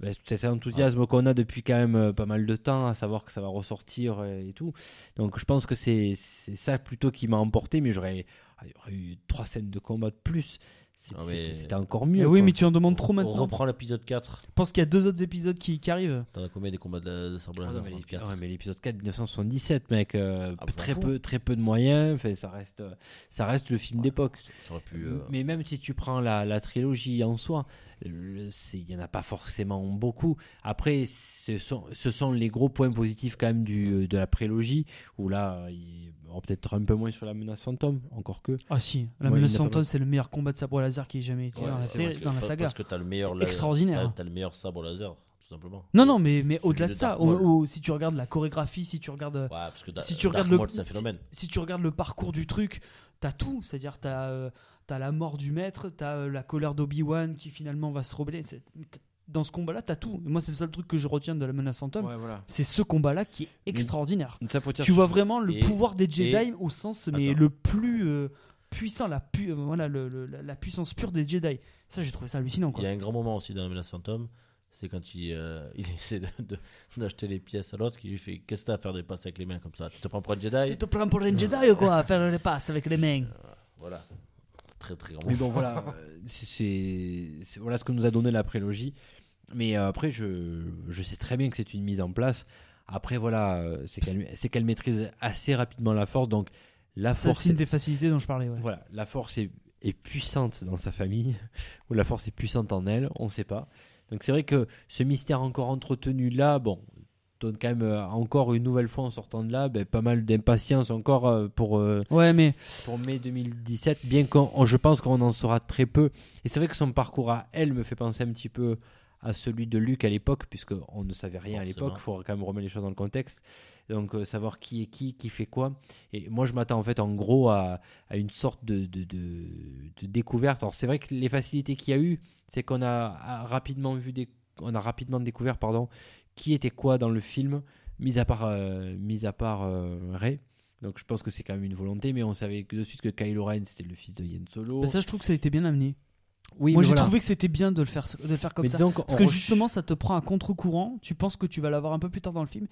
ben, cet enthousiasme qu'on a depuis quand même euh, pas mal de temps, à savoir que ça va ressortir euh, et tout. Donc je pense que c'est c'est ça plutôt qui m'a emporté, mais j'aurais il y aurait eu trois scènes de combat de plus. Mais- C'était encore mieux. Mais oui, quoi. mais tu en demandes trop On maintenant. reprend l'épisode 4. Je pense qu'il y a deux autres épisodes qui, qui arrivent. T'en as combien des combats de, la- de sabre Ah mais dans le l'épi- 4 ouais, mais l'épisode 4 1977 mec euh, Ah, très peu très peu de moyens enfin, ça reste ça reste le film d'époque euh, mais même si tu prends la, la trilogie en soi il y en a pas forcément beaucoup après ce sont, ce sont les gros points positifs quand même du, de la prélogie où là il bon, peut-être un peu moins sur la menace fantôme encore que Ah si, la Ouais, menace fantôme, c'est le meilleur combat de sabre laser qui ait jamais été ouais, dans, la c'est série- parce que- dans la pas- saga. Parce que t'as le meilleur. La- extraordinaire, t'as-. T'as le meilleur sabre laser, tout simplement. Non, non, mais, mais au-delà de de ça, au- au- si tu regardes la chorégraphie, si tu regardes, Ouais, parce que da- si tu Dark regardes le, Maul, c'est un phénomène. si, si tu regardes le parcours du truc, t'as tout. C'est-à-dire, t'as euh, t'as la mort du maître, t'as euh, la colère d'Obi-Wan qui finalement va se rebeller. Dans ce combat-là, t'as tout. Et moi, c'est le seul truc que je retiens de la menace fantôme. ouais, voilà C'est ce combat-là qui est extraordinaire. Tu vois vraiment le Et- pouvoir des Jedi et- au sens mais Attends. le plus euh, puissant, la, pu- euh, voilà, le- le- la, la puissance pure des Jedi. Ça, j'ai trouvé ça hallucinant. Il y a un grand moment aussi dans la menace fantôme. C'est quand il, euh, il essaie de- de- d'acheter les pièces à l'autre qui lui fait Qu'est-ce que t'as à faire des passes avec les mains comme ça? Tu te prends pour un Jedi? Tu te prends pour un Jedi ou quoi à faire les passes avec les mains Voilà. Très très grand. Mais bon, voilà, euh, c'est- voilà ce que nous a donné la prélogie. Mais euh, après, je, je sais très bien que c'est une mise en place. Après, voilà, euh, c'est qu'elle c'est qu'elle maîtrise assez rapidement la force. Donc, la Ça, force, c'est une des facilités dont je parlais. Ouais. voilà, la force est, est puissante dans sa famille, ou la force est puissante en elle, on ne sait pas. Donc, c'est vrai que ce mystère encore entretenu là, bon, donne quand même euh, encore une nouvelle fois en sortant de là, ben, pas mal d'impatience encore euh, pour. euh, Ouais, mais pour mai 2017, bien qu'on, on- je pense qu'on en saura très peu. Et c'est vrai que son parcours à elle me fait penser un petit peu à celui de Luc à l'époque, puisqu'on ne savait rien à l'époque, il faut quand même remettre les choses dans le contexte. Donc euh, savoir qui est qui, qui fait quoi. Et moi je m'attends en fait en gros à, à une sorte de, de, de- de découverte. Alors c'est vrai que les facilités qu'il y a eu, c'est qu'on a, a rapidement vu des, on a rapidement découvert pardon, qui était quoi dans le film, mis à part, euh, mis à part euh, Rey. Donc je pense que c'est quand même une volonté, mais on savait que de suite que Kylo Ren c'était le fils de Yen Solo. bah, ça, je trouve que ça a été bien amené. oui, Moi, mais j'ai voilà. trouvé que c'était bien de le faire, de le faire comme Mais ça. Parce que justement, ça te prend à contre-courant. Tu penses que tu vas l'avoir un peu plus tard dans le film.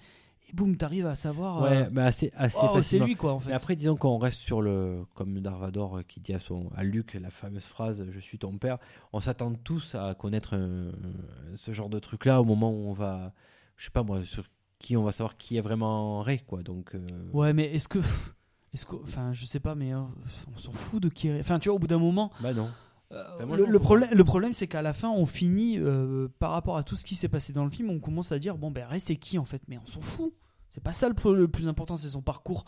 Et boum, t'arrives à savoir. ouais, euh, mais assez, assez oh, c'est lui, quoi, en fait. Mais après, disons qu'on reste sur le, comme Darvador qui dit à son, à Luke la fameuse phrase "Je suis ton père". On s'attend tous à connaître un- ce genre de truc-là au moment où on va, je sais pas moi, sur qui on va savoir qui est vraiment Rey, quoi. Donc, euh, Ouais, mais est-ce que. Est-ce que. Enfin, je sais pas, mais euh, on s'en fout de qui. Enfin, tu vois, au bout d'un moment. bah non. euh, moi, le, problème, le problème, c'est qu'à la fin, on finit euh, par rapport à tout ce qui s'est passé dans le film, on commence à dire bon ben Rey, c'est qui en fait? Mais on s'en fout. C'est pas ça le, plus important, c'est son parcours.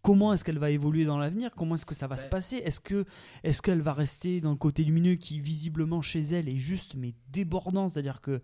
Comment est-ce qu'elle va évoluer dans l'avenir? Comment est-ce que ça va se passer? Est-ce que est-ce qu'elle va rester dans le côté lumineux qui visiblement chez elle est juste mais débordant? C'est-à-dire que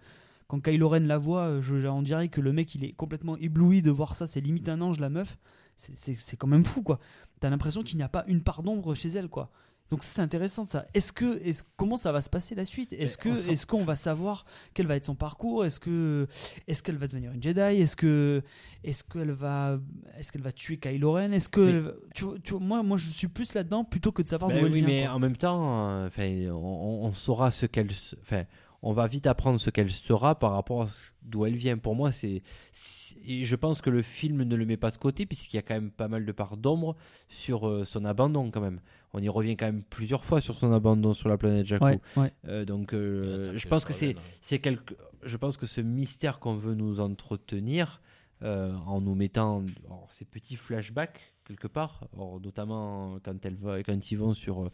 quand Kylo Ren la voit, euh, je, on dirait que le mec il est complètement ébloui de voir ça. C'est limite un ange la meuf. C'est- quand même fou quoi. T'as l'impression qu'il n'y a pas une part d'ombre chez elle quoi. Donc ça c'est intéressant ça. Est-ce que est comment ça va se passer la suite? Est-ce Mais que est-ce qu'on va savoir quel va être son parcours? Est-ce que est-ce qu'elle va devenir une Jedi? Est-ce que est-ce qu'elle va est-ce qu'elle va tuer Kylo Ren? Est-ce que Mais- tu, tu moi moi je suis plus là-dedans plutôt que de savoir d'où elle oui, vient. mais quoi. en même temps, euh, enfin, on, saura ce qu'elle, enfin, on va vite apprendre ce qu'elle sera par rapport à d'où elle vient. Pour moi, c'est, je pense que le film ne le met pas de côté puisqu'il y a quand même pas mal de parts d'ombre sur euh, son abandon quand même. On y revient quand même plusieurs fois sur son abandon sur la planète Jakku. Ouais, ouais. Euh, donc, euh, je pense que c'est, Scarlet, c'est quelque, je pense que ce mystère qu'on veut nous entretenir euh, en nous mettant alors, ces petits flashbacks quelque part, alors, notamment quand elle va, quand ils vont sur euh,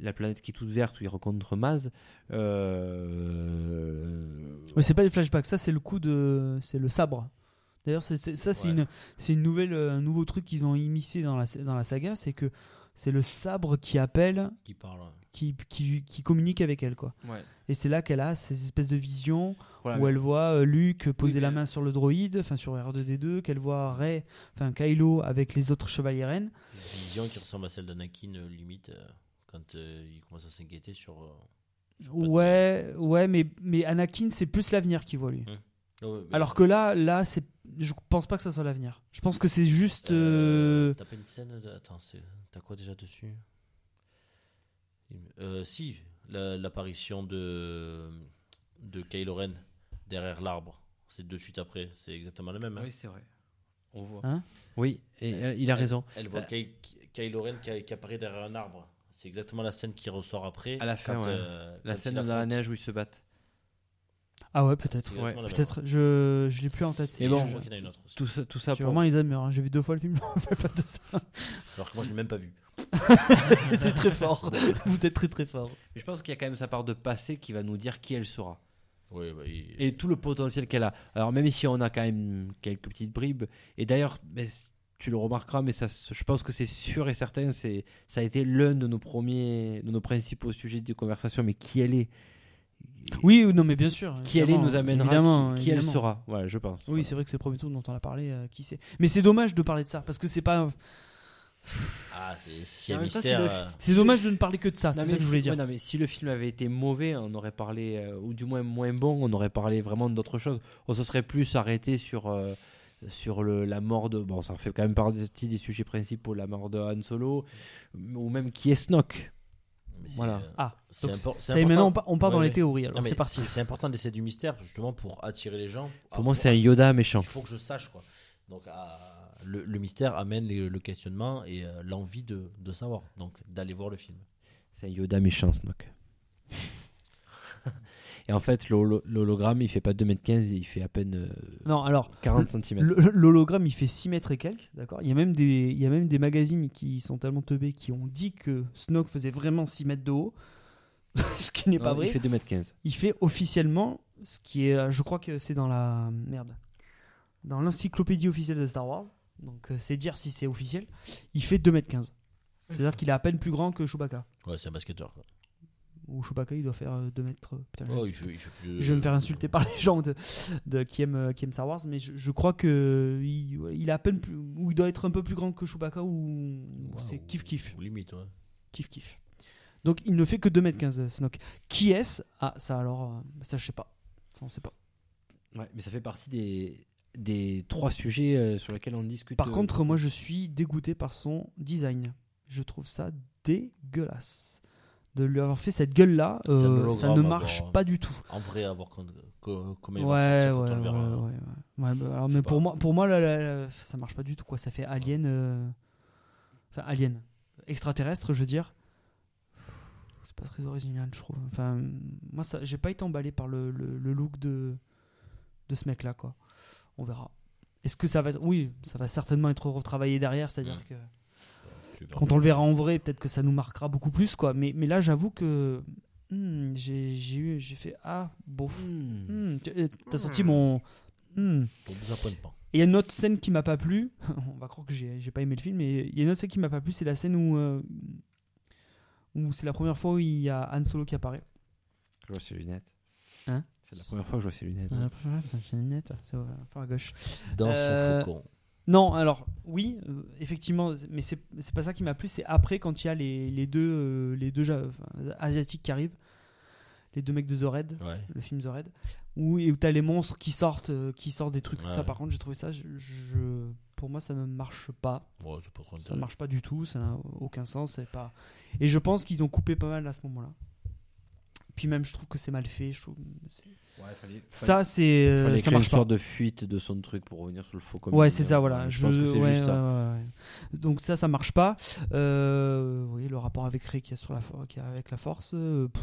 la planète qui est toute verte où ils rencontrent Maz. euh, Ouais, c'est pas les flashbacks, ça c'est le coup de c'est le sabre. D'ailleurs, ça c'est Ouais. une c'est une nouvelle euh, un nouveau truc qu'ils ont immiscé dans la dans la saga, c'est que c'est le sabre qui appelle, Qui parle. qui, qui, qui communique avec elle quoi. ouais. Et c'est là qu'elle a ces espèces de visions Voilà, où mais- elle voit euh, Luke poser Oui, la main sur le droïde, enfin sur R2D2, qu'elle voit Rey, enfin Kylo avec les autres chevaliers reines. Une vision qui ressemble à celle d'Anakin, euh, limite, euh, quand euh, il commence à s'inquiéter sur. euh, Ouais, ouais, mais mais Anakin c'est plus l'avenir qu'il voit lui. Oh, ouais, mais- Alors que là, là, c'est, je pense pas que ça soit l'avenir. Je pense que c'est juste. Euh, euh, T'as pas une scène de... Attends, t'as quoi déjà dessus? Euh, Si, la- l'apparition de de Kylo Ren derrière l'arbre. C'est de suite après. C'est exactement le même. hein. Oui, c'est vrai. On voit. Hein? Oui, et il a Elle- raison. Elle voit Euh, Ky- Kylo Ren qui, qui apparaît derrière un arbre. C'est exactement la scène qui ressort après. À la fin, quand, ouais. euh, La scène dans la neige où ils se battent. Ah ouais, peut-être. Ouais. Peut-être. Je, je l'ai plus en tête. Mais c'est- bon, Je je- crois qu'il y en a une autre aussi. Tout ça, tout ça pour... vraiment Alzheimer. hein. J'ai vu deux fois le film. Pas de ça. Alors que moi, je l'ai même pas vu. c'est très fort. Vous êtes très très fort. Mais je pense qu'il y a quand même sa part de passé qui va nous dire qui elle sera. Oui, bah, il- Et tout le potentiel qu'elle a. Alors même si on a quand même quelques petites bribes, et d'ailleurs, tu le remarqueras, mais ça, je pense que c'est sûr et certain, c'est, ça a été l'un de nos premiers, de nos principaux sujets de conversation, mais qui elle est? Oui, ou non, mais bien sûr. Qui elle est nous amènera, évidemment, qui, qui elle sera. Voilà, je pense. Oui, Voilà. c'est vrai que c'est le premier truc dont on a parlé. euh, qui c'est Mais c'est dommage de parler de ça parce que c'est pas. Ah, c'est mystère. c'est le- euh, C'est dommage de ne parler que de ça. Non, C'est ça que je si- voulais dire. ouais, non, mais si le film avait été mauvais, on aurait parlé, euh, ou du moins moins bon, on aurait parlé vraiment d'autre chose. On se serait plus arrêté sur, euh, sur le, la mort de. Bon, ça fait quand même partie des sujets principaux, la mort de Han Solo, ou même qui est Snoke. Voilà. euh, Ah, c'est maintenant on, part dans Ouais, les théories. Alors c'est parti. C'est important d'essayer du mystère justement pour attirer les gens. Pour Ah, moi, c'est un Yoda méchant. Il faut que je sache quoi. Donc à- le, le mystère amène les- le questionnement et euh, l'envie de, de savoir. Donc d'aller voir le film. C'est un Yoda méchant, Snoke. Et en fait, l'holo- l'hologramme, il fait pas 2m15, il fait à peine euh, Non, alors 40 cm. l'hologramme il fait 6 mètres et quelques, d'accord? Il y a même des il y a même des magazines qui sont tellement teubés qui ont dit que Snoke faisait vraiment 6 mètres de haut, ce qui n'est pas vrai. Il fait 2m15. il fait officiellement ce qui est euh, je crois que c'est dans la merde dans l'encyclopédie officielle de Star Wars donc euh, c'est dire si c'est officiel il fait 2m15 c'est à dire qu'il est à peine plus grand que Chewbacca Ouais, c'est un basketteur. quoi. Ou Chewbacca il doit faire euh, 2 mètres putain, Oh, je vais me faire insulter par les gens de, de- qui, aiment, euh, qui aiment Star Wars mais je, je crois que il, ouais, il à peine plus ou il doit être un peu plus grand que Chewbacca ou Ouais, c'est kiff kiff ou limite, ouais. kiff kiff donc il ne fait que 2m15 euh, Snoke qui est-ce? Ah ça alors euh, ça je sais pas ça on sait pas Ouais, mais ça fait partie des, des trois sujets euh, sur lesquels on discute. Par euh, contre, moi, je suis dégoûté par son design. Je trouve ça dégueulasse. De lui avoir fait cette gueule-là, C'est un euh, ça ne marche pas du tout. En vrai, à voir quand- co- comment il Ouais, ouais, ouais, bah, alors, mais pour pas. moi, pour moi là, là, là, ça marche pas du tout. Quoi. Ça fait alien. euh, Enfin, alien. Extraterrestre, je veux dire. C'est pas très original, je trouve. Enfin, moi, ça, j'ai pas été emballé par le, le- le look de, de ce mec-là, quoi. On verra. Est-ce que ça va être. Oui, ça va certainement être retravaillé derrière, c'est-à-dire Mm. que. Quand on le verra en vrai, peut-être que ça nous marquera beaucoup plus, quoi. Mais, mais là, j'avoue que hmm, j'ai j'ai eu, j'ai fait ah bon. hmm. Hmm, tu- euh, T'as senti mon. hmm. Et il y a une autre scène qui m'a pas plu. on va croire que j'ai j'ai pas aimé le film, mais il y a une autre scène qui m'a pas plu, c'est la scène où euh, où c'est la première fois où il y a Han Solo qui apparaît. Je vois ses lunettes. Hein? C'est la première fois que je vois ses lunettes. La première fois, c'est une lunette, c'est à gauche. Dans Euh, son faucon. Non, alors oui, euh, effectivement, mais c'est pas ça qui m'a plu. C'est après quand il y a les, les deux euh, les deux ja- enfin, asiatiques qui arrivent, les deux mecs de The Red, Ouais. le film The Red, où et où t'as les monstres qui sortent, euh, qui sortent des trucs comme ça. Ouais. Par contre, j'ai trouvé ça, je, je- pour moi, ça ne marche pas. Ouais, Ça ne marche pas du tout. Ça n'a aucun sens. C'est pas. Et je pense qu'ils ont coupé pas mal à ce moment-là. Puis même, je trouve que c'est mal fait. Je trouve Ouais, fallait, ça, c'est euh, fallait ça marche pas. sorte de fuite de son truc pour revenir sur le faux comme Ouais, c'est ça, voilà. Je, pense que c'est ouais, juste ça. ouais. Donc ça, ça marche pas. Euh, oui, le rapport avec Ray qui est sur la, qui est avec la force. euh, pff.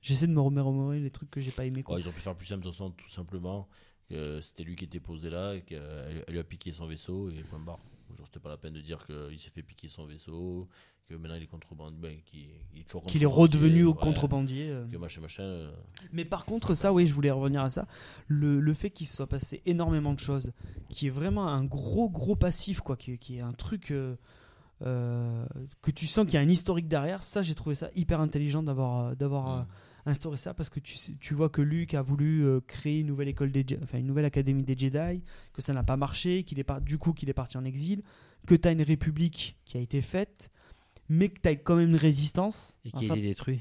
J'essaie de me remémorer les trucs que j'ai pas aimé. Quoi. Ils ont pu faire plus simple façon, tout simplement. que C'était lui qui était posé là, qu'elle elle lui a piqué son vaisseau, et point barre. Genre, c'était pas la peine de dire qu'il s'est fait piquer son vaisseau, que maintenant il est contrebandier, ben, qu'il il est toujours Qu'il est contrebandier, redevenu au ouais, contrebandier. euh. Que machin, machin. euh, Mais par contre, ça, oui, je voulais revenir à ça. Le, le fait qu'il se soit passé énormément de choses, qui est vraiment un gros, gros passif, quoi, qui, qui est un truc euh, que tu sens qu'il y a un historique derrière, ça, j'ai trouvé ça hyper intelligent d'avoir d'avoir euh, instauré ça parce que tu, tu vois que Luke a voulu euh, créer une nouvelle école des enfin une nouvelle académie des Jedi, que ça n'a pas marché, qu'il est par- du coup qu'il est parti en exil, que tu as une république qui a été faite, mais que tu as quand même une résistance. Et Alors qui est détruit.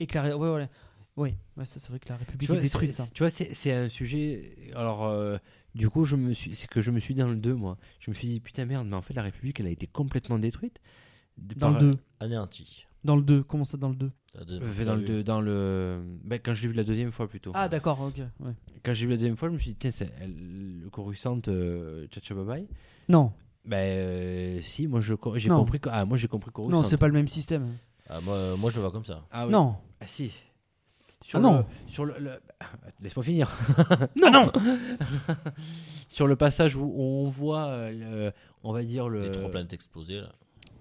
et que la, ouais, ouais, ouais, ouais, ça c'est vrai que la République vois, est détruite. c'est- Ça. Tu vois, c'est c'est un sujet. Alors, euh, du coup, je me suis, c'est que je me suis dit dans le 2, moi. Je me suis dit, putain, merde, mais en fait, la République, elle a été complètement détruite. Dans par- le 2. Anéanti. Dans le 2, comment ça dans le 2 T'as deux- Euh, tu fait l'as dans le, deux- dans le... Ben, quand je l'ai vu la deuxième fois plutôt. Ah d'accord, ok. ouais. Quand j'ai vu la deuxième fois, je me suis dit, tiens, c'est elle- le Coruscant euh, Chacha Bye Bye? Non, Ben, euh, si, moi je co- j'ai Non. compris. que- Ah, moi j'ai compris Coruscant. non, c'est pas le même système. Ah, moi, moi, je le vois comme ça. Ah, oui. Non. Ah, si. Sur Ah, le- non. Sur le. le- Laisse-moi finir. Non, non. sur le passage où on voit, euh, le- on va dire le. Les trois planètes explosées, là.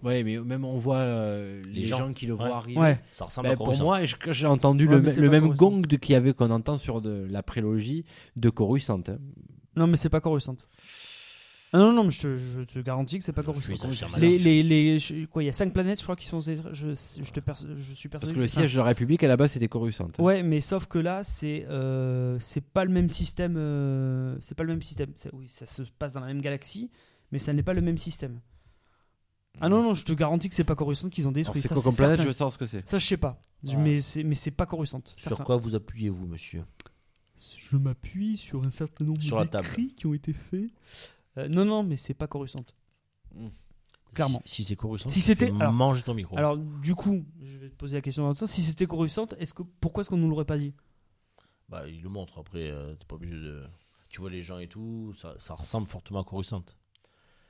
Ouais, mais même on voit euh, les, gens, gens. qui le Ouais. voient arriver. Ouais. Ça ressemble Ben, à pour moi, j'ai entendu Ouais, le, même gong de- qu'il y avait qu'on entend sur de, la prélogie de Coruscant. hein. Non, mais c'est pas Coruscant. Ah non, non, mais je te, je te garantis que c'est pas Je Coruscant. Les, les, les, je- quoi, il y a 5 planètes, je crois, qui sont. Je, je, te je suis persuadé. Parce que le siège de la République à la base c'était Coruscant. hein. Ouais, mais sauf que là, c'est euh, c'est pas le même système. euh, c'est pas le même système. Ça- oui, ça se passe dans la même galaxie, mais ça n'est pas le même système. Ah non, non, je te garantis que c'est pas Coruscant qu'ils ont détruit. c'est ça, quoi comme planète Je veux savoir ce que c'est. Ça, je sais pas. Ah. Mais c'est mais c'est pas Coruscant. Sur certain. quoi vous appuyez-vous, monsieur Je m'appuie sur un certain nombre table. d'écrits qui ont été faits. Euh, non, non, mais c'est pas Coruscant. Clairement. Si, si c'est Coruscant, Si c'était- mange ton micro. Alors, du coup, je vais te poser la question dans le sens. Si c'était Coruscant, est-ce que pourquoi est-ce qu'on nous l'aurait pas dit? Bah, il le montre après, euh, t'es pas obligé de. Tu vois les gens et tout, ça, ça ressemble fortement à Coruscant.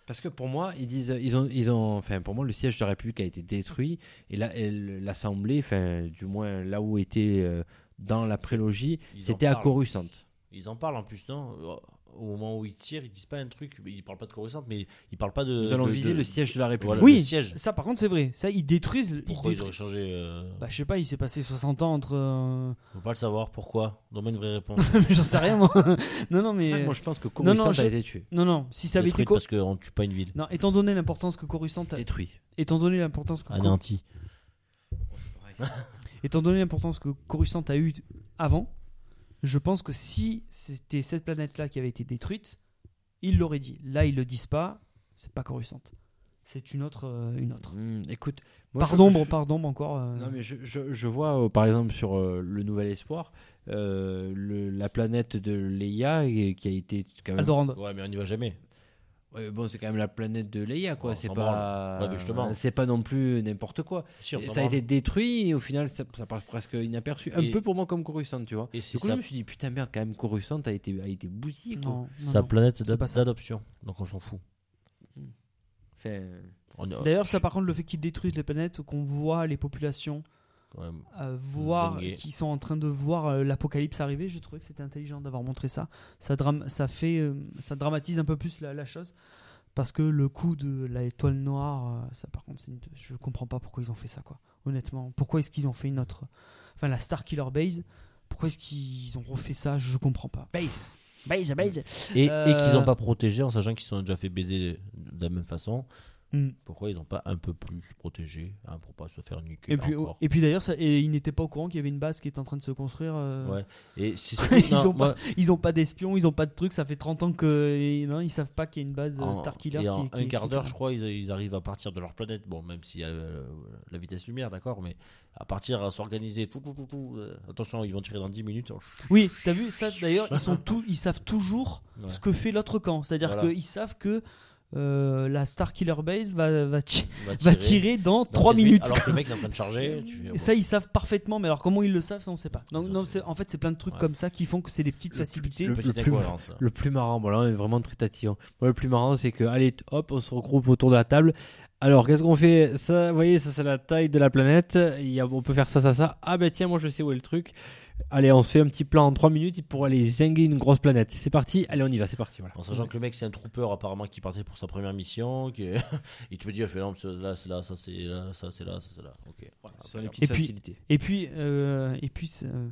Parce que pour moi, ils disent, ils ont, ils ont, enfin pour moi, le siège de la République a été détruit et là, l'Assemblée, enfin du moins là où était euh, dans la prélogie, c'était à. Coruscant. Ils en parlent en plus, non? Au moment où ils tirent, ils disent pas un truc, ils parlent pas de Coruscant, mais ils parlent pas de. Nous allons de- viser de- le siège de la République. Voilà, Oui. le siège. Ça, par contre, c'est vrai. Ça, ils détruisent. ils Pourquoi ils détruisent- auraient changé euh, Bah, je sais pas, il s'est passé 60 ans entre. euh, On peut pas le savoir, pourquoi? Donne-moi une vraie réponse. J'en sais rien, moi. non, non, C'est ça que mais. moi je pense que Non, non, Coruscant je- a été tué, Non, non, si ça avait été. Détruite Co- parce qu'on tue pas une ville. Non, étant donné l'importance que Coruscant a... détruit. étant donné l'importance que Anéanti. étant donné l'importance que Coruscant a eu avant, je pense que si c'était cette planète-là qui avait été détruite, ils l'auraient dit. Là, ils le disent pas. C'est pas Coruscant. C'est une autre, euh, une autre. Hmm, écoute, moi, Par je- d'ombre, je- par d'ombre encore. euh, Non mais je, je, je vois euh, par exemple sur euh, le Nouvel Espoir, euh, le- la planète de Leia et- qui a été quand même. Aldorand. Ouais, mais on n'y va jamais. Ouais, bon, c'est quand même la planète de Leia quoi. Ouais, c'est pas. Ouais. C'est pas non plus n'importe quoi. Ça a été détruit et au final ça, ça passe presque inaperçu. Un Et- peu pour moi comme Coruscant, tu vois. Et c'est Du coup, sa, je me suis dit putain merde quand même Coruscant a été a été bousillé quoi. Non, non, sa non. planète ça. d'adoption. Donc on s'en fout. Enfin, On est- D'ailleurs, ça, par contre, le fait qu'ils détruisent les planètes, qu'on voit les populations Ouais, euh, voir, qui sont en train de voir euh, l'apocalypse arriver, je trouvais que c'était intelligent d'avoir montré ça. Ça, drame, ça fait, euh, ça dramatise un peu plus la, la chose. Parce que le coup de la étoile noire, euh, ça par contre, c'est une- je comprends pas pourquoi ils ont fait ça, quoi. Honnêtement, pourquoi est-ce qu'ils ont fait une autre, enfin la Star Killer Base, pourquoi est-ce qu'ils ont refait ça, je comprends pas. base. Base, base. Et, Euh, et qu'ils n'ont pas protégé en sachant qu'ils sont déjà fait baiser de la même façon. Hmm. Pourquoi ils n'ont pas un peu plus protégé hein, pour pas se faire niquer Et puis, encore et puis d'ailleurs, ils n'étaient pas au courant qu'il y avait une base qui était en train de se construire. euh, Ouais. Et Ils non, ont moi, Ils ont pas d'espions, ils ont pas de trucs, ça fait 30 ans que et non, ils savent pas qu'il y a une base euh, en, Starkiller et en qui- un qui- quart d'heure, je crois, ils, ils arrivent à partir de leur planète. Bon, même s'il y a euh, la vitesse lumière, d'accord, mais à partir à s'organiser, tout, tout, tout, tout, euh, attention, ils vont tirer dans 10 minutes. oh, Oui, t'as vu ça d'ailleurs, ils sont tous ils savent toujours ce que fait l'autre camp, c'est-à-dire Voilà. qu'ils savent que euh, la Starkiller Base va va, ti- va va tirer dans dans 3 15 minutes. Alors que le mec est en train de charger. tu Et ça ils savent parfaitement, mais alors comment ils le savent ça on sait pas. Non, non, en fait c'est plein de trucs Ouais. comme ça qui font que c'est des petites facilités. le- plus- incohérence. Le plus marrant, bon là on est vraiment très tatillon. Le plus marrant c'est que, allez, hop, on se regroupe autour de la table. Alors, qu'est-ce qu'on fait? Ça, vous voyez, ça c'est la taille de la planète. Il y a, on peut faire ça, ça, ça. Ah ben tiens, moi je sais où est le truc. Allez, on se fait un petit plan en 3 minutes pour aller zinguer une grosse planète. C'est parti, allez, on y va, c'est parti. Voilà. En sachant que le mec c'est un trooper apparemment qui partait pour sa première mission, qui est- il te dit fait non, c'est là, c'est là, ça c'est là, ça c'est là, ça c'est là. Ok. Voilà, Et puis-. Et puis, euh, et puis euh,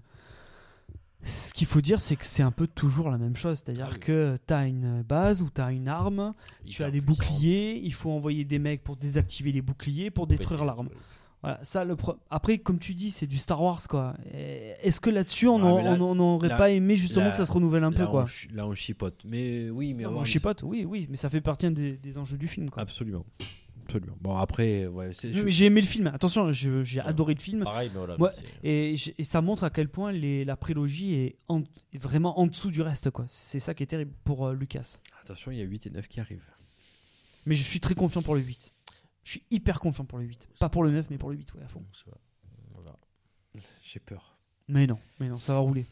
ce qu'il faut dire, c'est que c'est un peu toujours la même chose. C'est-à-dire Ah oui. que tu as une base ou tu as une arme, tu as des puissante. boucliers, il faut envoyer des mecs pour désactiver les boucliers, pour détruire l'arme. Voilà, ça, le pro- Après, comme tu dis, c'est du Star Wars, quoi. Est-ce que là-dessus, on n'aurait là- pas aimé justement là- que ça se renouvelle un peu, là, quoi? On, là, on chipote. Mais oui, mais Non, on- chipote, oui, oui, mais ça fait partie des, des enjeux du film, quoi. Absolument. Absolument. Bon, après, ouais, je- J'ai aimé le film. Attention, j'ai adoré le film. Pareil, mais voilà. Ouais, c'est- Et, ça montre à quel point les, la prélogie est, en- est vraiment en dessous du reste. quoi. C'est ça qui est terrible pour euh, Lucas. Attention, il y a 8 et 9 qui arrivent. Mais je suis très confiant pour le 8. Je suis hyper confiant pour le 8. Pas pour le 9, mais pour le 8, ouais, à fond. Voilà. J'ai peur. Mais non, mais non, ça va rouler.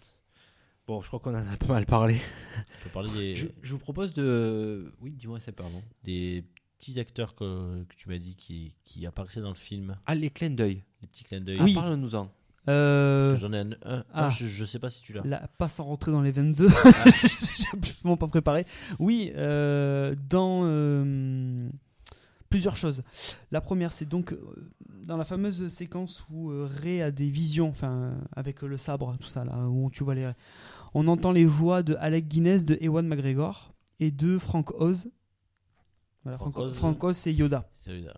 Bon, je crois qu'on en a pas mal parlé. On peut parler des, Je, je vous propose de. Oui, dis-moi, c'est pardon. des petits acteurs que, que tu m'as dit qui, qui apparaissaient dans le film. Ah, les clins d'œil. Les petits clins d'œil. Ah, Oui. parle-nous-en. Euh, J'en ai un. un- ah. un, je, je sais pas si tu l'as. pas sans rentrer dans les 22. Je suis absolument pas préparé. Oui, euh, dans euh, plusieurs choses. La première, c'est donc euh, dans la fameuse séquence où euh, Ray a des visions, enfin, avec le sabre, tout ça, là, où tu vois les. On entend les voix de Alec Guinness, de Ewan McGregor et de Frank Oz. Voilà, Frank Frank, Oz. Frank Oz, c'est Yoda. C'est là.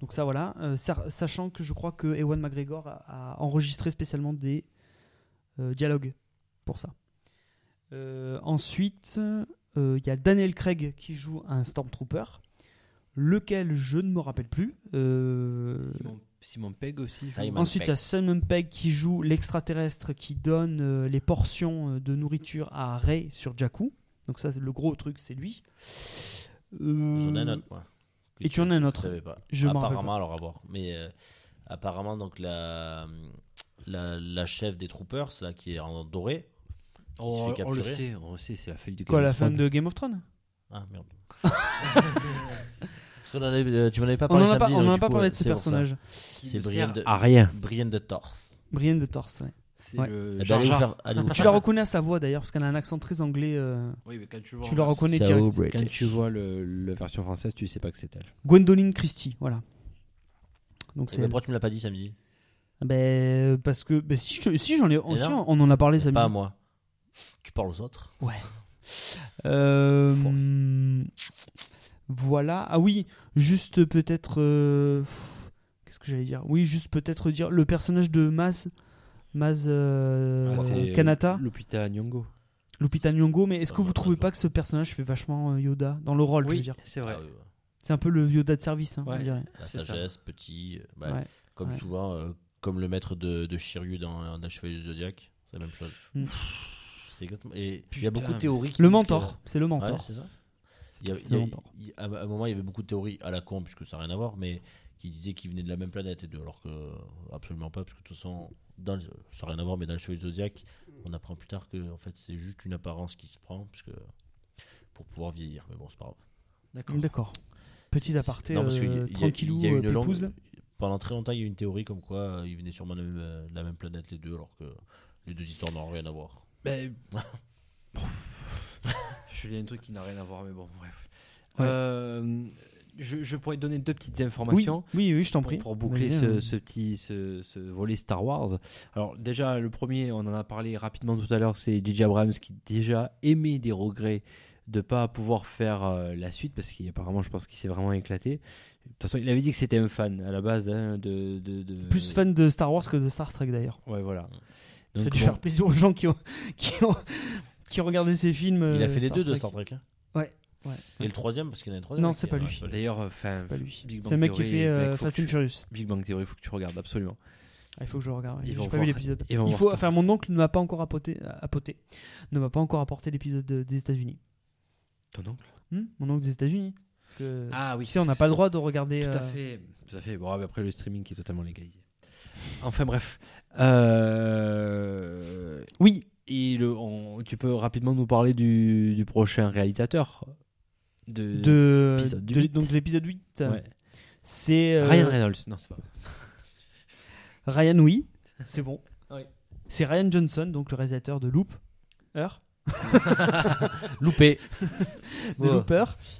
Donc ça voilà, Euh, sa- sachant que je crois que Ewan McGregor a, a enregistré spécialement des euh, dialogues pour ça. Euh, ensuite, il y a Daniel Craig qui joue un Stormtrooper, lequel je ne me rappelle plus. Euh, Simon, Simon Pegg aussi. Simon ensuite, il y a Simon Pegg qui joue l'extraterrestre qui donne euh, les portions euh, de nourriture à Rey sur Jakku. Donc ça, c'est le gros truc, c'est lui. Euh, J'en ai un autre, moi. que Et tu en as un autre. je savais pas. Je apparemment, alors à voir. Mais euh, apparemment, donc la, la, la chef des troopers, là, qui est en doré, qui se Oh, fait on le capturer. sait, on le sait, c'est la feuille de Quoi, Game la of fin Thrones. de Game of Thrones? Ah merde. Parce qu'on en avait- euh, tu m'en avais pas On parlé n'en a pas, samedi, on donc en a du pas coup, parlé ouais, de ce c'est pour ça. personnage. C'est ne Brian sert de- à rien. Brienne de Torse. Brienne de Torse. ouais. C'est Ouais. le Eh ben, Jar allez vous Jar. faire- allez vous Tu faire- la reconnais à sa voix d'ailleurs, parce qu'elle a un accent très anglais. euh, Oui, mais quand tu vois, tu la reconnais So direct. British. quand tu vois le, la version française, tu sais pas que c'est elle. Gwendoline Christie, voilà. Donc Eh c'est ben, elle. pourquoi tu me l'as pas dit samedi Ben, parce que ben, si, je- si j'en ai, si, non. on en a parlé samedi. Pas à moi. Tu parles aux autres Euh, Fort. hum, voilà. Ah oui, juste peut-être. euh, pff, Qu'est-ce que j'allais dire? Oui, juste peut-être dire le personnage de Maz, Maz euh, Ah, Kanata, Lupita Nyong'o. Lupita Nyong'o. Mais C'est est-ce pas que vous trouvez pas pas que ce personnage fait vachement euh, Yoda dans le rôle je veux Oui, dire? c'est vrai. Ah. C'est un peu le Yoda de service, hein, on dirait. La ça. sagesse, petit. bah, Ouais. Comme ouais. souvent, euh, comme le maître de, de Shiryu dans, dans Chevalier du Zodiac. C'est la même chose. Mm. C'est exactement. Et il y a beaucoup de théories qui Le mentor, que- c'est le Ouais, mentor. c'est ça. Il y a- il y a- le mentor. il y a- à un moment, il y avait beaucoup de théories à la con, puisque ça n'a rien à voir, mais qui disaient qu'ils venaient de la même planète, et deux, alors que absolument pas, parce que de toute façon, dans le- ça n'a rien à voir, mais dans le Chevalier du Zodiac, on apprend plus tard que en fait, c'est juste une apparence qui se prend, puisque pour pouvoir vieillir. Mais bon, c'est pas grave. D'accord. D'accord. Petit aparté, Non, parce euh, il y a- tranquillou, il y a une euh, longue-. Pendant très longtemps, il y a eu une théorie comme quoi euh, ils venaient sûrement de la même, de la même planète, les deux, alors que les deux histoires n'ont rien à voir. Ben... je lis un truc qui n'a rien à voir, mais bon, bref. Ouais. Euh, je, je pourrais te donner deux petites informations. oui, oui, je t'en prie. pour boucler ce, ce petit ce, ce volet Star Wars. Alors déjà le premier, on en a parlé rapidement tout à l'heure, c'est J.J. Abrams qui déjà émet des regrets de pas pouvoir faire euh, la suite parce qu'apparemment je pense qu'il s'est vraiment éclaté. De toute façon, il avait dit que c'était un fan à la base hein, de, de, de- Plus fan de Star Wars que de Star Trek d'ailleurs. Ouais voilà. Ça a Donc, dû bon, faire plaisir aux gens qui ont, qui ont, qui regardé ces films. il a euh, fait les Star deux de. Star Trek. hein. Ouais, ouais. Et le troisième, parce qu'il y en a un troisième. Non, c'est pas lui. D'ailleurs, enfin, C'est pas lui. Big C'est Bang le mec qui Theory, fait euh, Fast que and tu- Furious. Big Bang Theory, il faut que tu regardes absolument. Ah, il faut que je regarde. Ils J'ai vont pas voir- vu l'épisode. Il faut. Enfin, mon oncle ne m'a pas encore apporté, apporté, ne m'a pas encore apporté l'épisode de- des États-Unis. Ton oncle Hmm? Mon oncle des États-Unis. Ah oui. tu sais, on n'a pas le droit de regarder. Tout à euh, fait, tout à fait. Bon, après le streaming qui est totalement légalisé. Enfin bref. Euh, Oui, Et le, on- tu peux rapidement nous parler du, du prochain réalisateur de, de, épisode de- huit. donc l'épisode 8. Ouais. C'est euh, Ryan Reynolds. Non, c'est pas. Ryan, oui, c'est bon. Oui. C'est Ryan Johnson, donc le réalisateur de Loop, Heure, Loupé. de Ouais. Looper, euh,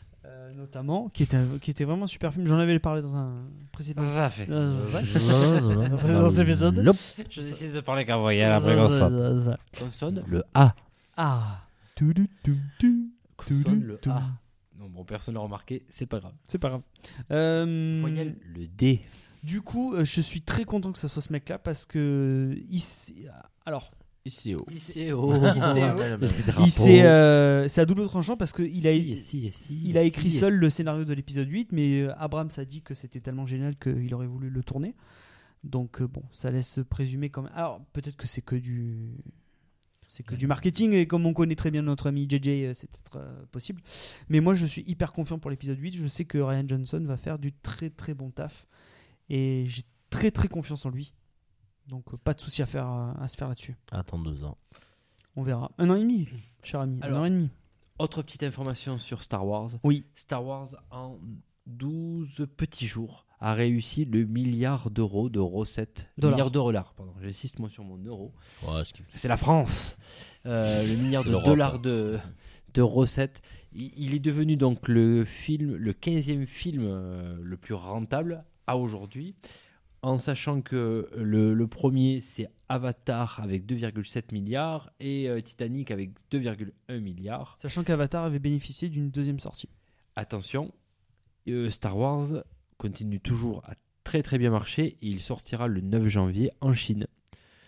notamment, qui était, qui était vraiment un super film. J'en avais parlé dans un précédent. Ça fait. Épisode. Lop. Je décide de parler qu'à voyage après qu'on sonne. On sonne le A. Ah. Le. A. Non, bon, personne l'a remarqué, c'est pas grave. C'est pas grave. Euh, Voyelle le D. du coup, euh, je suis très content que ce soit ce mec-là parce que il alors ICO. il s'est euh, c'est à double tranchant parce que il a Si, si, si, il a écrit si. seul le scénario de l'épisode 8 mais euh, Abrams a dit que c'était tellement génial qu'il aurait voulu le tourner. Donc euh, bon, ça laisse présumer quand même. Alors peut-être que c'est que du c'est que du marketing et comme on connaît très bien notre ami JJ, c'est peut-être euh, possible. Mais moi, je suis hyper confiant pour l'épisode 8. Je sais que Ryan Johnson va faire du très très bon taf et j'ai très très confiance en lui. Donc, euh, pas de souci à, faire, euh, à se faire là-dessus. Attends deux ans. On verra. Un an et demi, cher ami. Alors- un an et demi. Autre petite information sur Star Wars. Oui. Star Wars, en 12 petits jours, a réussi le milliard d'euros de recettes. Dollars. milliard de dollars, pardon. J'insiste moi sur mon euro. Ouais, C'est la France. Euh, le milliard de dollars de, de recettes. Il, il est devenu donc le film, le 15e film euh, le plus rentable à aujourd'hui. En sachant que le, le premier, c'est Avatar avec 2,7 milliards et euh, Titanic avec 2,1 milliards. Sachant qu'Avatar avait bénéficié d'une deuxième sortie. Attention, euh, Star Wars continue toujours à très très bien marcher et il sortira le 9 janvier en Chine.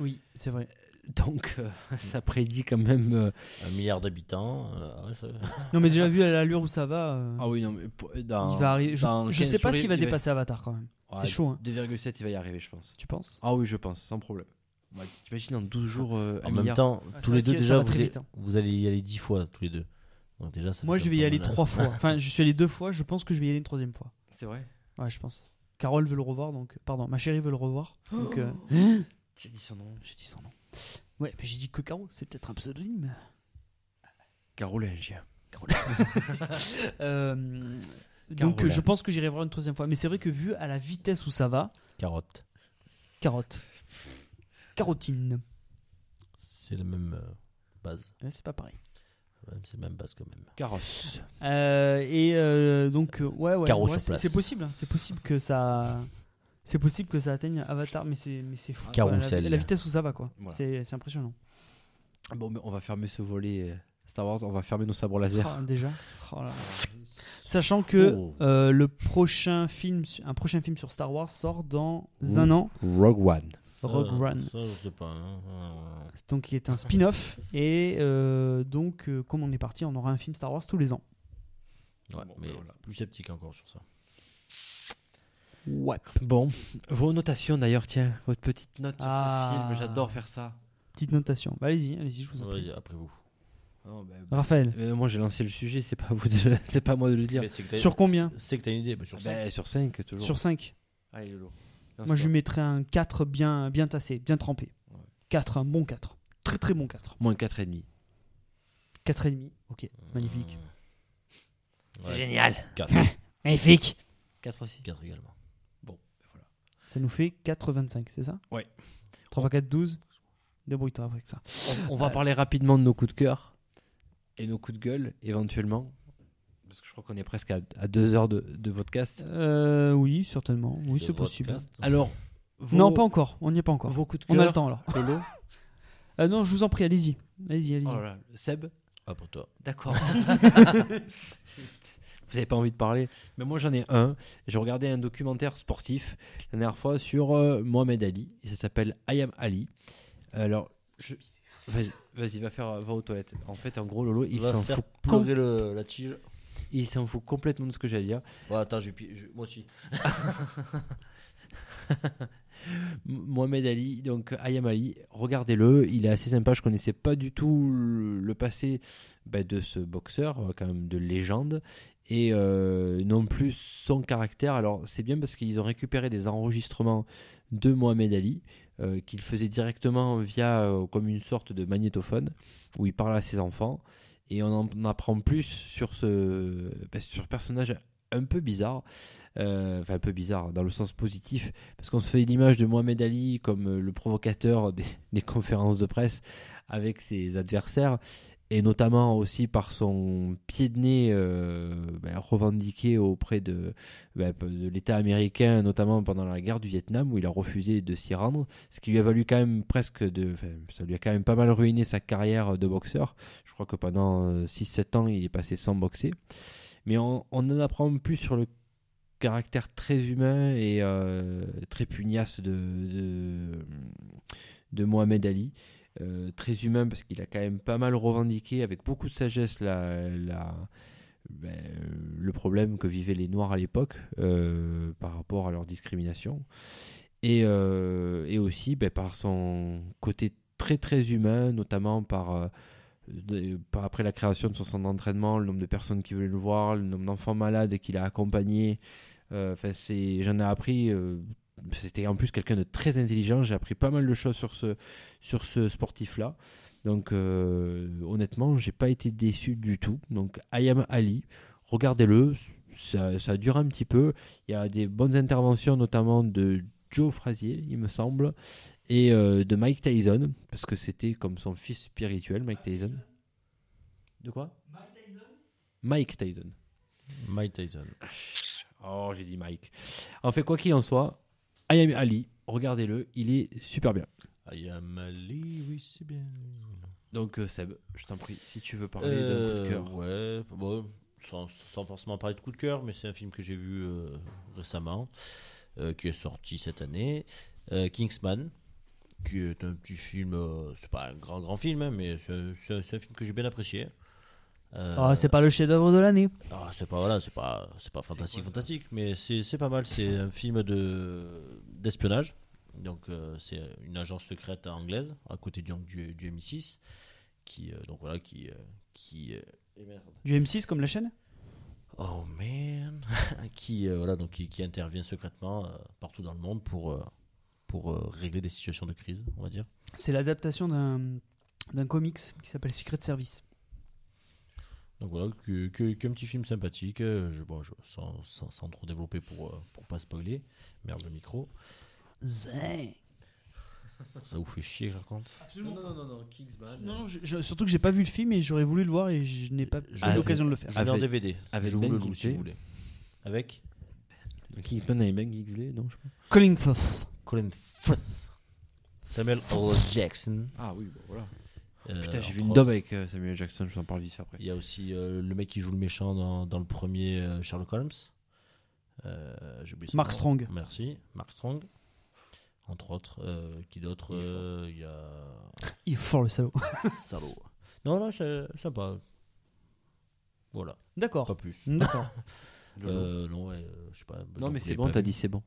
Oui, c'est vrai. Donc euh, ça prédit quand même... euh, Un milliard d'habitants. euh, ça- Non, mais déjà vu à l'allure où ça va, euh, Ah oui, non, mais dans- il va arriver. Je, 15 sais pas s'il va il va- dépasser Avatar quand même. Ouais, c'est chaud, hein. 2,7 il va y arriver, je pense. Tu penses? Ah oui, je pense, sans problème. Ouais, T'imagines en 12 jours euh, un En même milliard temps, Ah, tous ça les deux ça déjà, va vous, très allez- vite, hein. vous allez y aller dix fois tous les deux. Donc déjà, ça Moi, fait je vais y pas aller mal. trois fois. Enfin, je suis allé deux fois. Je pense que je vais y aller une troisième fois. C'est vrai Ouais, je pense. Carole veut le revoir, donc pardon, ma chérie veut le revoir. Donc, euh, J'ai dit son nom. j'ai dit son nom. Ouais, mais j'ai dit que Caro, c'est peut-être un pseudonyme. Carolinge. Euh, donc, Carola. euh, je pense que j'irai voir une troisième fois. Mais c'est vrai que vu à la vitesse où ça va, Carotte. carotte, carotine, C'est la même euh, base. Ouais, c'est pas pareil. Ouais, c'est la même base quand même. Carrosse. Euh, et euh, donc, euh, ouais, ouais, Carreau ouais, sur c'est place. c'est possible. hein. C'est possible que ça. C'est possible que ça atteigne Avatar, mais c'est mais c'est fou. quoi, Carrousel. La, la vitesse où ça va, quoi. Voilà. C'est c'est impressionnant. Bon, mais on va fermer ce volet euh, Star Wars, on va fermer nos sabres laser. Ah, déjà. Oh là là. Sachant que Oh. euh, le prochain film, un prochain film sur Star Wars sort dans Ouh. un an. Rogue One. Ça, Rogue One. Ça, je sais pas. hein. Donc, il est un spin-off. Et euh, donc, euh, comme on est parti, on aura un film Star Wars tous les ans. Ouais, Bon, mais ben voilà. plus sceptique encore sur ça. Ouais. Bon, vos notations d'ailleurs, tiens, votre petite note sur Ah. ce film, j'adore faire ça. Petite notation. Bah, allez-y, allez-y, je vous en prie. Ouais, après vous. Oh, ben, ben, Raphaël, euh, moi j'ai lancé le sujet, c'est pas, à vous de- c'est pas à moi de le dire. C'est Sur combien c'est- C'est que t'as une idée. bah, sur ça. Ben, sur 5 toujours. sur 5, Ah, il est lourd. moi je lui mettrais un 4 bien, bien tassé, bien trempé. Ouais. 4, un bon 4. Très très bon 4. Moins 4,5. 4,5. Ok, magnifique. Ouais, génial. quatre. Magnifique. 4 aussi. 4 également. Ça nous fait 4,25, c'est ça Ouais. 3 x 4, 12. Débrouille-toi avec ça. On, on va parler rapidement de nos coups de cœur et nos coups de gueule, éventuellement. Parce que je crois qu'on est presque à, à deux heures de, de podcast. Euh, oui, certainement. Oui, c'est possible. podcast. Alors, vos, Non, pas encore. On n'y est pas encore. Vos coups de On cœur. a le temps alors. Euh, non, je vous en prie, allez-y. Allez-y, allez-y. Oh Seb Ah, pour toi. D'accord. Vous n'avez pas envie de parler Mais moi j'en ai un. J'ai regardé un documentaire sportif la dernière fois sur euh, Mohamed Ali. Et ça s'appelle I Am Ali. Alors, je... vas-y, vas-y, va, faire, va aux toilettes. En fait, en gros, Lolo, il va s'en faire fout, pleurer le, la tige. il s'en fout complètement de ce que j'allais dire. Ouais, attends, je je- moi aussi. Mohamed Ali, donc Ayam Ali, regardez-le, il est assez sympa. Je connaissais pas du tout le, le passé bah, de ce boxeur, euh, quand même de légende, et euh, non plus son caractère. Alors c'est bien parce qu'ils ont récupéré des enregistrements de Mohamed Ali euh, qu'il faisait directement via euh, comme une sorte de magnétophone où il parle à ses enfants et on en apprend plus sur ce bah, sur personnage un peu bizarre, enfin un peu bizarre dans le sens positif, parce qu'on se fait l'image de Mohamed Ali comme le provocateur des conférences de presse avec ses adversaires, et notamment aussi par son pied de nez euh, ben, revendiqué auprès de, ben, de l'État américain, notamment pendant la guerre du Vietnam, où il a refusé de s'y rendre, ce qui lui a valu quand même presque de... ça lui a quand même pas mal ruiné sa carrière de boxeur. Je crois que pendant euh, 6-7 ans, il est passé sans boxer. Mais on, en apprend plus sur le caractère très humain et euh, très pugnace de, de Mohamed Ali. Euh, très humain parce qu'il a quand même pas mal revendiqué avec beaucoup de sagesse la, ben, le problème que vivaient les Noirs à l'époque euh, par rapport à leur discrimination. Et, euh, et aussi ben, par son côté très très humain, notamment par, euh, après la création de son centre d'entraînement, le nombre de personnes qui voulaient le voir, le nombre d'enfants malades qu'il a accompagnés. Euh, Enfin, c'est, j'en ai appris. C'était en plus quelqu'un de très intelligent. J'ai appris pas mal de choses sur ce sur ce sportif-là. Donc euh, honnêtement, j'ai pas été déçu du tout. Donc Ayam Ali, regardez-le. Ça, ça dure un petit peu. Il y a des bonnes interventions, notamment de Joe Frazier, il me semble, et euh, de Mike Tyson, parce que c'était comme son fils spirituel, Mike Tyson. De quoi? Mike Tyson. Mike Tyson. Oh, j'ai dit Mike. En fait, quoi qu'il en soit, Ayam Ali, regardez-le, il est super bien. I am Ali, oui, c'est bien. Donc, euh, Seb, je t'en prie, si tu veux parler d'un coup de Euh, cœur. Ouais, bon, sans, sans forcément parler de coup de cœur, mais c'est un film que j'ai vu euh, récemment, euh, qui est sorti cette année. Euh, Kingsman, qui est un petit film, euh, c'est pas un grand grand film, hein, mais c'est c'est un, c'est un film que j'ai bien apprécié. Euh, Ah, c'est pas le chef-d'œuvre de l'année. ah, c'est pas voilà, c'est pas c'est pas fantastique fantastique, mais c'est c'est pas mal. C'est un film de d'espionnage. Donc euh, c'est une agence secrète anglaise à côté du du, du MI6 qui euh, donc voilà qui euh, qui euh. Du M6 comme la chaîne? Oh man, qui euh, voilà donc qui, qui intervient secrètement euh, partout dans le monde pour euh, pour euh, régler des situations de crise, on va dire. C'est l'adaptation d'un d'un comics qui s'appelle Secret Service. Donc voilà, que, que- qu'un petit film sympathique, euh, je, bon, je- sans, sans, sans trop développer pour, euh, pour pas spoiler. Merde le micro. Ça vous fait chier que je raconte? Non, non, non, non, Kingsman. Non, non, je- je- surtout que j'ai pas vu le film et j'aurais voulu le voir et je n'ai pas eu l'occasion de le faire. Je l'ai en Avec- DVD. avec je vous Ben le loue si vous voulez. Avec Kingsman avec Ben Kingsley, non je sais pas. Colin Firth. Colin Firth, Samuel L. Jackson. Ah oui, bon, voilà. Euh, Putain, j'ai vu une dub avec euh, Samuel Jackson, je t'en parle vite après. Il y a aussi euh, le mec qui joue le méchant dans, dans le premier euh, Sherlock Holmes. Euh, Mark nom. Strong. Merci, Mark Strong. Entre autres, euh, qui d'autre Il euh, y a Il est fort le salaud. Salaud. Non, non, c'est sympa. Voilà, pas D'accord. plus. D'accord. Euh, non, ouais, euh, je sais pas. Non, mais vous c'est bon, pas t'as dit c'est bon.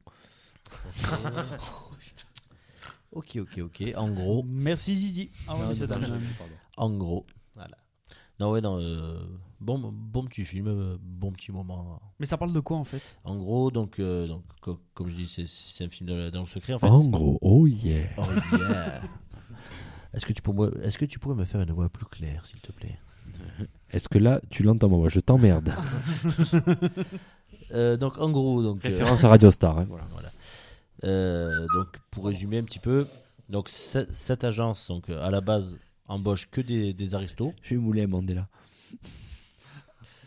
Ok, ok, ok. En gros, Merci Zizi. Ah ouais, Non, en gros, voilà. Non, ouais, non, euh, bon, bon petit film, euh, bon petit moment. Mais ça parle de quoi en fait? En gros, donc, euh, donc co- comme je dis, c'est- c'est un film dans, dans le secret. En fait, En gros, oh yeah. Oh yeah. Est-ce que, tu pourrais, est-ce que tu pourrais me faire une voix plus claire, s'il te plaît? Est-ce que là, tu l'entends, moi Je t'emmerde. Euh, Donc, en gros, donc, euh, Référence à Radio Star. hein, voilà. Voilà. Euh, donc, pour résumer un petit peu, donc ce- cette agence, donc euh, à la base, embauche que des, des aristos, Je vais mouler à Mandela.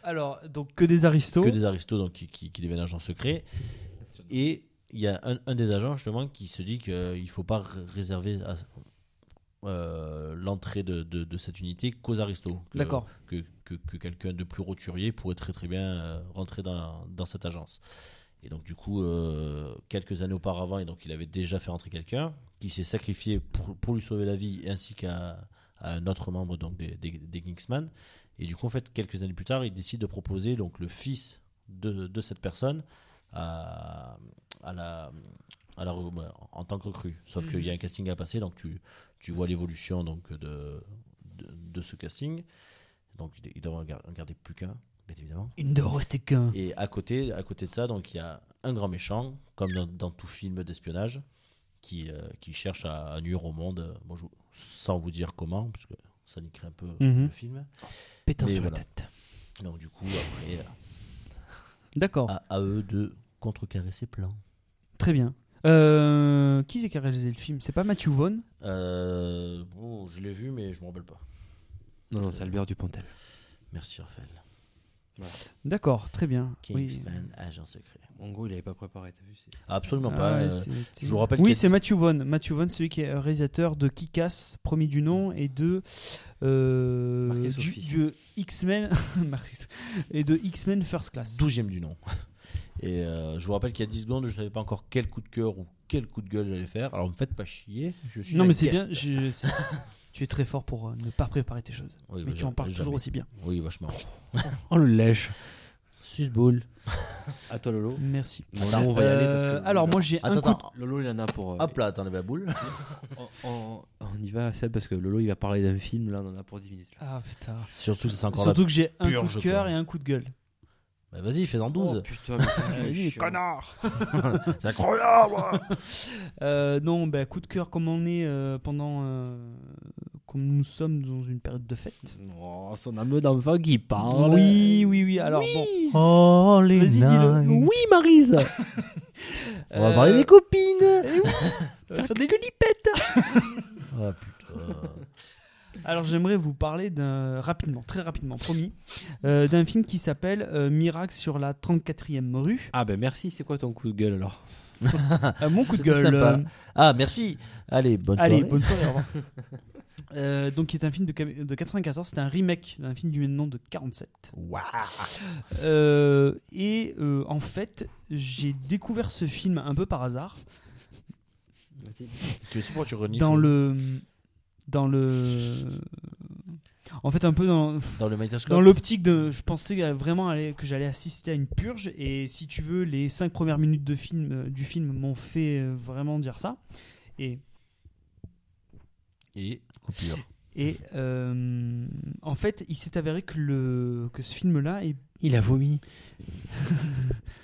Alors, donc que des aristos. que des aristos donc qui, qui, qui deviennent agents secrets. Et il y a un, un des agents justement qui se dit qu'il ne faut pas réserver à- euh, l'entrée de, de, de cette unité qu'aux aristos. Que- D'accord. Que, que, que quelqu'un de plus roturier pourrait très très bien euh, rentrer dans, dans cette agence. Et donc du coup, euh, quelques années auparavant, et donc il avait déjà fait rentrer quelqu'un qui s'est sacrifié pour, lui sauver la vie, ainsi qu'à un autre membre donc des, des. Et du coup, en fait, quelques années plus tard, il décide de proposer donc le fils de, cette personne à, la, à en tant que recrue. Sauf qu'il y a un casting à passer, donc tu, tu vois l'évolution donc de, de, de ce casting. Donc il, doit en garder plus qu'un, bien évidemment. Une de rester qu'un. Et à côté, à côté de ça, donc il y a un grand méchant, comme dans, dans tout film d'espionnage, qui, euh, qui cherche à, à nuire au monde, euh, bon, je- sans vous dire comment, parce que ça niquerait un peu Mhm. le film. Pétant Mais sur voilà. la tête. Donc du coup, après, D'accord. à, à eux de contrecarrer ses plans. Très bien. Euh, qui c'est qui a réalisé le film? C'est pas Matthew Vaughn? Euh, bon, je l'ai vu, mais je me rappelle pas. Non, non, c'est Albert Dupontel. Merci Raphaël. D'accord, très bien. Oui. Kingsman, agent secret. En gros, il avait pas préparé, t'as vu c'est- Absolument Ah pas. euh, je vous rappelle Oui, c'est Matthew Vaughn. Matthew Vaughn, celui qui est euh, réalisateur de Kick-Ass, premier du nom, et de euh, du, X-Men et de X-Men First Class. 12 du nom. Et euh, je vous rappelle qu'il y a 10 secondes, je savais pas encore quel coup de cœur ou quel coup de gueule j'allais faire. Alors me faites pas chier. Je suis Non, mais c'est bien. je- tu es très fort pour euh, ne pas préparer tes choses. Oui, mais bah, tu en parles jamais. toujours aussi bien. Oui, vachement. Oh le lèche. Susboule. À toi, Lolo. Merci. Bon, là, on va y aller. Parce Euh, que alors moi j'ai un Attends, coup de- attends. Lolo, il en a pour. euh, Hop là, t'enlèves la boule. on, on- on y va, Seb, parce que Lolo, il va parler d'un film. Là, on en a pour 10 minutes. là. Ah putain. Surtout que c'est encore Surtout que j'ai un coup de cœur et un coup de gueule. Bah, vas-y, fais-en 12. Oh, putain, mais connard c'est incroyable Euh, non, bah, coup de cœur comme on est euh, pendant. Euh, comme nous sommes dans une période de fête. Oh, son âme d'enfant qui parle. Oui, oui, oui. Alors bon. Oh, les Vas-y, dis-le. Oui, Marise. On va Euh, parler des copines faire des gueulipettes. Oh putain. Alors j'aimerais vous parler d'un rapidement, très rapidement, promis, euh, d'un film qui s'appelle euh, Miracle sur la 34e rue. Ah, ben merci. C'est quoi ton coup de gueule alors Euh, mon coup de gueule. sympa. euh, Ah, merci. Allez, bonne Allez, soirée. bonne soirée. au revoir. Euh, donc, qui est un film de, de 94, c'est un remake d'un film du même nom de 47. Waouh. Euh, et euh, en fait, j'ai découvert ce film un peu par hasard Tu sais pourquoi tu renies dans le, dans le, en fait un peu dans, Dans le dans l'optique de, je pensais vraiment aller- que j'allais assister à une purge et si tu veux, les cinq premières minutes de film du film m'ont fait vraiment dire ça. Et Et coupure. Et euh, en fait, il s'est avéré que, le, que ce film-là est. Il a vomi.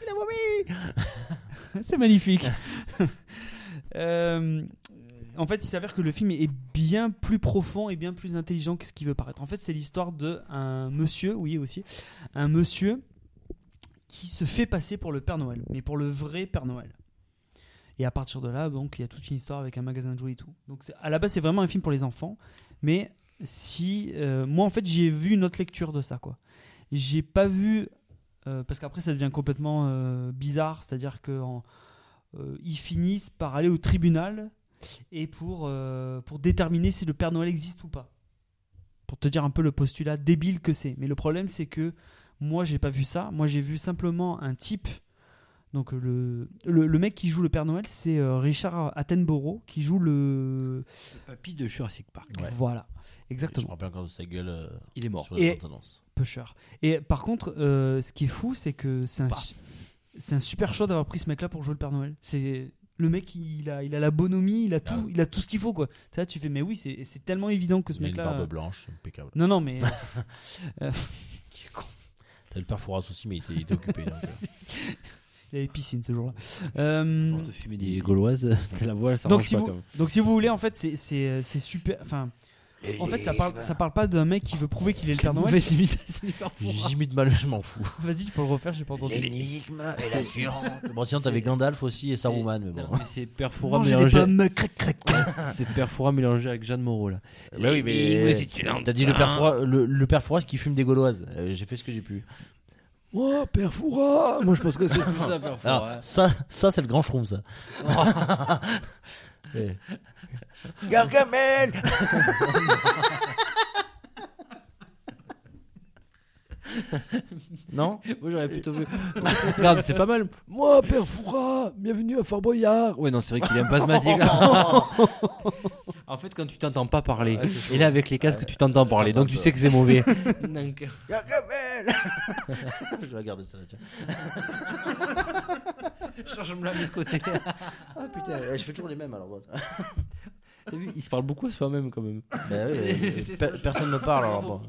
C'est magnifique. Euh, en fait, il s'avère que le film est bien plus profond et bien plus intelligent que ce qu'il veut paraître. En fait, c'est l'histoire de un monsieur, oui aussi, un monsieur qui se fait passer pour le Père Noël, mais pour le vrai Père Noël. Et à partir de là, donc, il y a toute une histoire avec un magasin de jouets et tout. Donc, à la base, c'est vraiment un film pour les enfants, mais si euh, moi, en fait, j'ai vu une autre lecture de ça, quoi. J'ai pas vu euh, parce qu'après, ça devient complètement euh, bizarre, c'est-à-dire que en- euh, ils finissent par aller au tribunal et pour pour déterminer si le Père Noël existe ou pas. Pour te dire un peu le postulat débile que c'est. Mais le problème, c'est que moi, j'ai pas vu ça. Moi, j'ai vu simplement un type. Donc le, le, le mec qui joue le Père Noël, c'est euh, Richard Attenborough qui joue le. Le papy de Jurassic Park. Ouais. Voilà, Je me exactement. rappelle encore de sa gueule euh, Il est mort. sur la Et- tendance. Pusher. Et par contre, euh, ce qui est fou, c'est que c'est un, Bah. su- c'est un super choix d'avoir pris ce mec-là pour jouer le Père Noël. C'est le mec, il a, il a la bonomie, il a tout, Ah. il a tout ce qu'il faut quoi. Là, tu fais, mais oui, c'est c'est tellement évident que ce Il a une mec-là. barbe blanche, c'est impeccable. Non, non, mais T'as le père Fouras aussi, mais il était, il était occupé. donc, il avait piscine ce jour-là. Euh, Pour te fumer des gauloises, t'as la voix, ça donc si pas vous, quand même. donc si vous voulez, en fait, c'est super. Enfin, en fait, ça parle, ça parle pas d'un mec qui veut prouver qu'il est le Père Noël. J'imite mal, je m'en fous. Vas-y, tu peux le refaire, j'ai pas entendu. L'énigme et l'assurance. Bon, sinon, t'avais Gandalf aussi et Saruman, mais bon. c'est des mélangé. pommes, crac, crac, crac. C'est Père Fouras mélangé avec Jeanne Moreau là. Bah oui, mais. T'as dit le père, Fouras, le, qui fume des gauloises. Euh, J'ai fait ce que j'ai pu. Oh, Père Fouras Moi je pense que c'est tout ça, Père Alors, ça, ça c'est le grand shroom, ça. Gargamel Non? Moi j'aurais plutôt vu. Regarde, c'est pas mal. Moi, Père Fouras, bienvenue à Fort Boyard. Ouais, non, c'est vrai qu'il est un peu asthmatique. en fait, quand tu t'entends pas parler, Ouais, c'est chaud. et là avec les casques, tu t'entends parler, donc tu sais que c'est mauvais. Donc, Gargamel Je vais regarder ça là, tiens. change-moi la de côté. Ah putain, je fais toujours les mêmes alors. T'as vu, il se parle beaucoup à soi-même quand même. Bah oui, euh, pe- personne ne parle alors bon.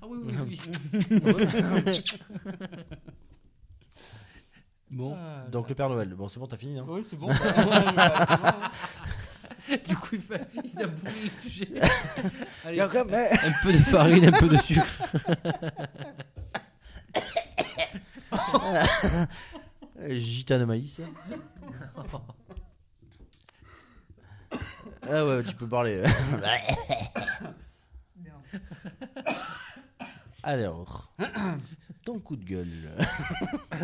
Ah oui, oui, oui. bon, Donc le Père Noël, bon c'est bon, t'as fini, non Oui, c'est bon. du coup, il, fait... il a bourré le sujet. Allez, un peu de farine, un peu de sucre. Gita de maïs. ah ouais, tu peux parler. Alors, ton coup de gueule.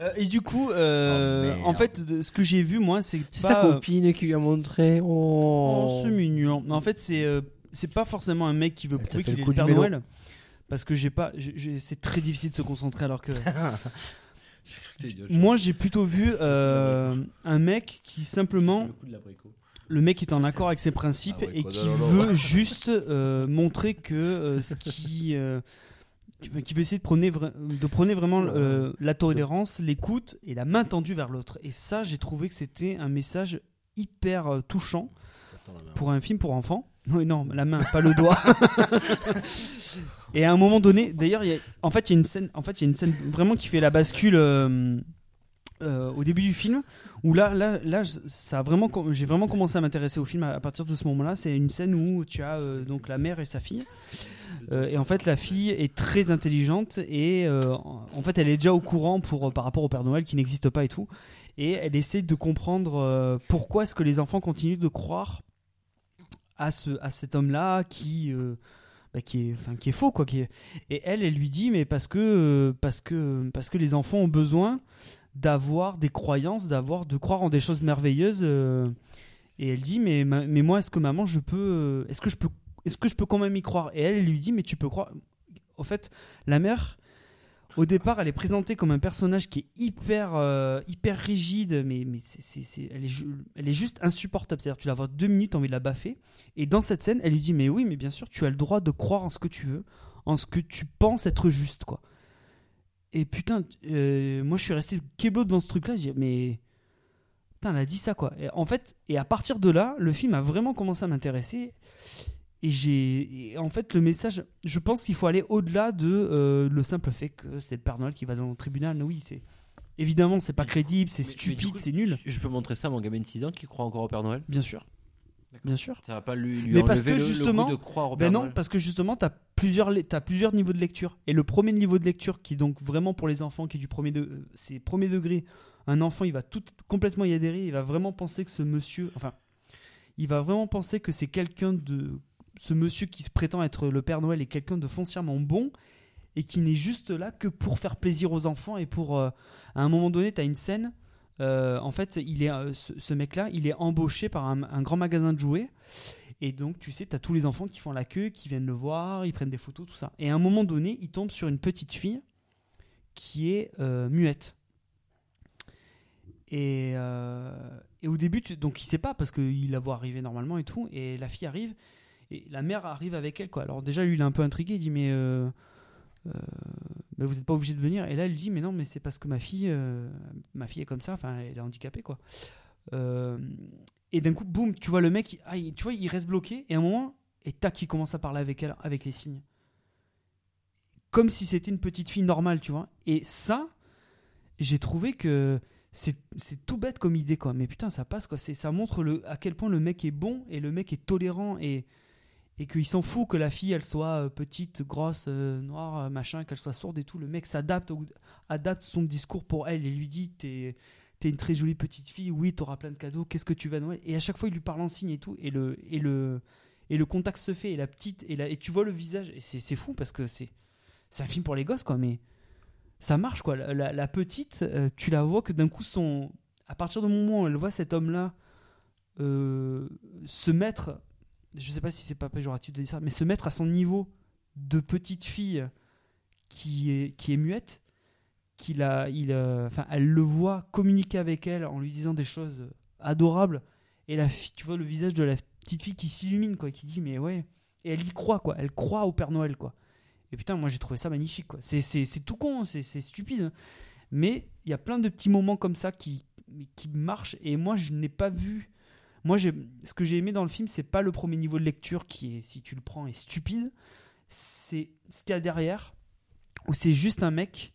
Euh, et du coup, euh, Oh, merde. en fait, de- ce que j'ai vu, moi, c'est C'est pas. sa copine qui lui a montré. Oh, Oh, c'est mignon. Mais en fait, c'est euh, c'est pas forcément un mec qui veut Elle t'a prouver fait qu'il le est coup le du Père. Noël. Parce que j'ai pas, j'ai- j'ai- c'est très difficile de se concentrer alors que moi j'ai plutôt vu euh, un mec qui simplement, coup de l'abricot. le mec est en accord avec ses principes Ah ouais, et quoi qui veut juste euh, montrer que euh, ce qui, euh, qui veut- essayer de prôner, de prôner vraiment euh, la tolérance, l'écoute et la main tendue vers l'autre. Et ça, j'ai trouvé que c'était un message hyper euh, touchant pour un film pour enfants. Oui, non, la main, pas le doigt. et à un moment donné, d'ailleurs, il y a- en fait, il y a une scène, en fait, il y a une scène vraiment qui fait la bascule euh, euh, au début du film, où là, là, là, ça vraiment, j'ai vraiment commencé à m'intéresser au film à, partir de ce moment-là. C'est une scène où tu as euh, donc la mère et sa fille. Euh, et en fait, la fille est très intelligente et en fait, elle est déjà au courant pour, par rapport au Père Noël qui n'existe pas et tout. Et elle essaie de comprendre pourquoi est-ce que les enfants continuent de croire à, ce, à cet homme-là qui, bah, qui, est, enfin, qui est faux. Quoi, Et elle, elle lui dit, mais parce que, parce, que, parce que les enfants ont besoin d'avoir des croyances, d'avoir de croire en des choses merveilleuses. euh, et elle dit, mais, ma- mais moi, est-ce que maman, je peux, euh, est-ce que je peux, est-ce que je peux quand même y croire? Et elle, lui dit, mais tu peux croire. En fait, la mère, au départ, elle est présentée comme un personnage qui est hyper, euh, hyper rigide, mais, mais c'est, c'est- c'est- elle, est elle est juste insupportable. C'est-à-dire, tu la vois deux minutes, envie de la baffer. Et dans cette scène, elle lui dit, mais oui, mais bien sûr, tu as le droit de croire en ce que tu veux, en ce que tu penses être juste, quoi. Et putain, euh, moi, je suis resté keblo devant ce truc-là. J'ai mais putain, elle a dit ça, quoi. Et en fait, et à partir de là, le film a vraiment commencé à m'intéresser. Et j'ai, en fait, le message, je pense qu'il faut aller au-delà de euh, le simple fait que c'est le Père Noël qui va dans le tribunal. Oui, c'est évidemment, c'est pas crédible, c'est stupide, c'est nul. Je je peux montrer ça à mon gamin de 6 ans qui croit encore au Père Noël? Bien sûr, bien sûr. Ça va pas lui, lui Mais parce que le- justement- goût de croire au Père Ben non, parce que justement, tu as plusieurs, t'as plusieurs niveaux de lecture. Et le premier niveau de lecture, qui est donc vraiment pour les enfants, qui est du premier, de, euh, c'est premier degré, un enfant, il va tout, complètement y adhérer, il va vraiment penser que ce monsieur, enfin, il va vraiment penser que c'est quelqu'un de. Ce monsieur qui se prétend être le Père Noël est quelqu'un de foncièrement bon et qui n'est juste là que pour faire plaisir aux enfants et pour. euh, à un moment donné, tu as une scène. Euh, en fait, il est, euh, ce, mec-là, il est embauché par un, grand magasin de jouets. Et donc, tu sais, tu as tous les enfants qui font la queue, qui viennent le voir, ils prennent des photos, tout ça. Et à un moment donné, il tombe sur une petite fille qui est euh, muette. Et, et au début, tu- donc il sait pas parce qu'il la voit arriver normalement et tout. Et la fille arrive et la mère arrive avec elle. Quoi. Alors, déjà, lui, il est un peu intrigué. Il dit Mais, mais vous n'êtes pas obligé de venir. Et là, elle dit Mais non, mais c'est parce que ma fille, euh, ma fille est comme ça. Enfin, elle est handicapée, quoi. Euh, et d'un coup, boum, tu vois le mec, ah, tu vois, il reste bloqué. Et à un moment, et tac, il commence à parler avec elle, avec les signes. Comme si c'était une petite fille normale, tu vois. Et ça, j'ai trouvé que c'est tout bête comme idée, quoi. Mais putain, ça passe, quoi. Ça montre le, à quel point le mec est bon et le mec est tolérant et, et qu'il s'en fout que la fille, elle soit euh, petite, grosse, euh, noire, euh, machin, qu'elle soit sourde et tout. Le mec s'adapte adapte son discours pour elle et lui dit T'es t'es une très jolie petite fille, oui, t'auras plein de cadeaux, qu'est-ce que tu vas Noël Et à chaque fois, il lui parle en signe et tout. Et le, et le, et le contact se fait et la petite et, la, et tu vois le visage et c'est fou parce que c'est c'est un film pour les gosses quoi mais ça marche quoi la, petite tu la vois que d'un coup son à partir du moment où elle voit cet homme là se mettre je sais pas si c'est pas péjoratif de dire ça mais se mettre à son niveau de petite fille qui est qui est muette qu'il a il euh, enfin elle le voit communiquer avec elle en lui disant des choses adorables et la fille tu vois le visage de la petite fille qui s'illumine quoi qui dit mais ouais et elle y croit quoi elle croit au Père Noël quoi et putain moi j'ai trouvé ça magnifique quoi c'est tout con c'est c'est stupide hein. mais il y a plein de petits moments comme ça qui qui marchent et moi je n'ai pas vu moi ce que j'ai aimé dans le film c'est pas le premier niveau de lecture qui est si tu le prends est stupide. C'est ce qu'il y a derrière où c'est juste un mec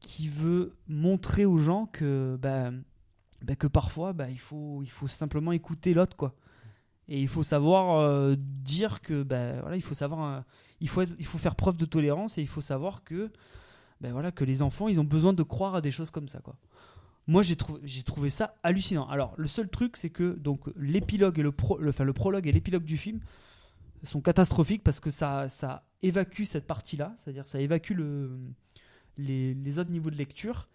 qui veut montrer aux gens que bah, bah, que parfois bah, il faut simplement écouter l'autre quoi. Et il faut savoir euh, dire que bah, voilà il faut savoir euh, il faut il faut faire preuve de tolérance et il faut savoir que bah, voilà que les enfants ils ont besoin de croire à des choses comme ça quoi moi j'ai trouvé ça hallucinant alors le seul truc c'est que donc l'épilogue et le, pro, enfin, le prologue et l'épilogue du film sont catastrophiques parce que ça ça évacue cette partie là c'est à dire ça évacue le les, autres niveaux de lecture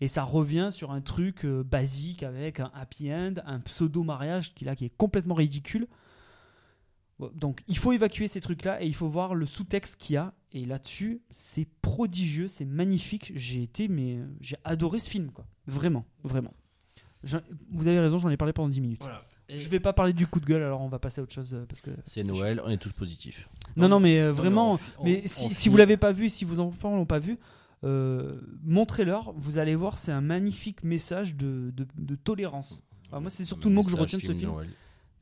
et ça revient sur un truc euh, basique avec un happy end, un pseudo mariage qui là qui est complètement ridicule. Donc il faut évacuer ces trucs là et il faut voir le sous-texte qu'il y a et là-dessus c'est prodigieux, c'est magnifique. J'ai été mais euh, j'ai adoré ce film quoi, vraiment, vraiment. Vous avez raison, j'en ai parlé pendant 10 minutes. Voilà. Je vais pas parler du coup de gueule, alors on va passer à autre chose euh, parce que C'est Noël, on est tous positifs. Non, non, mais euh, Non, vraiment. on on- Mais on si, si finit- vous l'avez pas vu, si vos enfants l'ont pas vu, euh, montrez-leur. Vous allez voir, c'est un magnifique message de, de, de tolérance. Alors moi, c'est surtout le mot que je retiens de ce film. Noël.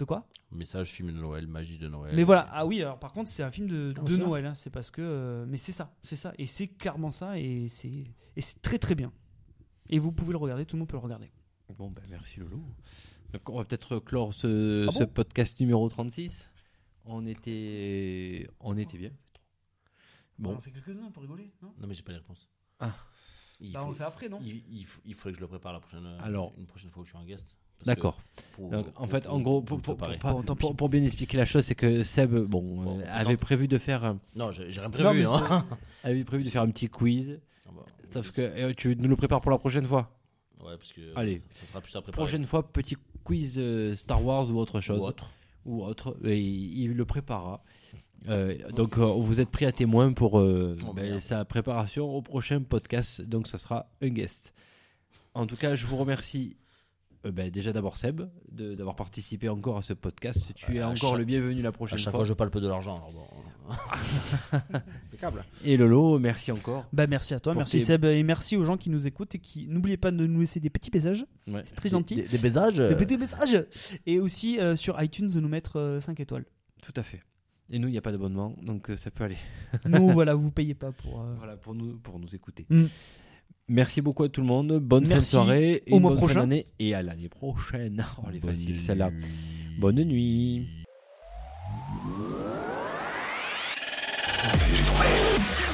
De quoi Message film de Noël, magie de Noël. Mais voilà. Ah oui. Alors par contre, c'est un film de, Ah, de Noël. hein, c'est parce que. euh, mais c'est ça, c'est ça, et c'est clairement ça, et c'est et c'est très très bien. Et vous pouvez le regarder. Tout le monde peut le regarder. Bon, ben merci Lolo. Donc, on va peut-être clore ce, Ah ce bon podcast numéro 36. On était, on était bien. Bon, fait quelques-uns pour rigoler, non Non, mais j'ai pas les réponses. Ah. Il, Bah, on faut, le fait après, non il, il faut, il faudrait que je le prépare la prochaine, Alors. une prochaine fois où je suis en guest. D'accord. Donc, en fait, en gros, pour bien expliquer la chose, c'est que Seb, bon, Bon, euh, avait prévu de faire, un- Non, j'ai rien Non, prévu. mais hein. avait prévu de faire un petit quiz. Ah bah, Sauf que euh, tu nous le prépares pour la prochaine fois. Ouais, parce que Allez. ça sera plus à préparer. Prochaine fois, petit quiz euh, Star Wars ou autre chose. Ou autre. ou autre, et il le préparera. Donc vous êtes pris à témoin pour Oh, ben, sa préparation au prochain podcast. Donc ça sera un guest. En tout cas, je vous remercie euh, ben, déjà d'abord Seb de- d'avoir participé encore à ce podcast. Tu es À encore chaque- le bienvenu la À prochaine chaque fois. fois, je parle peu de l'argent. alors bon. Impeccable. Et Lolo, merci encore. Bah merci à toi, Pour merci tes- Seb, et merci aux gens qui nous écoutent et qui n'oubliez pas de nous laisser des petits messages. Ouais. C'est très gentil. Des, des baisages. Des petits messages. Et aussi euh, sur iTunes de nous mettre 5 étoiles. Tout à fait. Et nous, il n'y a pas d'abonnement, donc euh, ça peut aller. Nous, voilà, vous payez pas pour. euh, Voilà, pour nous, pour nous écouter. Mm. Merci beaucoup à tout le monde. Bonne fin de Merci. soirée. Et Au une mois bonne fin prochain. d'année. Et à l'année prochaine. Oh, elle est Bonne facile nuit. celle-là. Bonne nuit.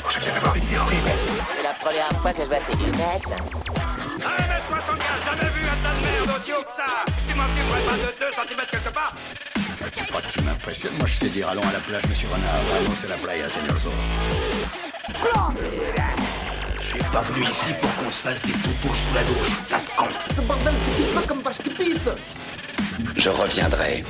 C'est la première fois que je vois ces lunettes. 1m75, jamais vu un tas de merde aussi haut que ça Tu m'en filmerais pas de 2 cm quelque part Tu crois que tu m'impressionnes? Moi, je sais dire allons à la plage, monsieur Renard. Vamos a la playa, señor Zorro. Je suis pas venu ici pour qu'on se fasse des toutous sous la douche, tas de con. Ce bordel, c'est pas comme vache qui pisse Je reviendrai.